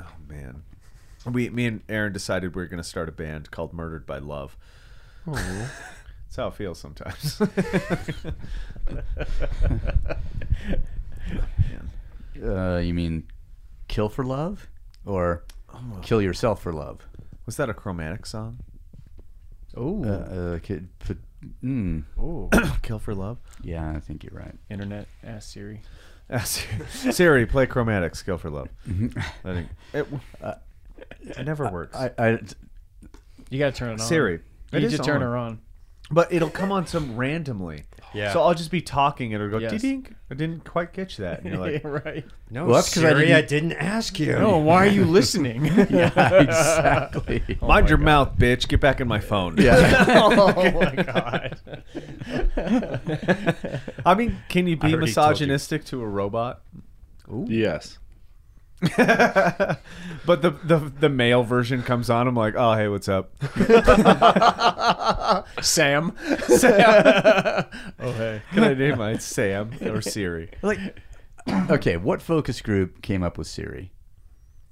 oh man. We me and Aaron decided we were going to start a band called Murdered by Love. That's how it feels sometimes. Uh, you mean kill for love or kill yourself for love? Was that a chromatic song? Ooh, Uh, uh, kid, put, mm, ooh. Kill for Love? yeah, I think you're right. Internet, ask Siri. Ah, Siri, Siri, play Chromatics, Kill for Love. I think it, it never works. I, I, You gotta turn it on. Siri, You it need is to turn on. her on. but it'll come on some randomly. Yeah. So I'll just be talking and it'll go Yes. ding. I didn't quite catch that. And you're like, right. no, Well, that's 'cause I Siri, I didn't- didn't, ask you. No, why are you listening? yeah, oh exactly. mind your mouth, bitch. Get back in my phone. Yeah. oh my god. I mean, can you I be already told you. misogynistic to a robot? Yes. but the, the the male version comes on. I'm like, oh hey, what's up? Sam. Oh hey, can I name my Sam or Siri? like, okay, what focus group came up with Siri?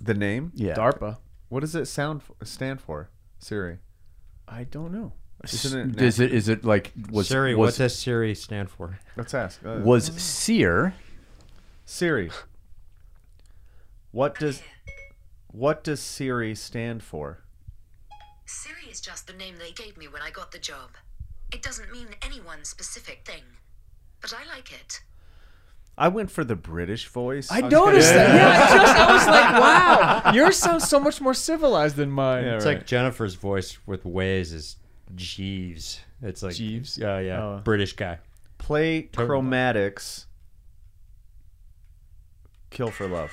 The name? Yeah. DARPA. What does it sound stand for? Siri. I don't know. Isn't it? Is it is it like was Siri, what does Siri stand for? Let's ask. Uh, was seer Siri? What does what does Siri stand for? Siri is just the name they gave me when I got the job. It doesn't mean any one specific thing, but I like it. I went for the British voice. I noticed that. Yeah, I just I was like, wow, yours sounds so much more civilized than mine. Yeah, It's right. like Jennifer's voice with Waze is Jeeves. It's like Jeeves? Yeah, yeah. Oh. British guy. Play Totally. Chromatics. Kill for Love.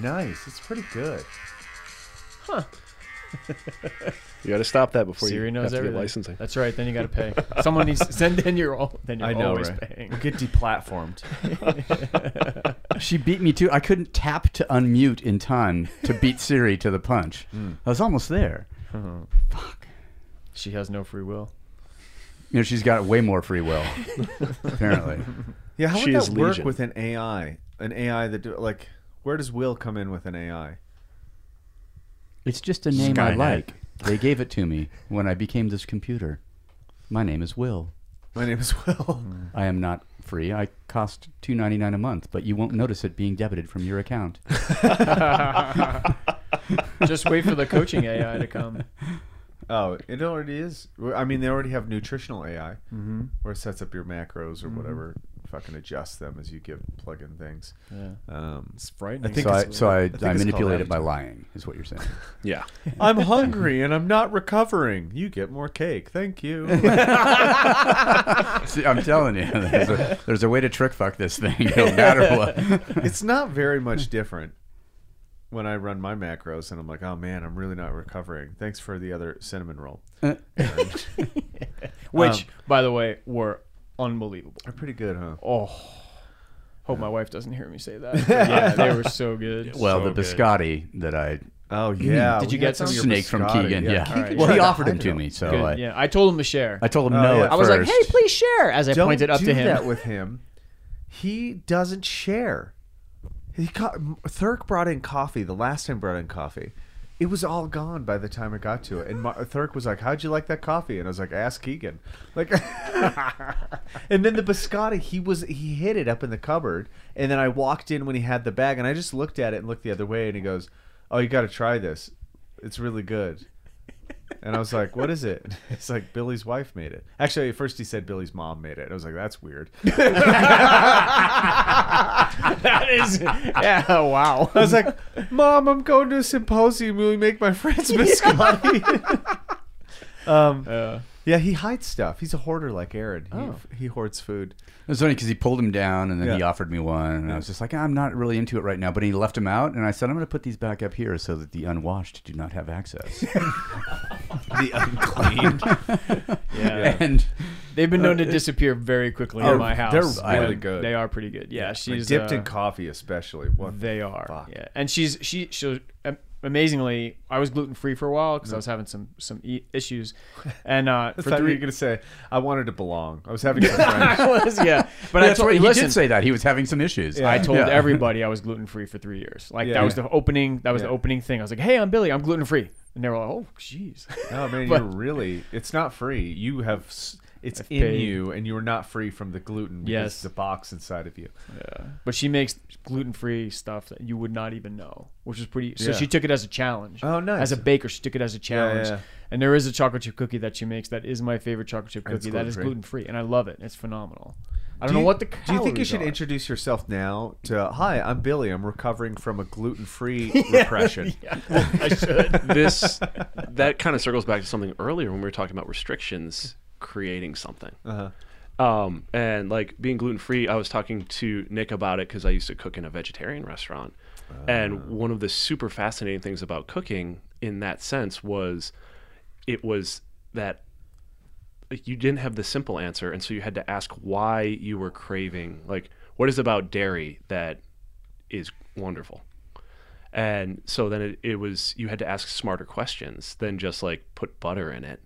Nice. It's pretty good. Huh. you got to stop that before Siri you knows have to everything. get licensing. That's right. Then you got to pay. Someone needs. Then, then you're all. Then you're I know, always right? paying. We'll get deplatformed. She beat me too. I couldn't tap to unmute in time to beat Siri to the punch. Hmm. I was almost there. Fuck. She has no free will. You know, she's got way more free will, apparently. yeah, how She would is that work Legion. with an AI? An AI that do like where does Will come in with an AI? It's just a name I Skynet. like. They gave it to me when I became this computer. My name is Will. My name is Will. I am not free. I cost two ninety nine a month, but you won't notice it being debited from your account. Just wait for the coaching AI to come. Oh, it already is. I mean, they already have nutritional AI, mm-hmm. where it sets up your macros or whatever, fucking adjust them as you give plug in things. Yeah. Um, It's frightening. I think so I so I, I I, it's called manipulate it by lying, is what you're saying. Yeah. I'm hungry and I'm not recovering. You get more cake. Thank you. See, I'm telling you, there's a, there's a way to trick fuck this thing, no matter what. it's not very much different when I run my macros and I'm like, oh man, I'm really not recovering. Thanks for the other cinnamon roll. Which, Um, by the way, were unbelievable. They're pretty good, huh? Oh, hope my wife doesn't hear me say that. Yeah, they were so good. Well, So the good. biscotti that I Oh mm. yeah. Did you we get had some of your snake from Keegan, yeah. All right. Well, he offered him to me, so I, yeah, I told him to share. I told him Oh, no yeah. at I was like, "Hey, please share." As I Don't pointed up do to him. that with him. He doesn't share. He co- Thurk brought in coffee the last time brought in coffee. It was all gone by the time I got to it. And Ma- Thurk was like, "How'd you like that coffee?" And I was like, "Ask Keegan." Like, and then the biscotti, he was he hid it up in the cupboard. And then I walked in when he had the bag, and I just looked at it and looked the other way. And he goes, "Oh, you got to try this. It's really good." And I was like, "What is it?" It's like Billy's wife made it. Actually, at first he said Billy's mom made it. I was like, "That's weird." that is, yeah, wow. I was like, "Mom, I'm going to a symposium. Will you make my friends biscotti?" um, Uh, yeah, he hides stuff. He's a hoarder like Aaron. He, Oh. he hoards food. It was funny because he pulled him down and then he offered me one, and I was just like, I'm not really into it right now. But he left him out, and I said, I'm going to put these back up here so that the unwashed do not have access. The unclean. yeah. and they've been known to disappear very quickly Oh, in my house. they're really and good. They are pretty good. Yeah, she's dipped uh, in coffee, especially. What? They are. Fuck. Yeah, and she's she she um, amazingly. I was gluten free for a while because I was having some some e- issues, and uh, for thought you're gonna say I wanted to belong. I was having some friends. Was yeah, but I that's told what he listen, did say that he was having some issues. I told Yeah. everybody I was gluten free for three years. Like Yeah. that was the opening. That was the Yeah. opening thing. I was like, "Hey, I'm Billy. I'm gluten free," and they were like, "Oh, jeez." Oh man, you're really. It's not free. You have. s- It's I've in paid. you, and you are not free from the gluten. Because Yes. it's a box inside of you. Yeah, but she makes gluten free stuff that you would not even know, which is pretty. So Yeah. she took it as a challenge. Oh, nice. As a baker, she took it as a challenge. yeah. And there is a chocolate chip cookie that she makes that is my favorite chocolate chip And it's cookie. That is gluten-free. gluten free, and I love it. It's phenomenal. I don't Do know what the. Do you think you calories should are. introduce yourself now to Hi, I'm Billy. I'm recovering from a gluten-free repression. Yeah, I should. this that kind of circles back to something earlier when we were talking about restrictions creating something. Uh-huh. Um, and like being gluten free, I was talking to Nick about it because I used to cook in a vegetarian restaurant. And one of the super fascinating things about cooking in that sense was it was that you didn't have the simple answer. And so you had to ask why you were craving, like, what is about dairy that is wonderful? And so then it, it was, you had to ask smarter questions than just like put butter in it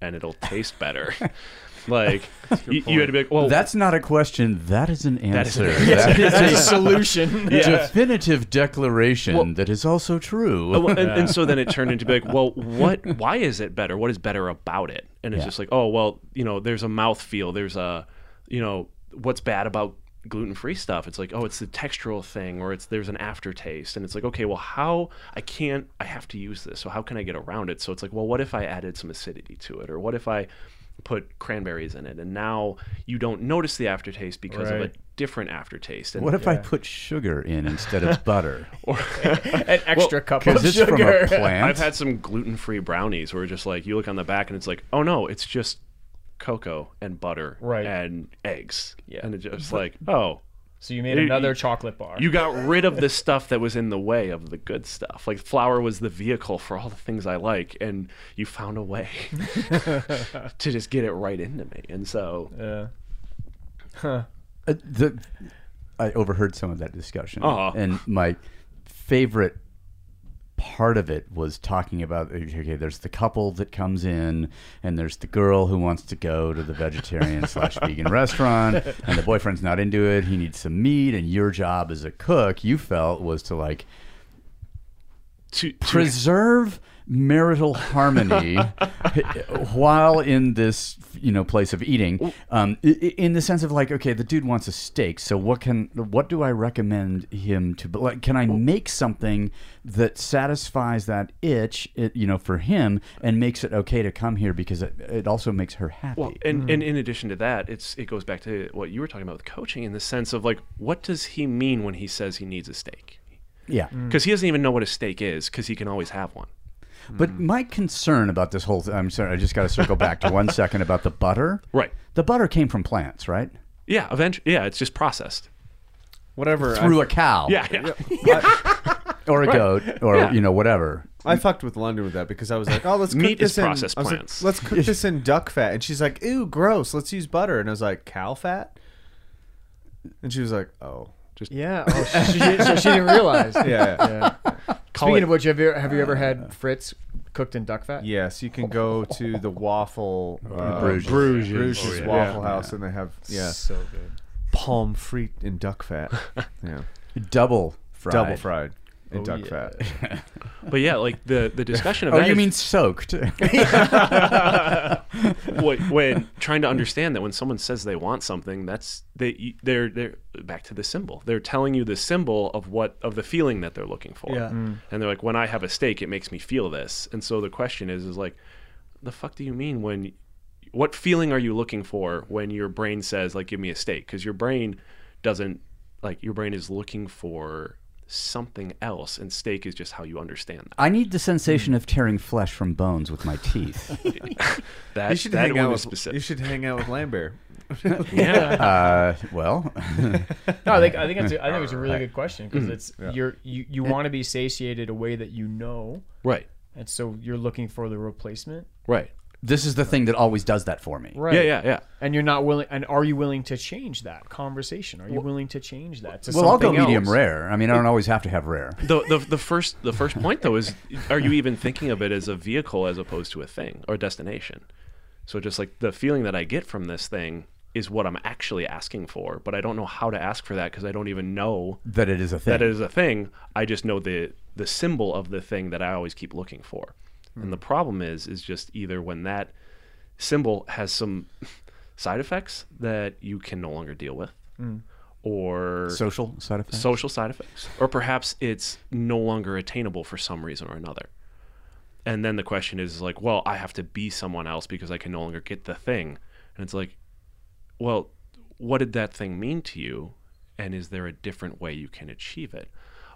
and it'll taste better. like, you, you had to be like, well, That's not a question. That is an answer. That is That's a a solution. definitive declaration Well- that is also true. Uh, well, and, and so then it turned into be like, well, what? Why is it better? What is better about it? And it's Yeah. just like, oh, well, you know, there's a mouth feel. There's a, you know, what's bad about gluten free stuff? It's like, oh, it's the textural thing, or it's there's an aftertaste, and it's like, okay, well, how I can't, I have to use this, so how can I get around it? So it's like, well, what if I added some acidity to it, or what if I put cranberries in it, and now you don't notice the aftertaste because of a different aftertaste. And What if I put sugar in instead of butter? Or an extra cup of Because it's from sugar. a plant. I've had some gluten-free brownies where just like you look on the back and it's like, oh no, it's just cocoa and butter Right. and eggs. Yeah. And it's just like, oh, so you made You- another you- chocolate bar. you got rid of the stuff that was in the way of the good stuff. Like flour was the vehicle for all the things I like, and you found a way to just get it right into me. And so, yeah. Huh. Uh, the, I overheard some of that discussion, Aw. and my favorite part of it was talking about okay, there's the couple that comes in, and there's the girl who wants to go to the vegetarian slash vegan restaurant, and the boyfriend's not into it. He needs some meat, and your job as a cook, you felt, was to like to, to preserve marital harmony while in this you know place of eating um, i- i- in the sense of like okay the dude wants a steak so what can what do i recommend him to but like can i make something that satisfies that itch it, you know for him and makes it okay to come here because it, it also makes her happy Well, and, and in addition to that, it's it goes back to what you were talking about with coaching in the sense of like, what does he mean when he says he needs a steak? yeah Because he doesn't even know what a steak is, because he can always have one. But hmm. my concern about this whole thing i'm sorry i just got to circle back to one second about the butter Right. the butter came from plants right Yeah. Eventually. Yeah. It's just processed. Whatever. through I, a cow Yeah. Yeah. or a goat or Yeah. you know whatever I fucked with London with that because I was like, oh, let's cook Meat is this in. processed I was like, plants. let's cook this in duck fat, and she's like, ew, gross. Let's use butter, and I was like, cow fat, and she was like, oh, Just Yeah. Oh, she, she- so she didn't realize. yeah, yeah. Yeah. Call Speaking it- of which, have you have you ever had frites cooked in duck fat? Yes, you can go to the waffle uh, Bruges. Bruges, Bruges. Bruges Oh, yeah. Waffle Yeah. House, and they have yeah So good. pomme frite in duck fat, yeah, double fried. double fried in Oh, duck yeah. fat. But yeah, like the the discussion of Oh, that you is- mean soaked? when, when trying to understand that when someone says they want something, that's they they're they're back to the symbol. They're telling you the symbol of what of the feeling that they're looking for. Yeah. Mm. And they're like, when I have a steak, it makes me feel this. And so the question is, is like, the fuck do you mean when? What feeling are you looking for when your brain says like, give me a steak? Because your brain doesn't like your brain is looking for something else, and steak is just how you understand that. I need the sensation of tearing flesh from bones with my teeth. That You should that hang out with specific. you should hang out with Lambert. yeah. Uh, well, No, I think I think it's a, I think it's a really good question because it's Yeah. you're you, you want to be satiated a way that you know, right. and so you're looking for the replacement. Right. This is the thing that always does that for me. Right. Yeah. Yeah. Yeah. And you're not willing. And are you willing to change that conversation? Are you willing to change that to Well, I'll go medium else? rare. I mean, I don't always have to have rare. the, the the first the first point though is are you even thinking of it as a vehicle as opposed to a thing or a destination so just like the feeling that i get from this thing is what i'm actually asking for but i don't know how to ask for that because i don't even know That it is a thing. that it is a thing i just know the the symbol of the thing that i always keep looking for Hmm. and the problem is is just either when that symbol has some side effects that you can no longer deal with hmm. or social side effects. social side effects, or perhaps it's no longer attainable for some reason or another. And then the question is like, well, I have to be someone else because I can no longer get the thing. And it's like, well, what did that thing mean to you? And is there a different way you can achieve it?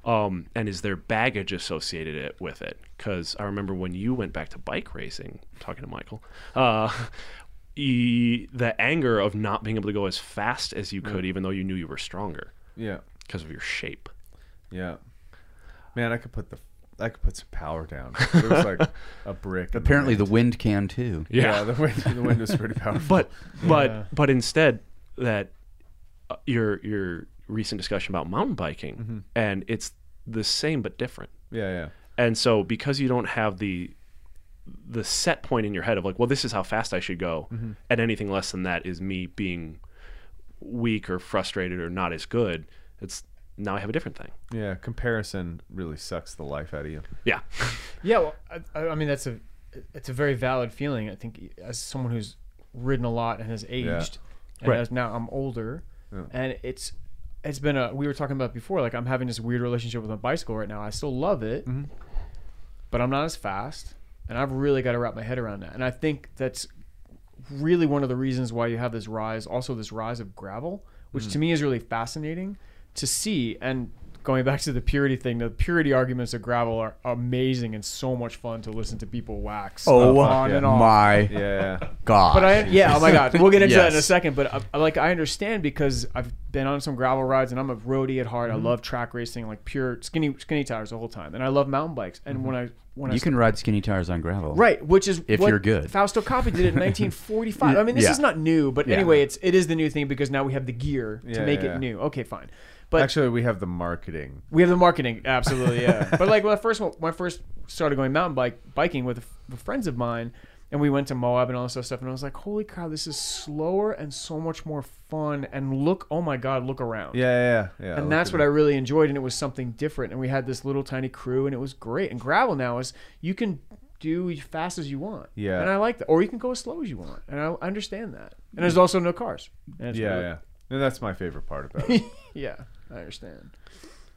Um, and is there baggage associated it with it? Because I remember when you went back to bike racing, talking to Michael, uh, e- the anger of not being able to go as fast as you could, even though you knew you were stronger Yeah, because of your shape. yeah. Man, I could put the I could put some power down. It was like a brick. Apparently, the wind. wind can too. yeah, the wind the wind was pretty powerful. but but Yeah. but instead that uh, your your recent discussion about mountain biking mm-hmm. and it's the same but different yeah, yeah. and so because you don't have the the set point in your head of like well this is how fast i should go mm-hmm. and anything less than that is me being weak or frustrated or not as good it's now i have a different thing Yeah, comparison really sucks the life out of you. yeah Yeah, well, I, I mean that's a it's a very valid feeling. I think as someone who's ridden a lot and has aged, and Right. as now I'm older, Yeah. and it's it's been a we were talking about before. Like I'm having this weird relationship with my bicycle right now. I still love it, Mm-hmm. but I'm not as fast, and I've really got to wrap my head around that. And I think that's really one of the reasons why you have this rise, also this rise of gravel, which to me is really fascinating to see. And going back to the purity thing, the purity arguments of gravel are amazing and so much fun to listen to people wax Oh on and off. my Yeah. god! But I, yeah, oh my god, we'll get into that in a second. But I, I- like, I understand because I've been on some gravel rides and I'm a roadie at heart. Mm-hmm. I love track racing, like pure skinny skinny tires the whole time, and I love mountain bikes. And when I when I Mm-hmm. you can ride skinny tires on gravel, Right, which is If what you're good. Fausto Coppi did it in 1945. I mean, this Yeah. is not new, but Yeah. anyway, it's it is the new thing because now we have the gear to make yeah. it new. Okay, fine, but Actually, we have the marketing. we have the marketing, absolutely, yeah. but like when I first when I first started going mountain bike biking with, with friends of mine, and we went to Moab and all this stuff, and I was like, holy cow, this is slower and so much more fun. And look, oh my god, look around. Yeah, yeah, yeah. And that's what I really enjoyed, and it was something different. And we had this little tiny crew, and it was great. And gravel now is you can do as fast as you want. Yeah. And I like that, or you can go as slow as you want, and I understand that. And there's also no cars. Yeah, really- yeah. And that's my favorite part about it. yeah. I understand.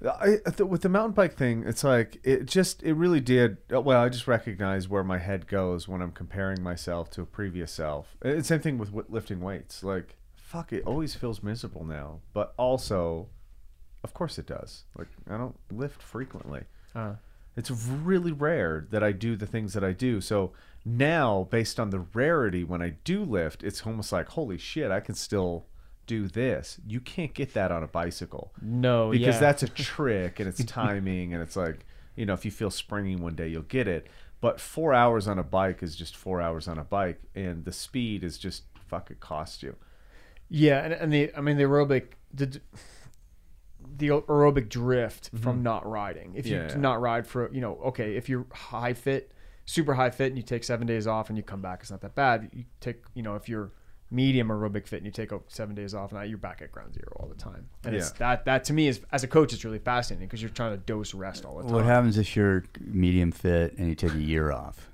I, th- with the mountain bike thing, it's like it just it really did. uh, Well, I just recognize where my head goes when I'm comparing myself to a previous self. It's same thing with wi- lifting weights. Like fuck, it always feels miserable now. But also, of course, it does. Like I don't lift frequently. Uh, It's really rare that I do the things that I do. So now, based on the rarity, when I do lift, it's almost like holy shit, I can still do this. You can't get that on a bicycle no, because yeah. that's a trick and it's timing and it's like you know if you feel springy one day you'll get it but four hours on a bike is just four hours on a bike and the speed is just fuck it cost you Yeah, and, and the I mean the aerobic the the aerobic drift from not riding. If you Mm-hmm. Yeah, do yeah. not ride for you know okay, if you're high fit, super high fit, and you take seven days off and you come back, it's not that bad. You take you know if you're medium aerobic fit and you take seven days off, now you're back at ground zero all the time. And it's that that to me is as a coach, it's really fascinating because you're trying to dose rest all the time. What happens if you're medium fit and you take a year off?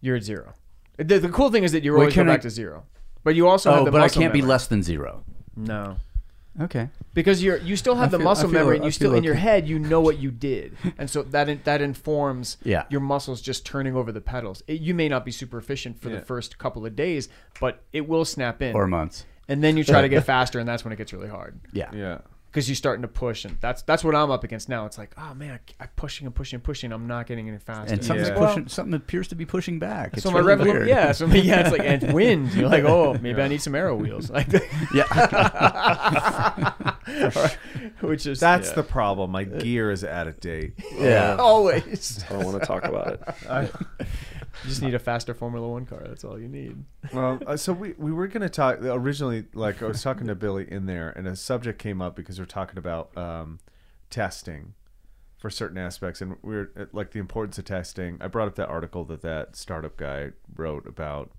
You're at zero. The, the cool thing is that you Well, always go can I- back to zero, but you also have Oh, the but I can't be less than zero. No. Okay. because you're you still have I the feel- muscle I feel- memory and I you still feel in your okay. head you know what you did and so that in, that informs Yeah. your muscles just turning over the pedals it, you may not be super efficient for Yeah. the first couple of days but it will snap in Or months. and then you try to get faster and that's when it gets really hard Yeah. yeah because you're starting to push and that's that's what I'm up against now it's like oh man I, I'm pushing and pushing and pushing I'm not getting any faster And something's Yeah. pushing. Something appears to be pushing back. It's so my really revenue, weird. yeah, so yeah, it's like and wind. You're like, oh, maybe I need some aero wheels, like, Yeah. which is that's yeah. the problem my uh, gear is out of date yeah. always. I don't want to talk about it. You just need a faster Formula One car. That's all you need. well uh, so we, we were going to talk originally like i was talking to billy in there and a subject came up because we're talking about um, testing for certain aspects and we are like the importance of testing i brought up that article that that startup guy wrote about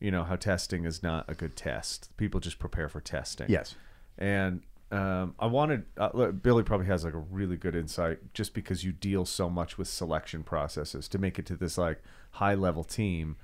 you know how testing is not a good test people just prepare for testing Yes. and um, I wanted uh, look, Billy probably has like a really good insight just because you deal so much with selection processes to make it to this like high level team,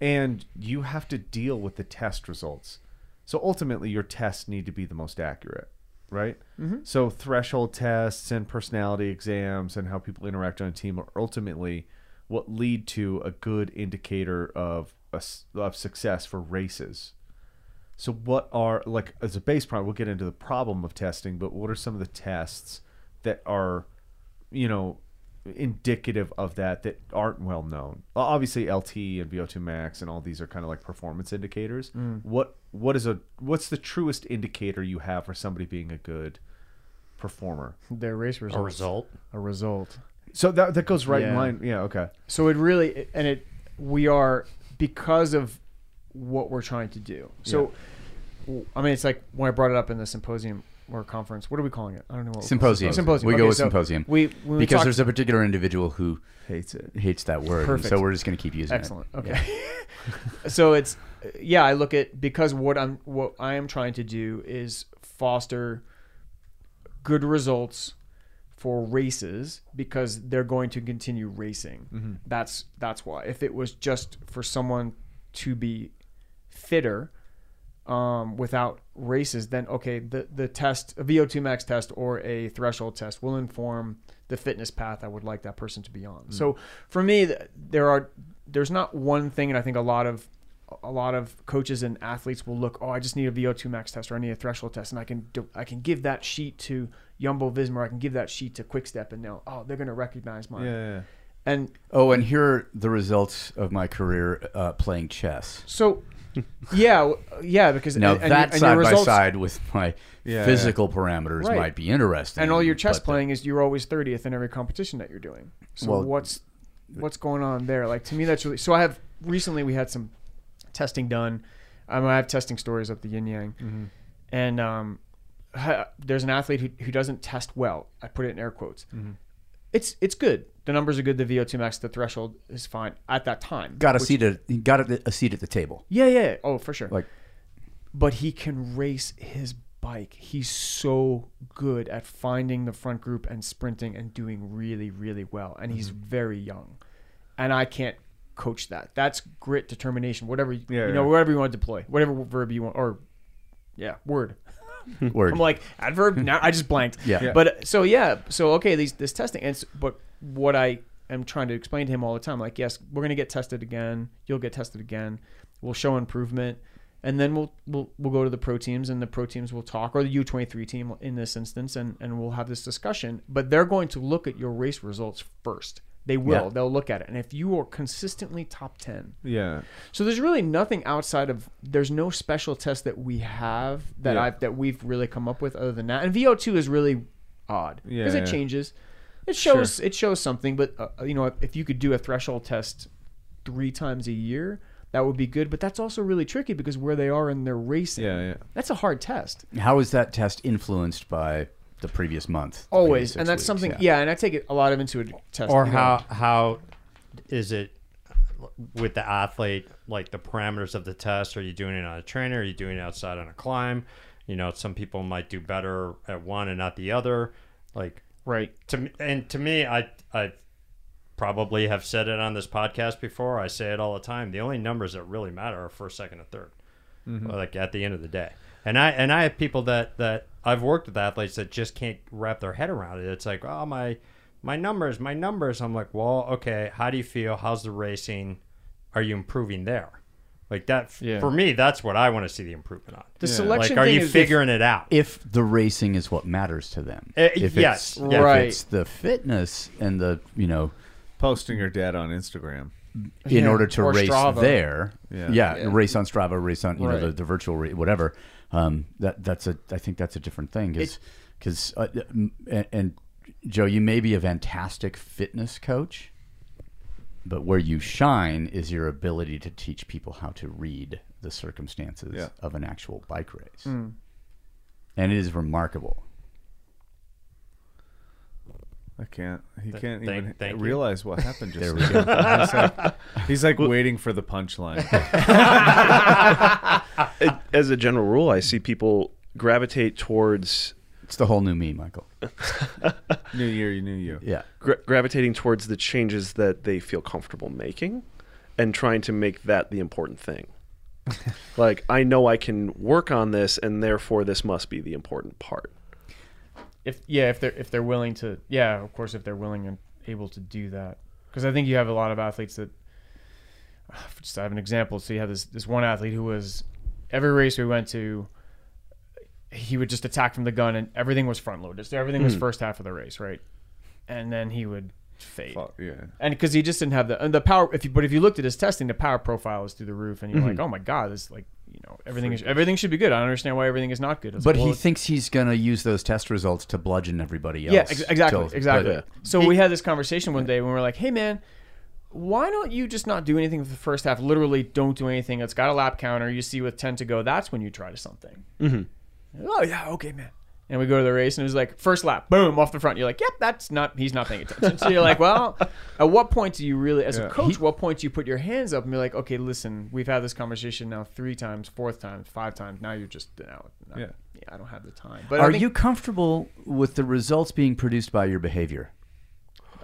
and you have to deal with the test results. So ultimately, your tests need to be the most accurate, right? Mm-hmm. So threshold tests and personality exams and how people interact on a team are ultimately what lead to a good indicator of a of success for races. So what are like as a base problem? We'll get into the problem of testing, but what are some of the tests that are, you know, indicative of that that aren't well known? Obviously, LT and VO2 max and all these are kind of like performance indicators. Mm. What what is a what's the truest indicator you have for somebody being a good performer? Their race result. A result. A result. So that that goes right in line. Yeah. Okay. So it really and it we are because of what we're trying to do. So I mean, it's like when I brought it up in the symposium or conference. What are we calling it? I don't know. What Symposium. Symposium. We go Okay, with so symposium. We, we because talk- there's a particular individual who Hates it. hates that word. Perfect. So we're just going to keep using Excellent. it. Okay. so it's yeah, I look at because what I'm what I am trying to do is foster good results for races because they're going to continue racing. Mm-hmm. That's that's why. If it was just for someone to be fitter um, without races, then okay, the the test, a VO2 max test or a threshold test will inform the fitness path I would like that person to be on. So for me, there are there's not one thing, and I think a lot of a lot of coaches and athletes will look, oh, I just need a VO2 max test or I need a threshold test, and I can do, I can give that sheet to Jumbo Visma, I can give that sheet to Quickstep, and they'll oh, they're gonna recognize mine. Yeah, yeah. And Oh, and here are the results of my career uh, playing chess. so, yeah, yeah, because Now and, and that your, and your side by side with my Yeah, physical parameters Right. might be interesting. and all your chess but- playing is you're always 30th in every competition that you're doing. So Well- what's what's going on there? Like to me, that's really. So I have recently we had some testing done. Um, I have testing stories at the Yin Yang, Mm-hmm. and um, there's an athlete who, who doesn't test well. I put it in air quotes. Mm-hmm. It's it's good. The numbers are good. The VO2 max, the threshold is fine at that time. got a which- seat at got a, a seat at the table. Yeah, yeah. Oh, for sure. Like but he can race his bike. He's so good at finding the front group and sprinting and doing really, really well. And he's Mm-hmm. very young, and I can't coach that. That's grit, determination, whatever you, Yeah, know, whatever you want to deploy, whatever verb you want, or yeah, word. word. I'm like adverb. now I just blanked. Yeah. Yeah. But so yeah. So okay, these this testing. And but what I am trying to explain to him all the time, like yes, we're gonna get tested again. You'll get tested again. We'll show improvement, and then we'll we'll we'll go to the pro teams, and the pro teams will talk, or the U23 team in this instance, and and we'll have this discussion. But they're going to look at your race results first. They will. Yeah. They'll look at it, and if you are consistently top ten, Yeah. so there's really nothing outside of there's no special test that we have that Yeah. I've that we've really come up with other than that. And VO2 is really odd because Yeah, it changes. It shows it shows something, but uh, you know if you could do a threshold test three times a year, that would be good. But that's also really tricky because where they are in their racing, Yeah, yeah. that's a hard test. How is that test influenced by the previous month? the Always, previous and that's weeks? something. Yeah. and I take it a lot of into a test. or you know. how how is it with the athlete like the parameters of the test are you doing it on a trainer are you doing it outside on a climb you know some people might do better at one and not the other like right. to me and to me i i probably have said it on this podcast before. I say it all the time. The only numbers that really matter are first second and 3rd mm-hmm. like at the end of the day. And i and i have people that that i've worked with athletes that just can't wrap their head around it. It's like oh my my numbers my numbers. I'm like well okay how do you feel? How's the racing? Are you improving there like that Yeah. for me that's what i want to see the improvement on The Yeah. selection like are thing you is- figuring it out if the racing is what matters to them. Uh, if yes, it's, yeah. if Right. it's the fitness and the you know, Posting your dad on Instagram. in Yeah, order to or race Strava. there, Yeah. yeah, Yeah. race on Strava, race on you know the, the virtual ra- whatever. Um, that that's a I think that's a different thing because because uh, and, and Joe, you may be a fantastic fitness coach, but where you shine is your ability to teach people how to read the circumstances Yeah. of an actual bike race, Hmm. and it is remarkable. I can't. He Th- can't thank- even thank you. realize what happened just There we now. He's like, he's like waiting for the punchline. As a general rule, I see people gravitate towards It's the whole new me, Michael. new year, you knew you. Yeah. gra- gravitating towards the changes that they feel comfortable making, and trying to make that the important thing. like I know I can work on this, and therefore this must be the important part. if yeah if they're if they're willing to yeah of course if they're willing and able to do that because i think you have a lot of athletes that just to have an example so you have this this one athlete who was every race we went to he would just attack from the gun and everything was front loaded so everything was hmm. first half of the race right and then he would fade Fuck, yeah. and because he just didn't have the and the power if you but if you looked at his testing the power profile is through the roof and you're mm-hmm. like oh my god this like you know everything is everything should be good i don't understand why everything is not good It's But like, he well, thinks he's going to use those test results to bludgeon everybody else. Yeah, ex- exactly, till- exactly. but- so we had this conversation one day when we were like, "Hey, man, why don't you just not do anything for the first half? Literally, don't do anything. It's got a lap counter. You see with ten to go, that's when you try to something." Mm-hmm. Oh yeah, okay, man. And we go to the race, and it was like first lap, boom, off the front. You're like, "Yep, that's not." He's not paying attention. So you're like, "Well, at what point do you really, as a Yeah. coach, what point do you put your hands up and be like, okay, listen, we've had this conversation now three times, fourth time, five times. Now you're just now, now- Yeah. yeah, I don't have the time." But I Are think- you comfortable with the results being produced by your behavior?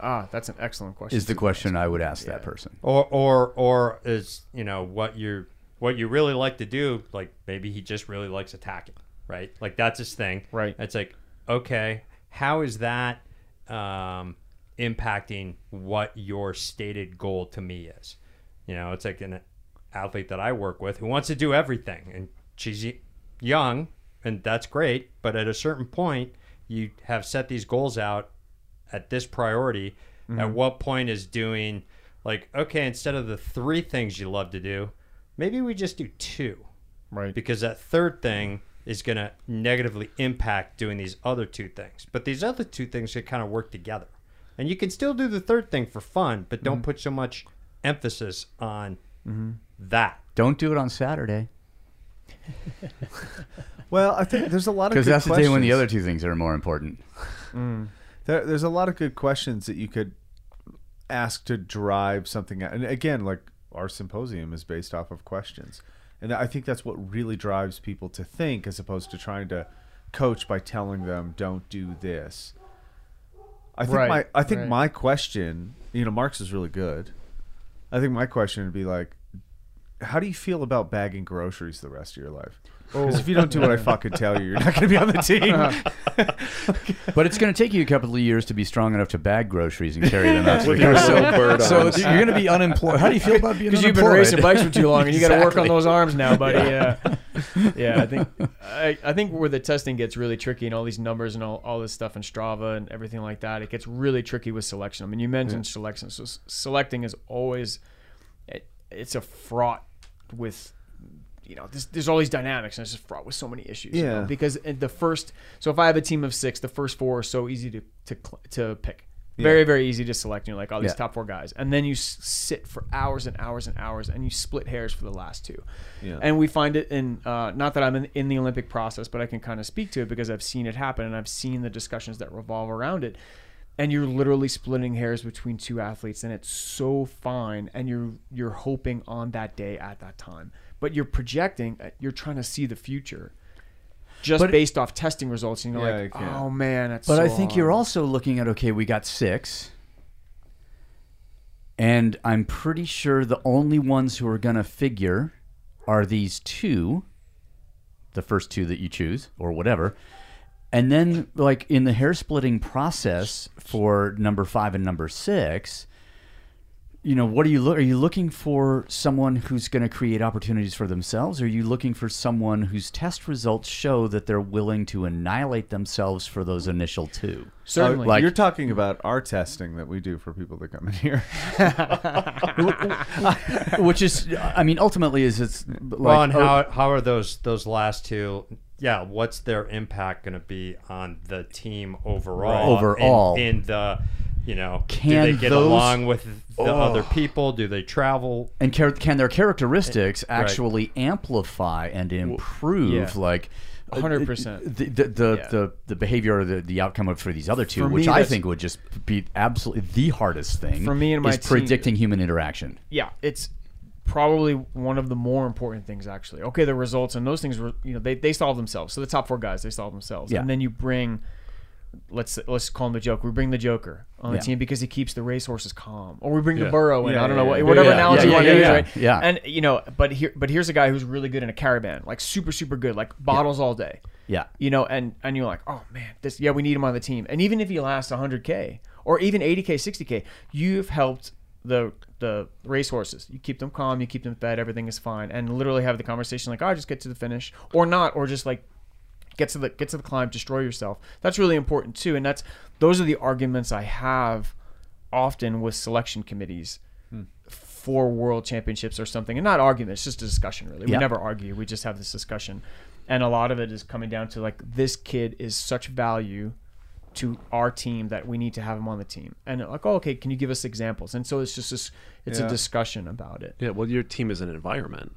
Ah, that's an excellent question. Is the question I would ask that person. or or or is you know what you what you really like to do like maybe he just really likes attacking right like that's his thing Right. it's like okay how is that um impacting what your stated goal to me is you know it's like an athlete that I work with who wants to do everything, and she's young, and that's great. But at a certain point, you have set these goals out at this priority. At what point is doing like okay, instead of the three things you love to do, maybe we just do two Right. because that third thing is going to negatively impact doing these other two things. But these other two things should kind of work together. And you can still do the third thing for fun, but don't mm-hmm. put so much emphasis on mm-hmm. that. Don't do it on Saturday Well, I think there's a lot of because good that's the day when the other two things are more important. Mm. There, there's a lot of good questions that you could ask to drive something. out. And again, like our symposium is based off of questions, and I think that's what really drives people to think, as opposed to trying to coach by telling them don't do this. I think Right, my I think right. my question, you know, Mark's is really good. I think my question would be like, how do you feel about bagging groceries the rest of your life? Because if you don't do what I oh. fucking tell you, you're not going to be on the team. But it's going to take you a couple of years to be strong enough to bag groceries and carry them out. to With the your car. so, bird so arms. you're going to be unemployed. How do you feel about being unemployed? Because you've been racing bikes for too long, and you got to work on those arms now, buddy. Yeah, yeah. I think I, I think where the testing gets really tricky and all these numbers and all, all this stuff in Strava and everything like that, it gets really tricky with selection. I mean, you mentioned selection, so s- selecting is always it, it's a fraught with you know there's, there's all these dynamics and it's just fraught with so many issues. you know, Yeah. because in the first, so if I have a team of six, the first four are so easy to to to pick. Very, very easy to select. You're like, oh, these Yeah. top four guys, and then you s- sit for hours and hours and hours, and you split hairs for the last two. Yeah. And we find it in uh, not that I'm in, in the Olympic process, but I can kind of speak to it because I've seen it happen and I've seen the discussions that revolve around it. And you're literally splitting hairs between two athletes, and it's so fine. And you're you're hoping on that day at that time, but you're projecting. uh, You're trying to see the future, just But- based off testing results. And you're Yeah, like, oh man, that's. But so I think hard." you're also looking at okay, we got six, and I'm pretty sure the only ones who are going to figure are these two, the first two that you choose or whatever, and then like in the hair splitting process for number five and number six. You know, what are you look? Are you looking for someone who's going to create opportunities for themselves? Or are you looking for someone whose test results show that they're willing to annihilate themselves for those initial two? certainly. like- You're talking about our testing that we do for people that come in here. which is i mean ultimately is it's like well, and oh, how how are those those last two? Yeah, what's their impact going to be on the team overall? Overall. in, in the you know, Can do they get those- along with the Oh. other people? Do they travel? and char- can their characteristics Right. actually amplify and improve yeah. like uh, 100%. the the the, Yeah. the, the behavior or the, the outcome of for these other two For me, which i think would just be absolutely the hardest thing For me and my is team- predicting human interaction yeah, it's probably one of the more important things actually. Okay, the results and those things were you know they, they solve themselves. So the top four guys they solve themselves, Yeah. and then you bring let's let's call him the Joker. We bring the Joker on the Yeah. team because he keeps the racehorses calm, or we bring the Yeah. Burrow in. Yeah, I don't know what, yeah. whatever Yeah, analogy yeah, you want to yeah, use, yeah, right? yeah. And you know, but here but here's a guy who's really good in a caravan, like super super good, like bottles all day. yeah You know, and and you're like, oh man, this yeah, we need him on the team. And even if he lasts 100k or even 80k, 60k, you've helped the the racehorses. You keep them calm, you keep them fed, everything is fine, and literally have the conversation like, "I oh, just get to the finish, or not, or just like get to the get to the climb, destroy yourself. That's really important too, and that's those are the arguments I have often with selection committees hmm. for world championships or something, and not arguments, just a discussion. Really, we never argue. We just have this discussion, and a lot of it is coming down to like this kid is such value to our team that we need to have him on the team, and like, oh, okay, can you give us examples? And so it's just this, it's Yeah. a discussion about it. Yeah, well, your team is an environment.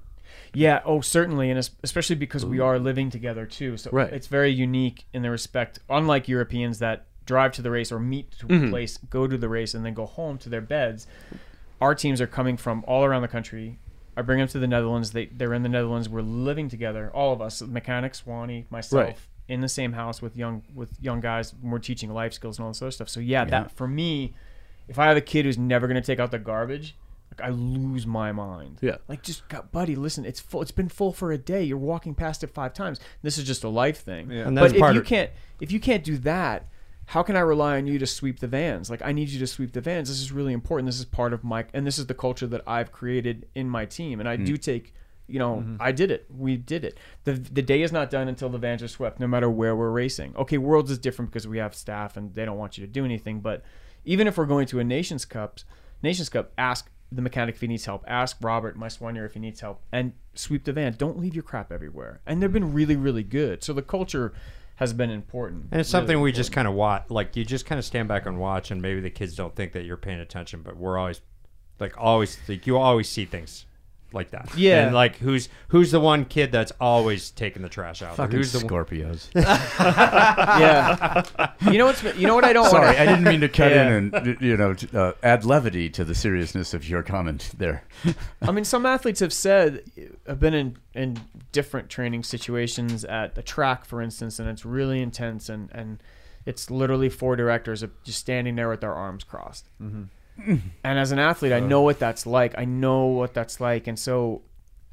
Yeah. Oh, certainly, and especially because we are living together too. So Right. it's very unique in the respect, unlike Europeans that drive to the race or meet to a mm-hmm. place, go to the race, and then go home to their beds. Our teams are coming from all around the country. I bring them to the Netherlands. They they're in the Netherlands. We're living together, all of us, mechanics, Wani, myself, Right. In the same house with young with young guys. and We're teaching life skills and all this other stuff. So yeah, that for me, if I have a kid who's never going to take out the garbage, like I lose my mind. Yeah. Like just God, buddy, listen, it's full. It's been full for a day. You're walking past it five times. This is just a life thing. Yeah. And but that's if you of- can't, if you can't do that, how can I rely on you to sweep the vans? Like I need you to sweep the vans. This is really important. This is part of my and this is the culture that I've created in my team. And I mm. do take you know, mm-hmm. I did it. We did it. The the day is not done until the vans are swept, no matter where we're racing. Okay, Worlds is different because we have staff and they don't want you to do anything. But even if we're going to a Nations Cup, Nations Cup, ask the mechanic if he needs help. Ask Robert, my soigneur, if he needs help, and sweep the van. Don't leave your crap everywhere. And they've been really, really good. So the culture has been important. And it's Really something we important. just kind of watch. Like you just kind of stand back and watch, and maybe the kids don't think that you're paying attention, but we're always, like, always like you always see things like that. Yeah. And like who's who's the one kid that's always taking the trash out? Fucking who's the? Scorpios. yeah. You know what's you know what I don't Sorry, want I didn't mean to cut Yeah. in and you know uh, add levity to the seriousness of your comment there. I mean, some athletes have said have been in in different training situations at the track, for instance, and it's really intense, and and it's literally four directors just standing there with their arms crossed. And as an athlete, I know what that's like. I know what that's like, and so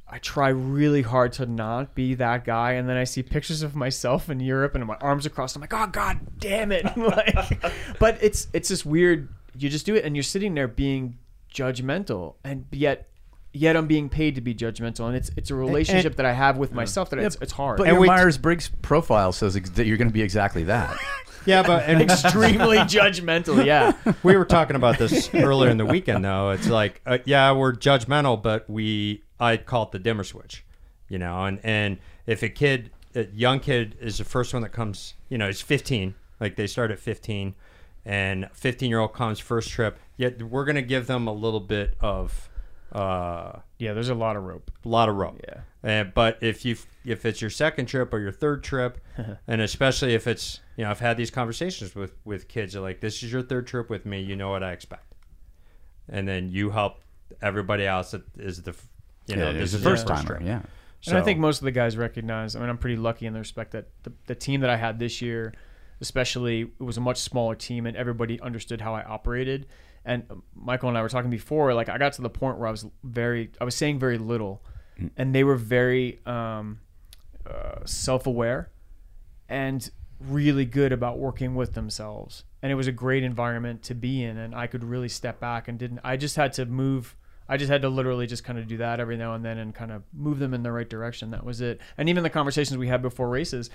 I try really hard to not be that guy. And then I see pictures of myself in Europe, and my arms are crossed. I'm like, oh god, damn it! like, but it's it's this weird. You just do it, and you're sitting there being judgmental, and yet. Yet I'm being paid to be judgmental, and it's it's a relationship that I have with myself that it's, it's hard. But And your Myers Briggs profile says ex- that you're going to be exactly that. Yeah, but and extremely judgmental. Yeah, we were talking about this earlier in the weekend though it's like uh, yeah we're judgmental but we i call it the dimmer switch you know and and if a kid a young kid is the first one that comes you know it's 15 like they start at 15 and 15 year old comes first trip yet we're gonna give them a little bit of uh yeah. There's a lot of rope. a lot of rope. Yeah. And, but if you if it's your second trip or your third trip, and especially if it's you know I've had these conversations with with kids. They're like, "This is your third trip with me. You know what I expect," and then you help everybody else that is the you know Yeah, this is the first time timer. trip. Yeah. And I think most of the guys recognize. I mean, I'm pretty lucky in the respect that the, the team that I had this year, especially, it was a much smaller team, and everybody understood how I operated. And uh, Michael and I were talking before. Like, I got to the point where I was very, I was saying very little, and they were very um, uh, self-aware and really good about working with themselves. And it was a great environment to be in, and I could really step back and didn't. I just had to move. I just had to literally just kind of do that every now and then and kind of move them in the right direction. That was it. And even the conversations we had before races,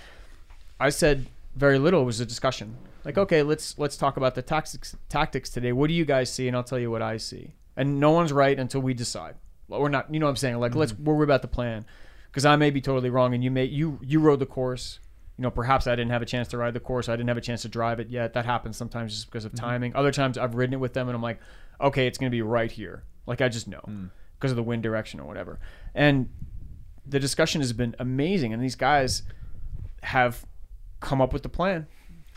I said very little. It was a discussion. Like, okay, let's let's talk about the tactics tactics today. What do you guys see? And I'll tell you what I see. And no one's right until we decide. We're not. You know what I'm saying? Like, let's mm-hmm. worry about the plan, because I may be totally wrong, and you may you you rode the course. You know, perhaps I didn't have a chance to ride the course. I didn't have a chance to drive it yet. That happens sometimes just because of mm-hmm. timing. Other times I've ridden it with them, and I'm like, okay, it's going to be right here. Like I just know mm. because of the wind direction or whatever. And the discussion has been amazing, and these guys have come up with the plan.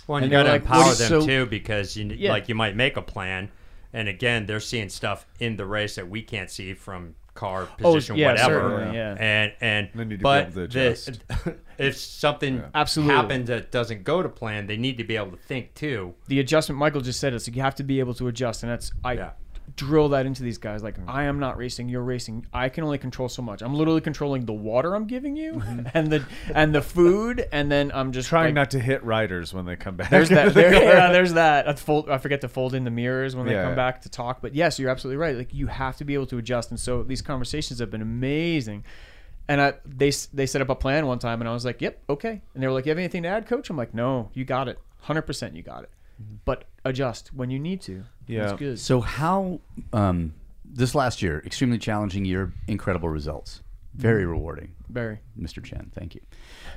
Well, and And you got to like, empower them so- too, because you Yeah. like you might make a plan, and again, they're seeing stuff in the race that we can't see from car Oh, position, yeah, whatever. yeah. And and They need to be but able to the- if something Absolutely. happens that doesn't go to plan, they need to be able to think too. the adjustment Michael just said is like you have to be able to adjust and that's I Yeah. Drill that into these guys. Like mm-hmm. I am not racing you're racing. I can only control so much. I'm literally controlling the water I'm giving you mm-hmm. and the and the food and then I'm just Trying like, not to hit riders when they come back. there's that there, yeah there's that. I, fold, I forget to fold in the mirrors when they Yeah. come back to talk. But yes you're absolutely right. Like you have to be able to adjust. And so these conversations have been amazing. And I they they set up a plan one time and I was like yep okay. And they were like you have anything to add coach? I'm like no you got it. 100% you got it. Mm-hmm. But adjust when you need to Yeah. that's good So how um, this last year, extremely challenging year, incredible results, very rewarding, Very. Mr. Chen. Thank you.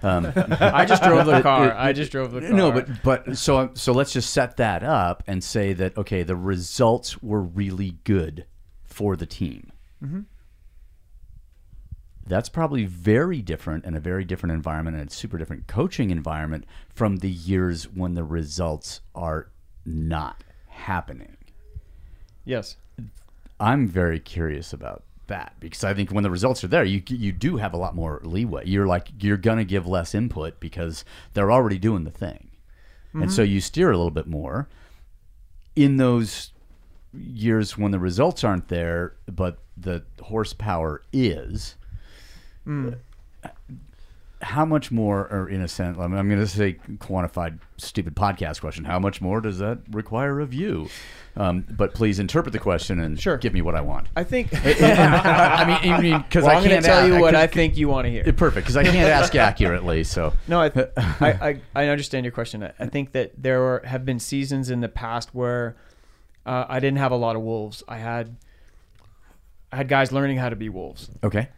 Um, I just drove the car. I just drove the car. no, but but so so let's just set that up and say that okay, the results were really good for the team. That's probably very different and a very different environment and a super different coaching environment from the years when the results are not happening. yes, I'm very curious about that because I think when the results are there, you you do have a lot more leeway. You're like you're gonna give less input because they're already doing the thing, and so mm-hmm. you steer a little bit more. In those years when the results aren't there, but the horsepower is, mm. How much more, or in a sense, I'm, I'm going to say quantified, stupid podcast question. How much more does that require of you? Um, but please interpret the question and Sure. give me what I want. I think. I mean, I mean, because well, I going can't to tell you what cause- I think you want to hear. Perfect, because I can't ask accurately. So No, I, I, I, I understand your question. I, I think that there were, have been seasons in the past where uh, I didn't have a lot of wolves. I had I had guys learning how to be wolves, okay,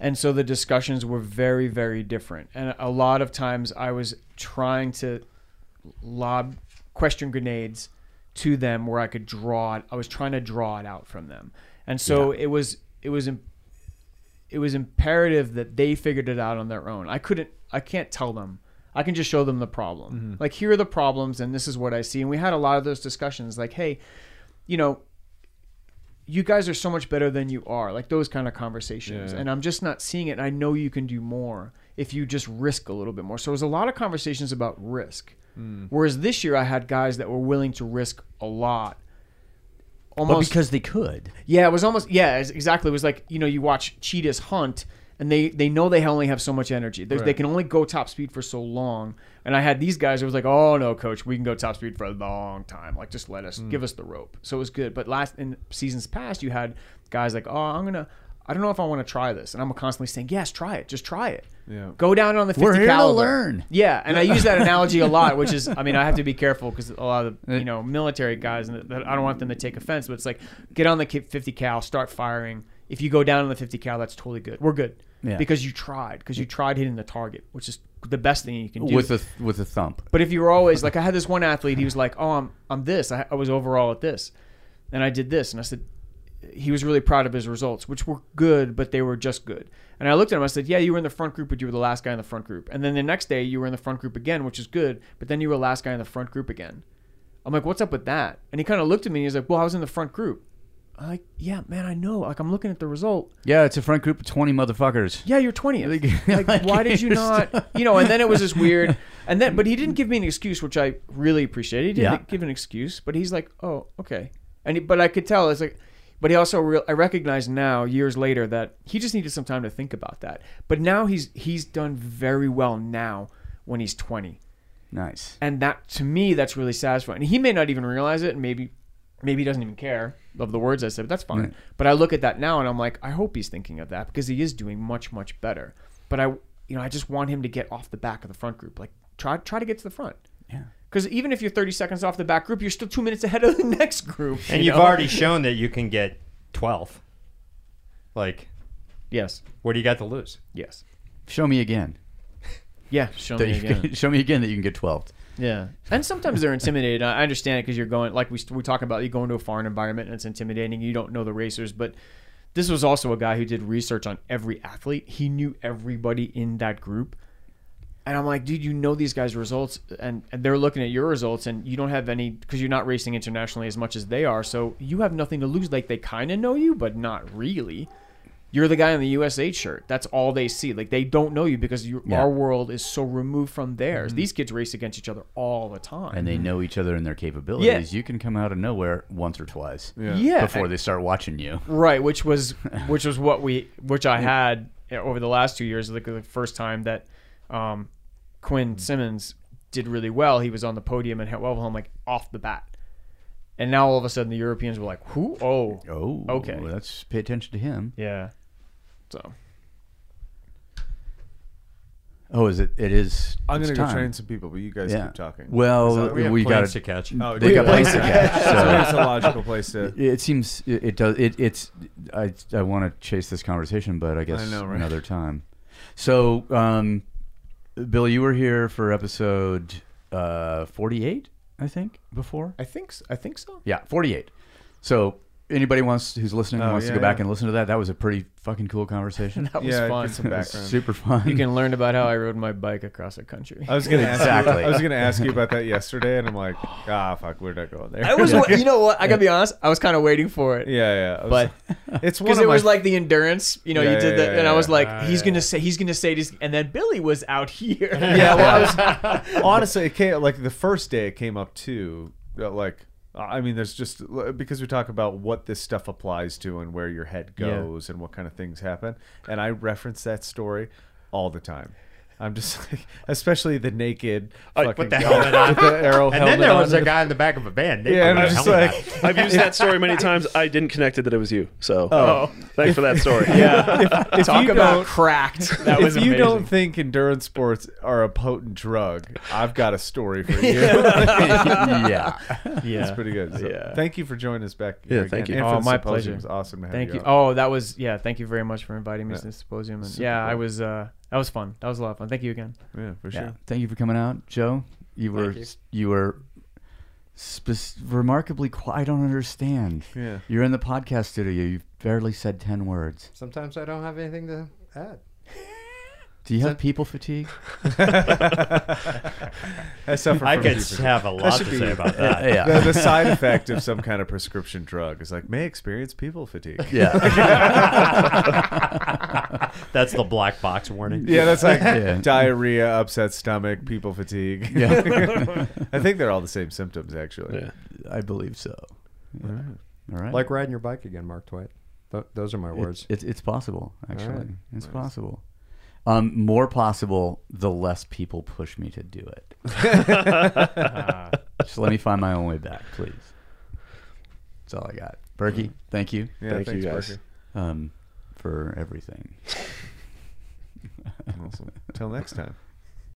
and so the discussions were very, very different. And a lot of times I was trying to lob question grenades to them where I could draw it. I was trying to draw it out from them, and so it was it was it was imperative that they figured it out on their own. I couldn't I can't tell them. I can just show them the problem. Mm-hmm. Like here are the problems and this is what I see. And we had a lot of those discussions like, hey, you know, you guys are so much better than you are. Like those kind of conversations. Yeah. And I'm just not seeing it. And I know you can do more if you just risk a little bit more. So it was a lot of conversations about risk. Hmm. Whereas this year I had guys that were willing to risk a lot. but Almost because they could. yeah, it was almost yeah, exactly. It was like you know you watch cheetahs hunt, and they they know they only have so much energy. They, they can only go top speed for so long. And I had these guys. It was like, oh no, coach, we can go top speed for a long time. Like just let us hmm. give us the rope. So it was good. But last in seasons past, you had guys like, oh, I'm gonna. I don't know if I want to try this, and I'm constantly saying, "Yes, try it. Just try it. Yeah. Go down on the 50 We're here to learn. Yeah, and I use that analogy a lot, which is, I mean, I have to be careful because a lot of the, you know military guys, and I don't want them to take offense, but it's like get on the 50 cal, start firing. If you go down on the 50 cal, that's totally good. We're good Yeah. because you tried, because you tried hitting the target, which is the best thing you can do. with a with a thump. But if you were always like, I had this one athlete, he was like, "Oh, I'm I'm this. I, I was overall at this, and I did this," and I said, he was really proud of his results, which were good, but they were just good. And I looked at him, I said, "Yeah, you were in the front group, but you were the last guy in the front group." And then the next day, you were in the front group again, which is good, but then you were the last guy in the front group again. I'm like, "What's up with that?" And he kind of looked at me, and he's like, "Well, I was in the front group." Like, "Yeah, man, I know. Like, I'm looking at the result." Yeah, it's a front group of twenty motherfuckers. Yeah, you're 20th. Like, why did you not? You know, and then it was this weird. And then, but he didn't give me an excuse, which I really appreciated. He didn't Yeah. give an excuse, but he's like, oh, okay. And he, but I could tell it's like, but he also real. I recognize now, years later, that he just needed some time to think about that. But now he's he's done very well now when he's 20 Nice. and that to me that's really satisfying he may not even realize it and maybe maybe he doesn't even care of the words i said but that's fine Right. but i look at that now and i'm like i hope he's thinking of that because he is doing much much better but i you know i just want him to get off the back of the front group like try try to get to the front Yeah. because even if you're 30 seconds off the back group you're still two minutes ahead of the next group And you you've know? already shown that you can get 12. Like, yes what do you got to lose? yes Show me again. yeah show That me again can- show me again that you can get twelve. Yeah, and sometimes they're intimidated. I understand it because you're going like we we talk about. You going to a foreign environment and it's intimidating. You don't know the racers, but this was also a guy who did research on every athlete. He knew everybody in that group, and I'm like, dude, you know these guys' results, and, and they're looking at your results, and you don't have any because you're not racing internationally as much as they are. So you have nothing to lose. Like they kind of know you, but not really. You're the guy in the USA shirt. That's all they see. Like they don't know you because you, Yeah. our world is so removed from theirs. Mm-hmm. These kids race against each other all the time. and they know each other and their capabilities. Yeah. You can come out of nowhere once or twice Yeah. yeah, before they start watching you. right. Which was which was what we which I had eh, over the last two years. Like the first time that um, Quinn mm. Simmons did really well, he was on the podium and well, I'm like off the bat. And now all of a sudden the Europeans were like, "Who? Oh, Oh, Okay. Let's pay attention to him. yeah." So Oh, is it? It is. I'm gonna go time. train some people, but you guys Yeah. keep talking. Well, Is that- We have we got to catch. Oh, They got you? planes to catch. So So it's a logical place to. it seems it, it does. It, it's. I I want to chase this conversation, but I guess I know, right? another time. So, um, Bill, you were here for episode uh, 48, I think, before. I think s- I think so. Yeah, 48. So anybody wants who's listening Oh, wants to yeah, go back yeah. and listen to that. That was a pretty fucking cool conversation. That was Yeah, fun. some It was background. super fun. You can learn about how I rode my bike across the country. I was gonna ask Exactly. You, I was gonna ask you about that yesterday, and I'm like, ah, fuck, we're not going there. I was, you know what? I gotta be honest. I was kind of waiting for it. yeah, yeah. Was- But it's because of it was like the endurance, you know, Yeah, you did yeah, that, yeah, and I was like, Ah, he's yeah. gonna say, he's gonna say this, and then Billy was out here. yeah. Well, I was honestly, it came like the first day it came up too. Like, I mean, there's just because we talk about what this stuff applies to and where your head Yeah. goes and what kind of things happen, and I reference that story all the time. I'm just like, especially the naked I- fucking With the guy helmet on. with the arrow and helmet then there on was a guy in the back of a van. naked Yeah, I'm just like, I've used that story many times. I didn't connect it that it was you. So Oh. thanks for that story. Yeah. if Talk you about cracked. That was if you amazing. don't think endurance sports are a potent drug, I've got a story for you. yeah. yeah. That's pretty good. So Yeah. Thank you for joining us back. Yeah, here thank again. you. And for Oh, my pleasure. It was awesome to have you. Thank you. on. Oh, that was yeah. Thank you very much for inviting me Yeah. to the symposium. And Super yeah, I was. uh That was fun. That was a lot of fun. Thank you again. yeah, for Yeah. sure. Thank you for coming out, Joe. You were you. you, were spe- remarkably quiet. I don't understand. Yeah. You're in the podcast studio. You've barely said ten words. Sometimes I don't have anything to add. Do you have people fatigue? I suffer I from could deep- have a lot should to be- say about that. yeah. the, the side effect of some kind of prescription drug is like may experience people fatigue. Yeah. That's the black box warning. Yeah, that's like Yeah. diarrhea, upset stomach, people fatigue. Yeah. I think they're all the same symptoms, actually. Yeah. I believe so. Yeah. All right. Like riding your bike again, Mark Twain. Th- those are my words. It's, it's it's possible actually. right. It's possible. Um, more possible the less people push me to do it. Just let me find my own way back, please. That's all I got. Burkey, thank you Yeah, Thank thanks, you guys. Um, for everything. Awesome. Till next time.